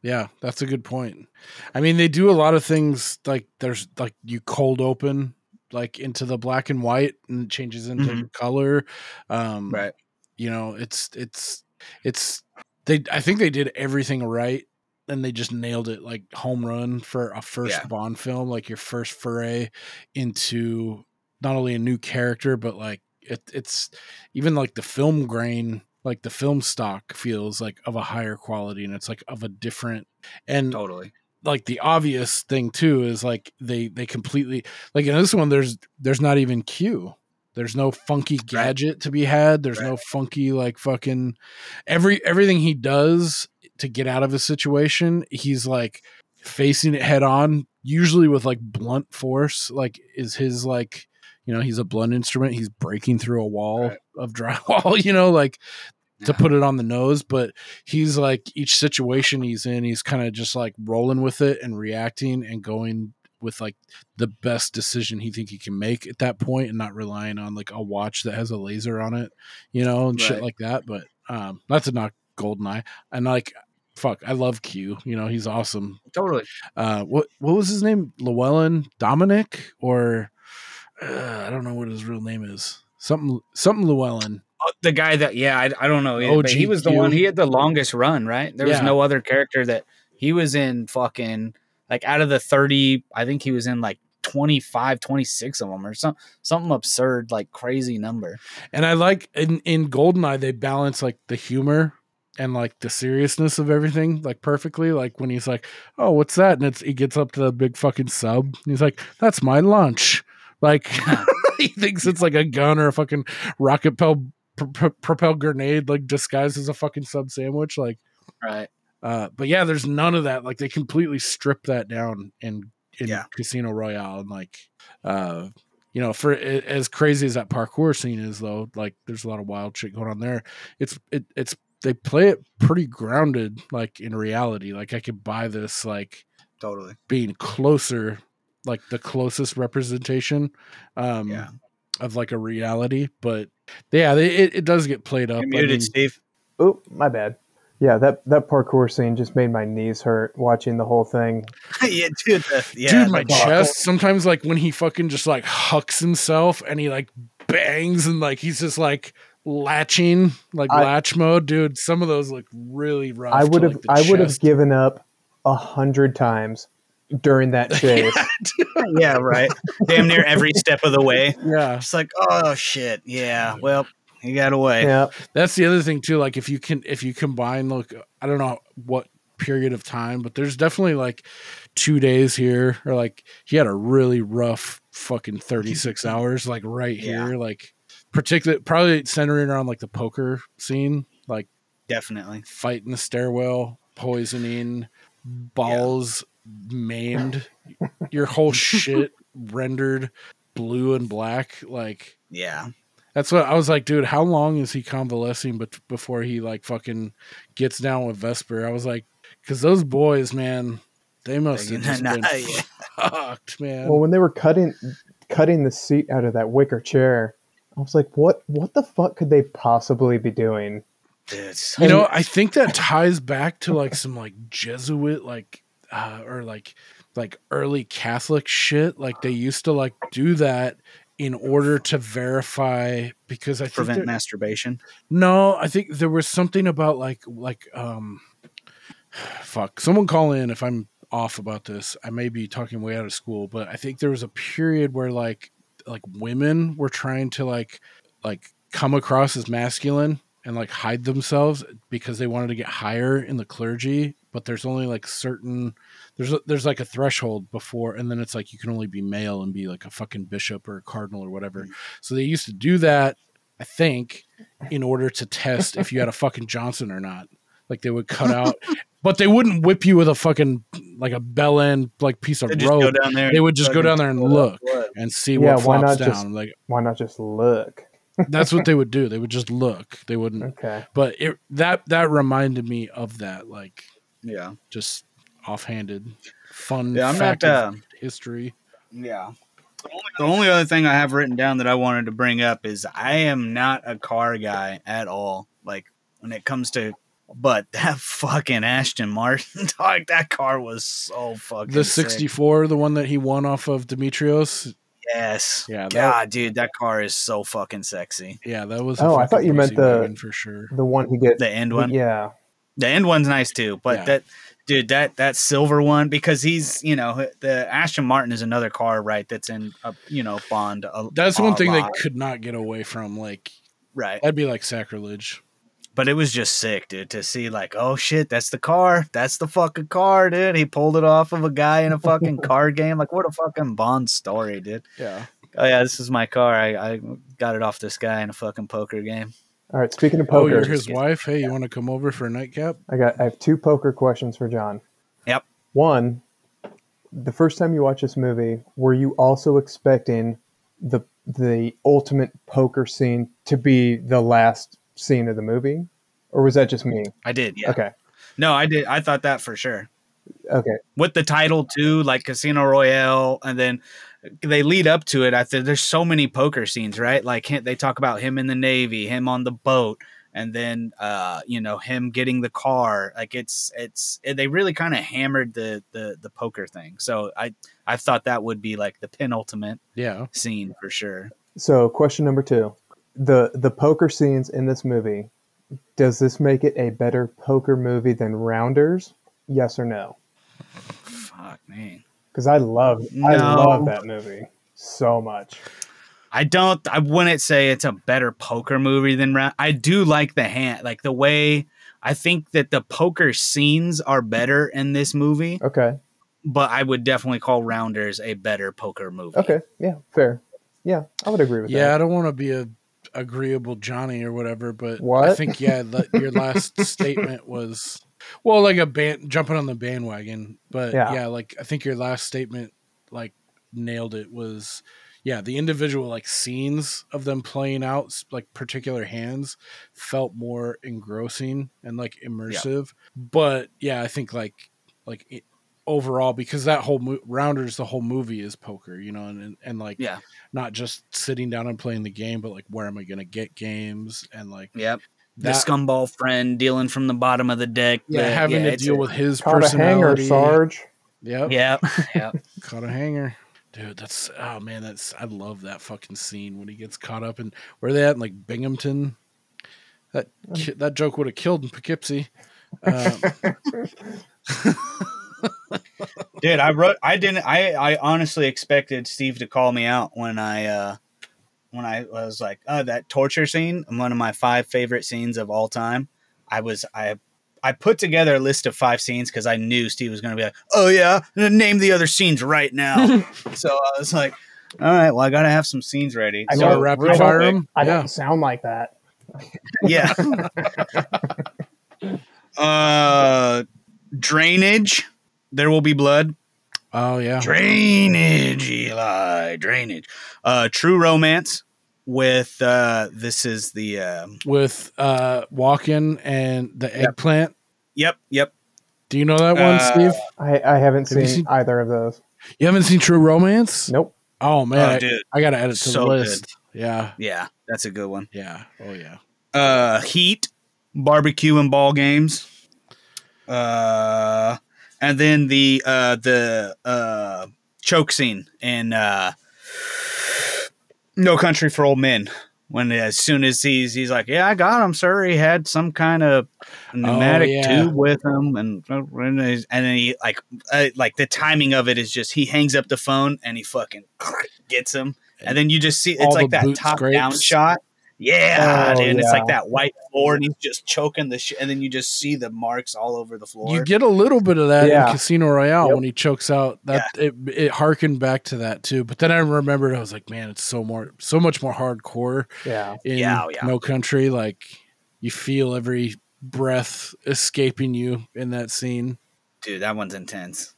Yeah, that's a good point. I mean, they do a lot of things like there's like you cold open like into the black and white and it changes into Mhm. color. Um Right. you know, it's it's it's they I think they did everything right and they just nailed it like home run for a first Yeah. Bond film, like your first foray into not only a new character but like it, it's even like the film grain like the film stock feels like of a higher quality and it's like of a different and Totally. like the obvious thing too is like they they completely like in this one there's there's not even q. There's no funky gadget to be had. There's no funky like fucking every everything he does to get out of a situation he's like facing it head on usually with like blunt force like is his like you know he's a blunt instrument. He's breaking through a wall of drywall [LAUGHS] you know like to put it on the nose but he's like each situation he's in he's kind of just like rolling with it and reacting and going with like the best decision he think he can make at that point and not relying on like a watch that has a laser on it you know and shit like that but um not to knock goldeneye and like fuck i love q you know he's awesome. Totally. uh what what was his name? Llewelyn? Dominic? Or uh, i don't know what his real name is. Something something llewelyn Uh, the guy that yeah, I, I don't know. but he was the one he had the longest run, right? There was Yeah. no other character that he was in fucking like out of the 30, I think he was in like 25, 26 of them or some something absurd like crazy number. And I like in in Goldeneye they balance like the humor and like the seriousness of everything like perfectly. Like when he's like, "Oh, what's that?" and it's he gets up to the big fucking sub. And he's like, "That's my lunch." Like [LAUGHS] he thinks it's like a gun or a fucking rocket pr- propel grenade like disguised as a fucking sub sandwich. Like, Right. uh, but yeah, there's none of that. Like they completely strip that down in in Yeah. Casino Royale and like uh you know for as crazy as that parkour scene is though like there's a lot of wild shit going on there it's it, it's they play it pretty grounded like in reality like i could buy this like Totally. being closer like the closest representation um Yeah. of like a reality but yeah they, it, it does get played up You're I mean- Steve. Oh, my bad. Yeah, that that parkour scene just made my knees hurt watching the whole thing. [LAUGHS] yeah, dude. the- yeah, dude, my like- chest. Sometimes, like when he fucking just like hucks himself and he like bangs and like he's just like latching, like I- latch mode, dude. Some of those look really rough. I would to, have like, the I would have given up a hundred times during that [LAUGHS] chase. yeah, right. Damn near every step of the way. Yeah, It's like, oh shit. Yeah. Well, he got away. yeah, that's the other thing too. Like if you can, if you combine, look, I don't know what period of time, but there's definitely like two days here, or like he had a really rough fucking 36 [LAUGHS] hours, like right Yeah. here, like particularly probably centering around like the poker scene, like Definitely. fighting the stairwell, poisoning, balls maimed, your whole shit [LAUGHS] rendered blue and black. Like Yeah. that's what I was like, dude. How long is he convalescing? But before he like fucking gets down with Vesper, I was like, because those boys, man, they must have just been Nah, yeah. fucked, man. Well, when they were cutting cutting the seat out of that wicker chair, I was like, what what the fuck could they possibly be doing? You know, I think that ties back to like some like Jesuit like uh, or like like early Catholic shit. Like they used to like do that in order to verify because I Prevent there- masturbation. no, I think there was something about like like um [SIGHS] fuck. Someone call in if I'm off about this. I may be talking way out of school, but I think there was a period where like like women were trying to like like come across as masculine and like hide themselves because they wanted to get higher in the clergy, but there's only like certain there's a, there's like a threshold before and then it's like you can only be male and be like a fucking bishop or a cardinal or whatever. Mm-hmm. So they used to do that I think, in order to test if you had a fucking Johnson or not. Like they would cut out, [LAUGHS] but they wouldn't whip you with a fucking like a bell end like piece of They'd just go rope. down there They and would just go down there and look blood. and see yeah, what why flops not down. just like why not just look? [LAUGHS] that's what they would do. They would just look. They wouldn't. Okay. But it that that reminded me of that. Like Yeah. just offhanded fun. Yeah, I'm fact not, uh, history. Yeah. The only other thing I have written down that I wanted to bring up is I am not a car guy at all. Like when it comes to, but that [LAUGHS] fucking Aston Martin, [LAUGHS] dog, that car was so fucking The sick. 64, the one that he won off of Dimitrios. Yes. Yeah, that- God, dude, that car is so fucking sexy. Yeah, that was. Oh, I thought you meant the wagon for sure. the one he gets The end one? Yeah, The end one's nice too, but Yeah. that dude, that that silver one because he's you know the Aston Martin is another car right that's in a you know Bond. A, That's one thing lot. they could not get away from. Like right. that'd be like sacrilege. But it was just sick, dude, to see like, oh shit, that's the car. That's the fucking car, dude. He pulled it off of a guy in a fucking [LAUGHS] card game. Like, what a fucking Bond story, dude. Yeah. Oh yeah, this is my car. I, I got it off this guy in a fucking poker game. All right. Speaking of oh, poker, Oh, poker, you're his wife. Hey, you want to come over for a nightcap? I got I have two poker questions for Jon. Yep. One, the first time you watch this movie, were you also expecting the the ultimate poker scene to be the last scene of the movie, or was that just me? I did, yeah. Okay. No, I did. I thought that for sure. Okay. With the title too, like Casino Royale, and then they lead up to it. I think there's so many poker scenes, right? Like they talk about him in the Navy, him on the boat, and then uh, you know him getting the car. Like it's it's they really kind of hammered the the the poker thing. So I I thought that would be like the penultimate Yeah. scene for sure. So, question number two: the the poker scenes in this movie. Does this make it a better poker movie than Rounders? Yes or no? Fuck me. Because I love I love that movie so much. I don't. I wouldn't say it's a better poker movie than Round. I do like the hand, like the way. I think that the poker scenes are better in this movie, Okay. but I would definitely call Rounders a better poker movie. Okay. Yeah. Fair. Yeah, I would agree with Yeah, I don't want to be a agreeable Johnny or whatever, but I think yeah, the, your last [LAUGHS] statement was well, like a band jumping on the bandwagon. But Yeah. yeah. like I think your last statement like nailed it. Was yeah, the individual like scenes of them playing out like particular hands felt more engrossing and like immersive. But yeah, I think like like it, overall because that whole mo- rounders the whole movie is poker you know and, and and like Yeah. not just sitting down and playing the game but like where am i going to get games and like Yep. The scumball friend dealing from the bottom of the deck. yeah but having to deal a- with his Caught a hanger, personality Sarge. yep Yep. [LAUGHS] Yep. caught a hanger dude that's oh man that's i love that fucking scene when he gets caught up in where they at like binghamton that ki- that joke would have killed in poughkeepsie [LAUGHS] um, [LAUGHS] Dude, I wrote. I didn't. I I honestly expected Steve to call me out when I uh when I was like, oh, that torture scene, one of my five favorite scenes of all time. I was I. I put together a list of five scenes because I knew Steve was going to be like, "Oh yeah, name the other scenes right now." [LAUGHS] so I was like, "All right, well, I got to have some scenes ready." I so gotta rapid real fire quick- I don't sound like that. [LAUGHS] [LAUGHS] Yeah. uh, drainage. There will be blood. Oh yeah. Drainage, Eli. Drainage. Uh, True Romance with uh, this is the um With uh Walken and the Yep. eggplant. yep yep. Do you know that one, Uh, Steve? I, I haven't Have seen, seen- either of those. You haven't seen True Romance? Nope. Oh man, Oh, I- dude. I, gotta add it to So the good. list. Yeah, Yeah, that's a good one. yeah. Oh yeah. Uh, Heat, barbecue and ball games. Uh, and then the uh the uh choke scene in uh No Country for Old Men. When as soon as he's he's like, yeah, I got him, sir. He had some kind of pneumatic Oh, yeah. tube with him, and and then he like uh, like the timing of it is just he hangs up the phone and he fucking [LAUGHS] gets him, and then you just see All it's like that top down shot. Yeah, Oh, dude, it's like that white floor, and he's just choking the shit, and then you just see the marks all over the floor. You get a little bit of that Yeah. in Casino Royale Yep. when he chokes out. That it it harkened back to that too. But then I remembered I was like, man, it's so more so much more hardcore Yeah. in Yeah, oh, yeah. No Country. Like you feel every breath escaping you in that scene. dude, that one's intense.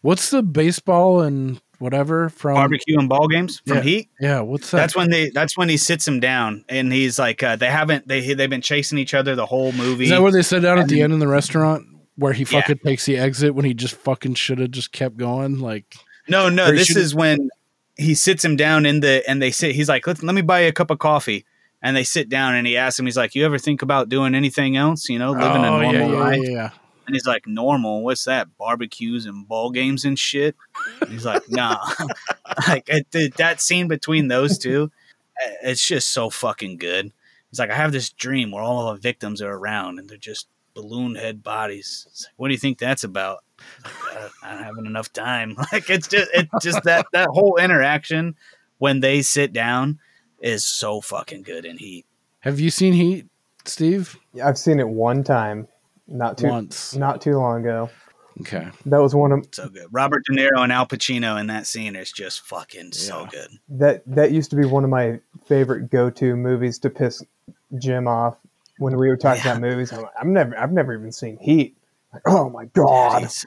What's the baseball and whatever from Barbecue and ball games from yeah. Heat. Yeah, what's that? That's when they. That's when he sits him down, and he's like, uh, they haven't. They they've been chasing each other the whole movie. Is that where they sit down at the end in the restaurant where he Yeah. fucking takes the exit when he just fucking should have just kept going? Like No, no. This shouldn't- is when he sits him down in the and they sit. He's like, let, let me buy you a cup of coffee. And they sit down and he asks him, he's like, you ever think about doing anything else? You know, living oh, a yeah, normal yeah, life. Yeah, yeah. And he's like, normal? What's that? Barbecues and ball games and shit? And he's like, nah. [LAUGHS] like it, it- that scene between those two, uh, it's just so fucking good. He's like, I have this dream where all of the victims are around and they're just balloon head bodies. It's like, what do you think that's about? Like, "Uh, not having enough time. [LAUGHS] Like it's just it's just that that whole interaction when they sit down is so fucking good in Heat. Have you seen Heat, Steve? Yeah, I've seen it one time, not too Once. not too long ago. Okay. That was one of So good. Robert De Niro and Al Pacino in that scene is just fucking so good. that that used to be one of my favorite go-to movies to piss Jim off when we were talking about movies. I'm, like, I'm never I've never even seen Heat. Like, oh my god! He's-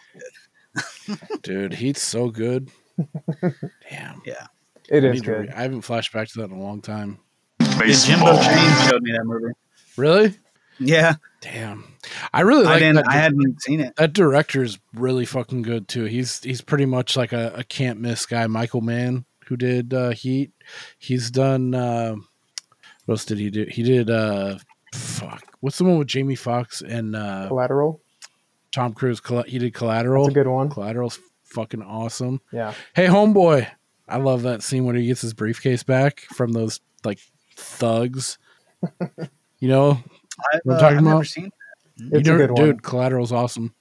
[LAUGHS] Dude, Heat's so good. [LAUGHS] Damn. Yeah. It I is good. re- I haven't flashed back to that in a long time. Jimbo Chain showed me that movie. Really? Yeah. Damn. I really I like didn't that. I hadn't seen it. that director is really fucking good too. He's he's pretty much like a, a can't miss guy. Michael Mann, who did uh, Heat. He's done. Uh, what else did he do? He did. Uh, fuck. What's the one with Jamie Foxx and uh, Collateral. Tom Cruise? He did Collateral. That's a good one. Collateral's fucking awesome. Yeah. Hey, homeboy. I love that scene when he gets his briefcase back from those like thugs. [LAUGHS] you know I've, what I'm uh, talking I've never about? seen You It's a never- good one. dude, Collateral's awesome.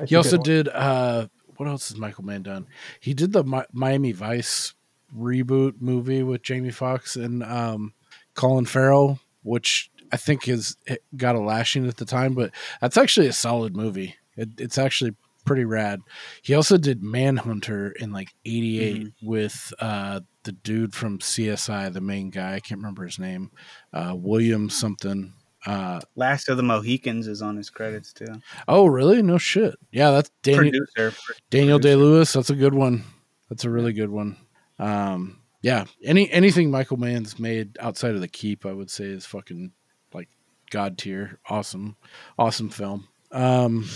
It's he also did uh what else has Michael Mann done? He did the Mi- Miami Vice reboot movie with Jamie Foxx and um Colin Farrell, which I think is it got a lashing at the time, but that's actually a solid movie. It, it's actually pretty rad. He also did Manhunter in like '88 Mm-hmm. with uh the dude from CSI, the main guy. I can't remember his name. Uh, William something. Uh, Last of the Mohicans is on his credits too. oh, really? No shit. Yeah, that's Daniel. Producer. Daniel Day Lewis. That's a good one. That's a really good one. Um, yeah. Any anything Michael Mann's made outside of the Keep, I would say, is fucking like god tier. Awesome, awesome film. Um,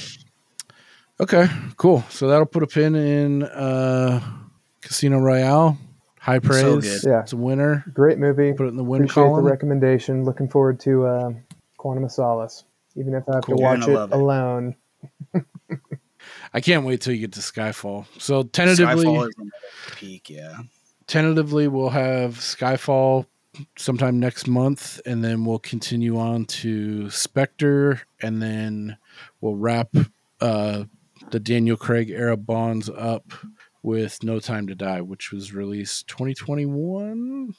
okay, cool. So that'll put a pin in uh, Casino Royale. High praise. So good. Yeah. It's a winner. Great movie. Put it in the win Appreciate column. the recommendation. Looking forward to uh, Quantum of Solace, even if I have Cool. to watch it it. alone. I can't wait till you get to Skyfall. So tentatively, Skyfall is peak, yeah. tentatively we'll have Skyfall sometime next month, and then we'll continue on to Spectre, and then we'll wrap uh, the Daniel Craig era bonds up with No Time to Die, which was released 2021.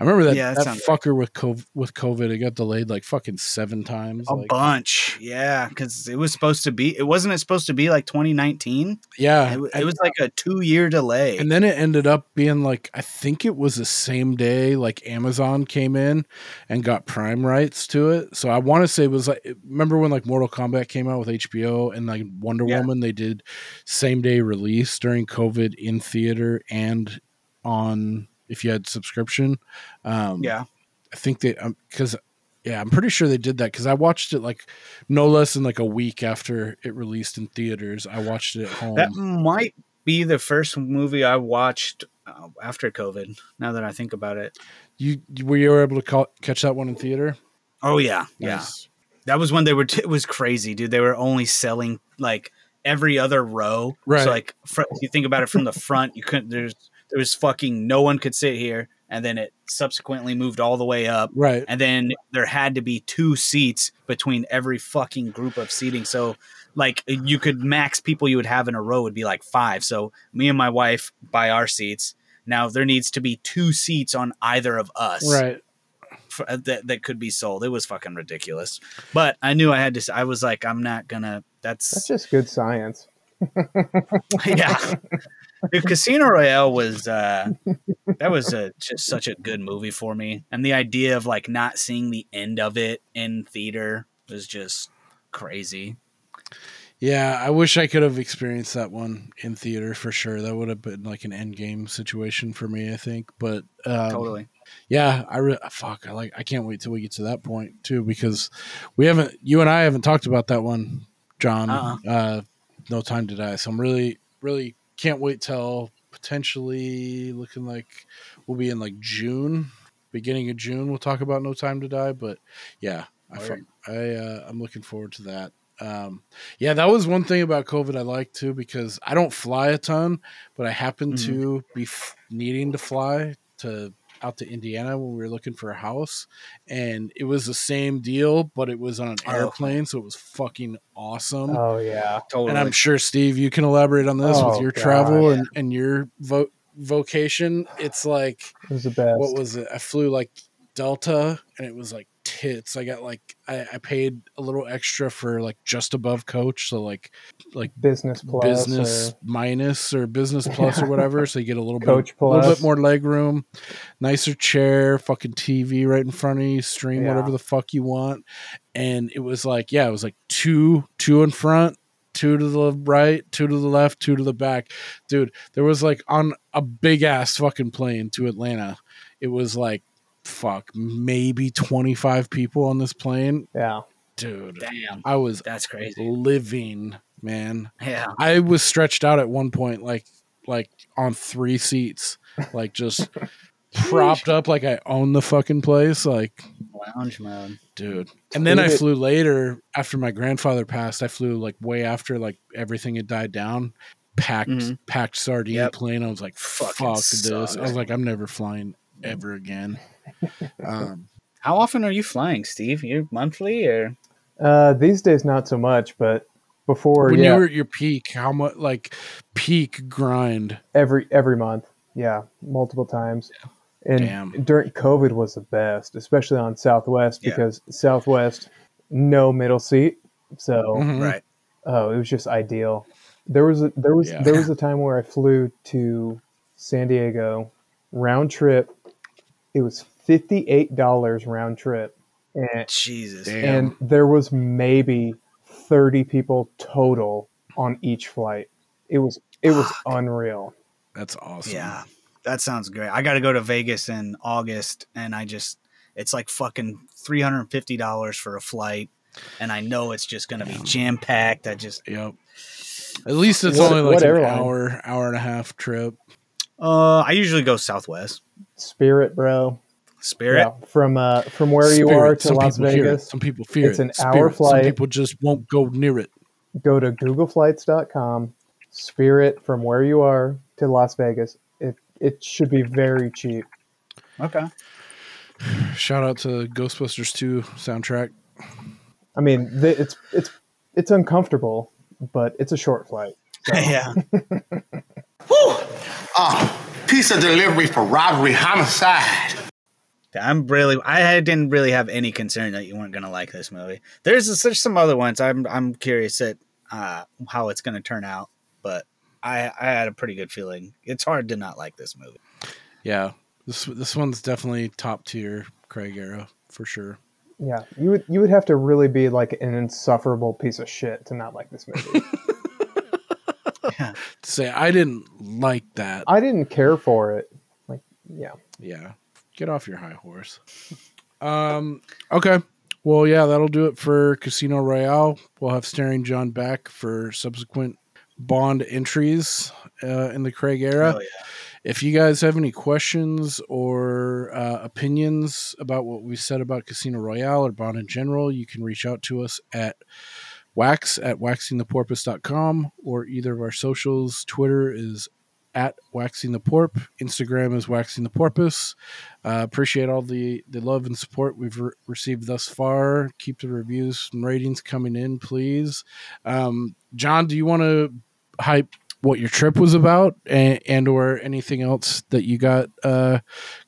I remember that, Yeah, that that fucker with COVID, with COVID. It got delayed like fucking seven times. A like- bunch, yeah, because it was supposed to be. It wasn't it supposed to be like 2019. yeah, It, it was like a two year delay. and then it ended up being like I think it was the same day like Amazon came in and got Prime rights to it. So I want to say it was like remember when like Mortal Kombat came out with HBO and like Wonder Yeah. Woman they did same day release during COVID in theater and on if you had subscription. Um, yeah, I think they because yeah, I'm pretty sure they did that because I watched it like no less than like a week after it released in theaters. I watched it at home. that might be the first movie I watched uh, after COVID. Now that I think about it. you were you able to call, catch that one in theater? Oh yeah, yeah. That was when they were. T- it was crazy, dude. They were only selling like every other row. Right. So like, fr- if you think about it from the front, you couldn't. There's there was fucking no one could sit here, and then it subsequently moved all the way up. Right. And then there had to be two seats between every fucking group of seating. So like you could max people you would have in a row would be like five. So me and my wife buy our seats. Now there needs to be two seats on either of us Right. for, uh, that that could be sold. It was fucking ridiculous. But I knew I had to. I was like, I'm not gonna. That's That's just good science. [LAUGHS] [LAUGHS] yeah. Dude, Casino Royale was uh, that was a, just such a good movie for me, and the idea of like not seeing the end of it in theater was just crazy. Yeah, I wish I could have experienced that one in theater for sure. That would have been like an end game situation for me, I think. But um, Totally. yeah, I re- fuck. I like. I can't wait till we get to that point too, because we haven't. You and I haven't talked about that one, Jon. Uh-uh. Uh, no time to die. So I'm really, really can't wait till potentially looking like we'll be in like June, beginning of June. We'll talk about No Time to Die. But yeah, I, Word. I uh, I'm looking forward to that. Um, yeah, that was one thing about COVID I like too because I don't fly a ton, but I happen Mhm. to be f- needing to fly to out to Indiana when we were looking for a house, and it was the same deal, but it was on an Oh. airplane, so it was fucking awesome. Oh yeah. Totally. and I'm sure Steve, you can elaborate on this with Oh, your God. travel and and your vo- vocation. It's like It was the best. what was it? I flew like Delta, and it was like tits. I got like I, I paid a little extra for like just above coach, so like like business plus business or- minus or business [LAUGHS] plus or whatever. So you get a little Coach bit, a little bit more leg room, nicer chair, fucking TV right in front of you, stream Yeah. whatever the fuck you want. And it was like, yeah, it was like two, two in front, two to the right, two to the left, two to the back. Dude, there was like on a big ass fucking plane to Atlanta. It was like, fuck, maybe 25 people on this plane. yeah. Dude, Damn, I was that's crazy. living, man. Yeah. I was stretched out at one point, like like on three seats, like just [LAUGHS] propped up, like I own the fucking place, like Lounge mode. dude. And then I flew later after my grandfather passed. I flew like way after like everything had died down. Packed Mhm. packed sardine Yep. plane. I was like, Fucking fuck this. I was like, I'm never flying ever again. Um, [LAUGHS] How often are you flying, Steve? You monthly or? Uh, these days not so much, but before when yeah, you were at your peak, how much like peak grind? every every month. Yeah, multiple times. And Damn. during COVID was the best, especially on Southwest Yeah. because Southwest no middle seat, so Mhm. Right. oh, it was just ideal. There was a, there was Yeah. there was a time where I flew to San Diego round trip. It was fifty eight dollars round trip, and Jesus. Damn. and there was maybe 30 people total on each flight it was it was unreal That's awesome. Yeah, that sounds great. I got to go to Vegas in August, and I just it's like fucking three hundred and fifty dollars for a flight, and I know it's just gonna be jam packed. I just Yep. At least it's What- only like an airline? hour, hour and a half trip. uh, I usually go Southwest spirit bro Spirit. Yeah, from uh from where you are to Some las people fear it. vegas Some people fear It's it. an Spirit. hour flight. Some people just won't go near it. go to googleflights.com spirit from where you are to las vegas it it should be very cheap Okay. Shout out to Ghostbusters 2 soundtrack. i mean th- it's it's it's uncomfortable but it's a short flight [LAUGHS] yeah. [LAUGHS] Ah, piece of delivery for robbery homicide. I'm really. I didn't really have any concern that you weren't gonna like this movie. There's there's some other ones. I'm I'm curious at uh, how it's gonna turn out, but I I had a pretty good feeling. It's hard to not like this movie. Yeah, this this one's definitely top tier Craig era for sure. Yeah, you would you would have to really be like an insufferable piece of shit to not like this movie. [LAUGHS] To say I didn't like that. I didn't care for it. Like, yeah. Yeah. Get off your high horse. Um okay. Well, yeah, that'll do it for Casino Royale. We'll have Staring Jon back for subsequent Bond entries uh, in the Craig era. Hell If you guys have any questions or uh, opinions about what we said about Casino Royale or Bond in general, you can reach out to us at wax at waxingtheporpoise.com or either of our socials. Twitter is at waxing the porp, Instagram is waxing the porpoise. Uh, appreciate all the, the love and support we've re- received thus far. Keep the reviews and ratings coming in, please. Um, Jon, do you want to hype what your trip was about and, and or anything else that you got uh,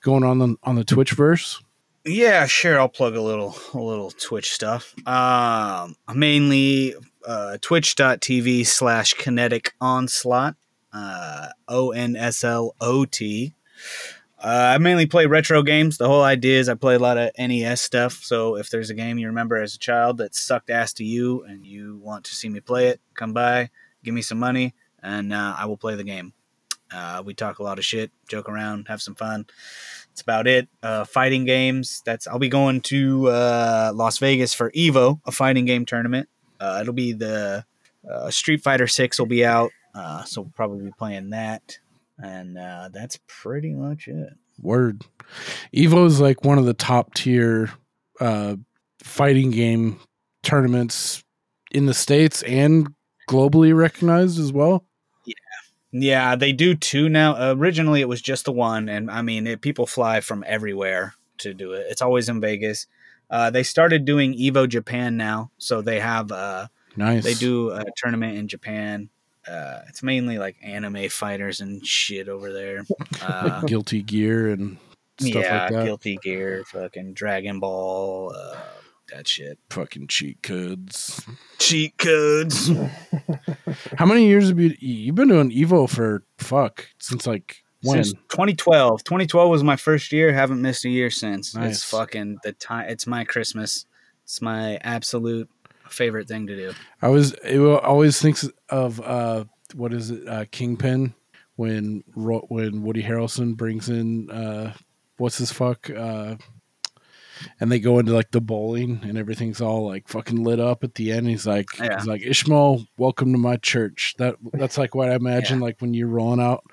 going on the, on the Twitch verse? Yeah, sure. I'll plug a little a little Twitch stuff. Um, mainly uh, twitch.tv slash kinetic onslaught. Uh, O N S L O T. Uh, I mainly play retro games. The whole idea is I play a lot of NES stuff. So if there's a game you remember as a child that sucked ass to you and you want to see me play it, come by, give me some money, and uh, I will play the game. Uh, we talk a lot of shit, joke around, have some fun. That's about it. Uh, fighting games. That's I'll be going to uh, Las Vegas for Evo, a fighting game tournament. Uh, it'll be the Street Fighter Six will be out, uh, so we'll probably be playing that, and uh, that's pretty much it. Word. Evo is like one of the top tier uh, fighting game tournaments in the States and globally recognized as well. Yeah, yeah, they do two now. originally, it was just the one, and I mean, it, people fly from everywhere to do it. It's always in Vegas. Uh, they started doing Evo Japan now, so they have uh, Nice. They do a tournament in Japan. Uh, it's mainly like anime fighters and shit over there. [LAUGHS] Uh, like Guilty Gear and stuff yeah, like that. Guilty Gear, fucking Dragon Ball, uh, that shit. Fucking cheat codes. Cheat codes. [LAUGHS] How many years have you you've been doing Evo for fuck since like when? Since 2012. 2012 was my first year. Haven't missed a year since. Nice. It's fucking the time. It's my Christmas. It's my absolute favorite thing to do. I was it always thinks of uh what is it uh Kingpin when when Woody Harrelson brings in uh what's his fuck uh and they go into like the bowling and everything's all like fucking lit up at the end. He's like Yeah. he's like Ishmael, welcome to my church. That that's like what I imagine like when you're rolling out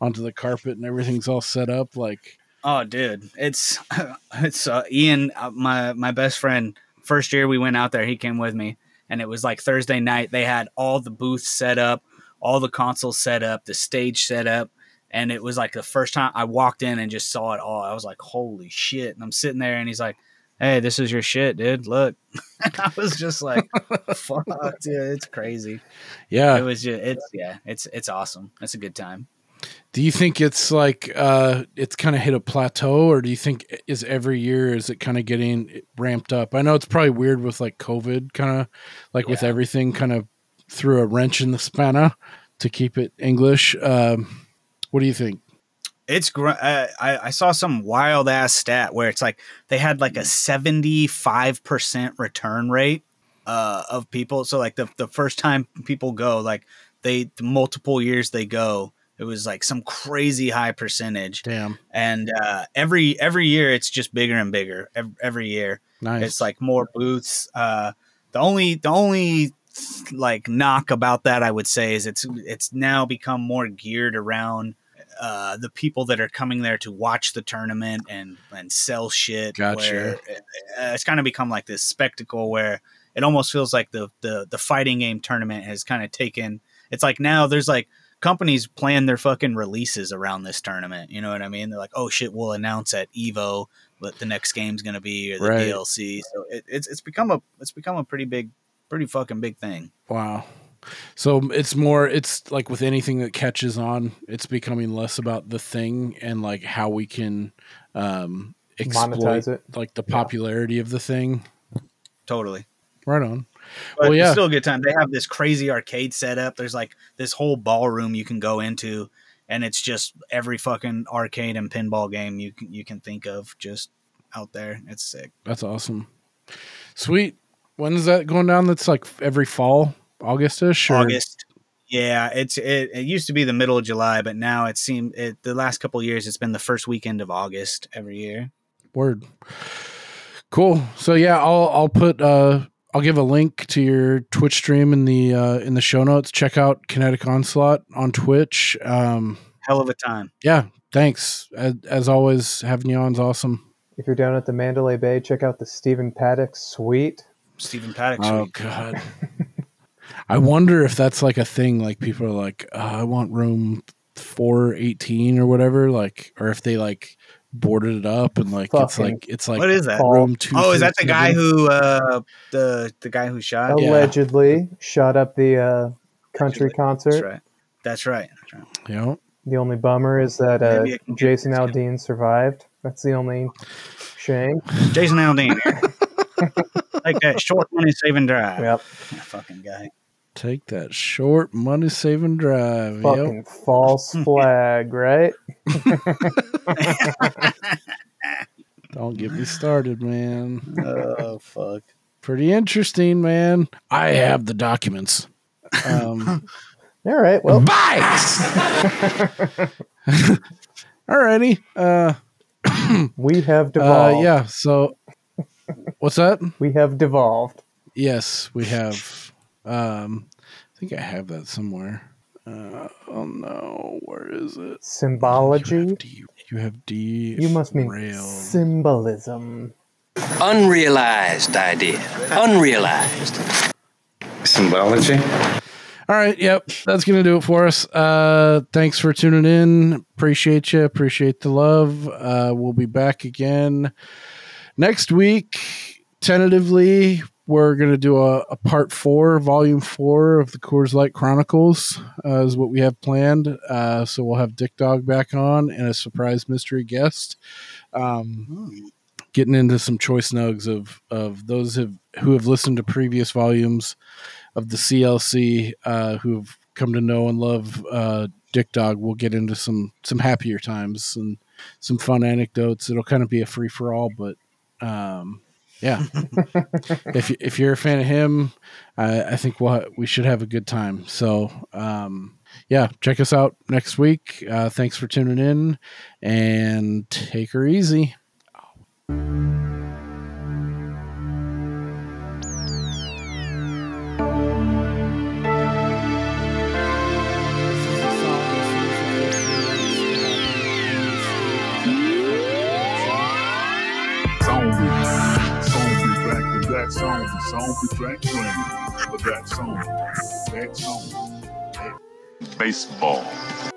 onto the carpet and everything's all set up like Oh, dude, it's [LAUGHS] it's uh, Ian, uh, my my best friend. First year we went out there, he came with me, and it was like Thursday night. They had all the booths set up, all the consoles set up, the stage set up, and it was like the first time I walked in and just saw it all. I was like, "Holy shit!" And I'm sitting there, and he's like, "Hey, this is your shit, dude. Look." [LAUGHS] I was just like, "Fuck, dude, it's crazy." Yeah. it was just it's yeah, it's it's awesome. It's a good time. Do you think it's like uh it's kind of hit a plateau or do you think is every year is it kind of getting ramped up? I know it's probably weird with like COVID kind of like with everything kind of threw a wrench in the spanner to keep it English. Um what do you think? It's gr- uh, I I saw some wild ass stat where it's like they had like a seventy five percent return rate uh, of people. So like the the first time people go, like they the multiple years they go, it was like some crazy high percentage. Damn. And uh, every every year it's just bigger and bigger. Every, every year, Nice. it's like more booths. Uh, the only the only like knock about that I would say is it's it's now become more geared around uh, the people that are coming there to watch the tournament and and sell shit. Gotcha. where, uh, it's kind of become like this spectacle where it almost feels like the the the fighting game tournament has kind of taken. It's like now there's like companies plan their fucking releases around this tournament. You know what I mean? They're like, oh shit, we'll announce at Evo what the next game's gonna be or the Right. DLC. So it, it's it's become a it's become a pretty big, pretty fucking big thing. Wow. So it's more it's like with anything that catches on, it's becoming less about the thing and like how we can um exploit Monetize it. like the popularity of the thing. Totally. Right on. But well, it's still a good time. They have this crazy arcade setup. There's like this whole ballroom you can go into, and it's just every fucking arcade and pinball game you can, you can think of just out there. It's sick. that's awesome. Sweet. When's that going down? That's like every fall, Augustish. Or? August. Yeah, it's it, it used to be the middle of July, but now it seemed it, the last couple of years it's been the first weekend of August every year. Word. Cool. So yeah, I'll I'll put uh I'll give a link to your Twitch stream in the uh in the show notes. Check out Kinetic Onslaught on Twitch. Um Hell of a time. yeah, thanks. As, as always, having you on's awesome. If you're down at the Mandalay Bay, check out the Stephen Paddock Suite. Stephen Paddock. Suite. Oh god. [LAUGHS] I wonder if that's like a thing like people are like, uh, I want room 418 or whatever like or if they like boarded it up and like it's like it's like what is that? room 2 Oh, is that the guy who uh the the guy who shot? Allegedly shot up the uh, country concert. That's right. That's right. That's right. Yeah. The only bummer is that uh, Maybe I can get Jason Aldean survived. That's the only shame. Jason Aldean. [LAUGHS] here. like that short money saving drive. Yep. That fucking guy. Take that short money saving drive. Fucking Yep. false [LAUGHS] flag, right? [LAUGHS] Don't get me started, man. Oh fuck. Pretty interesting, man. I have the documents. Um, [LAUGHS] All right. Well, bye. alrighty. Uh, [CLEARS THROAT] we have uh, devolved. yeah. So, what's that? We have devolved. Yes, we have. Um, I think I have that somewhere. Uh, oh no, where is it? Symbology. You have D. You must mean rail. symbolism. Unrealized idea. Unrealized. Symbology. All right, yep, that's gonna do it for us. Uh, thanks for tuning in. Appreciate you. Appreciate the love. Uh, we'll be back again next week. Tentatively, we're gonna do a, a part four, volume four of the Coors Light Chronicles. Uh, is what we have planned. Uh, so we'll have Dick Dog back on and a surprise mystery guest. Um, getting into some choice nugs of of those have, who have listened to previous volumes of the CLC uh, who have come to know and love uh, Dick Dog. We'll get into some some happier times and some fun anecdotes. It'll kind of be a free for all, but um, yeah, [LAUGHS] if if you're a fan of him, I, I think we'll ha- we should have a good time. So um, yeah, check us out next week. Uh, thanks for tuning in and take her easy. Zombie, back to that zombie, zombie back training for that song, that zombie. Baseball.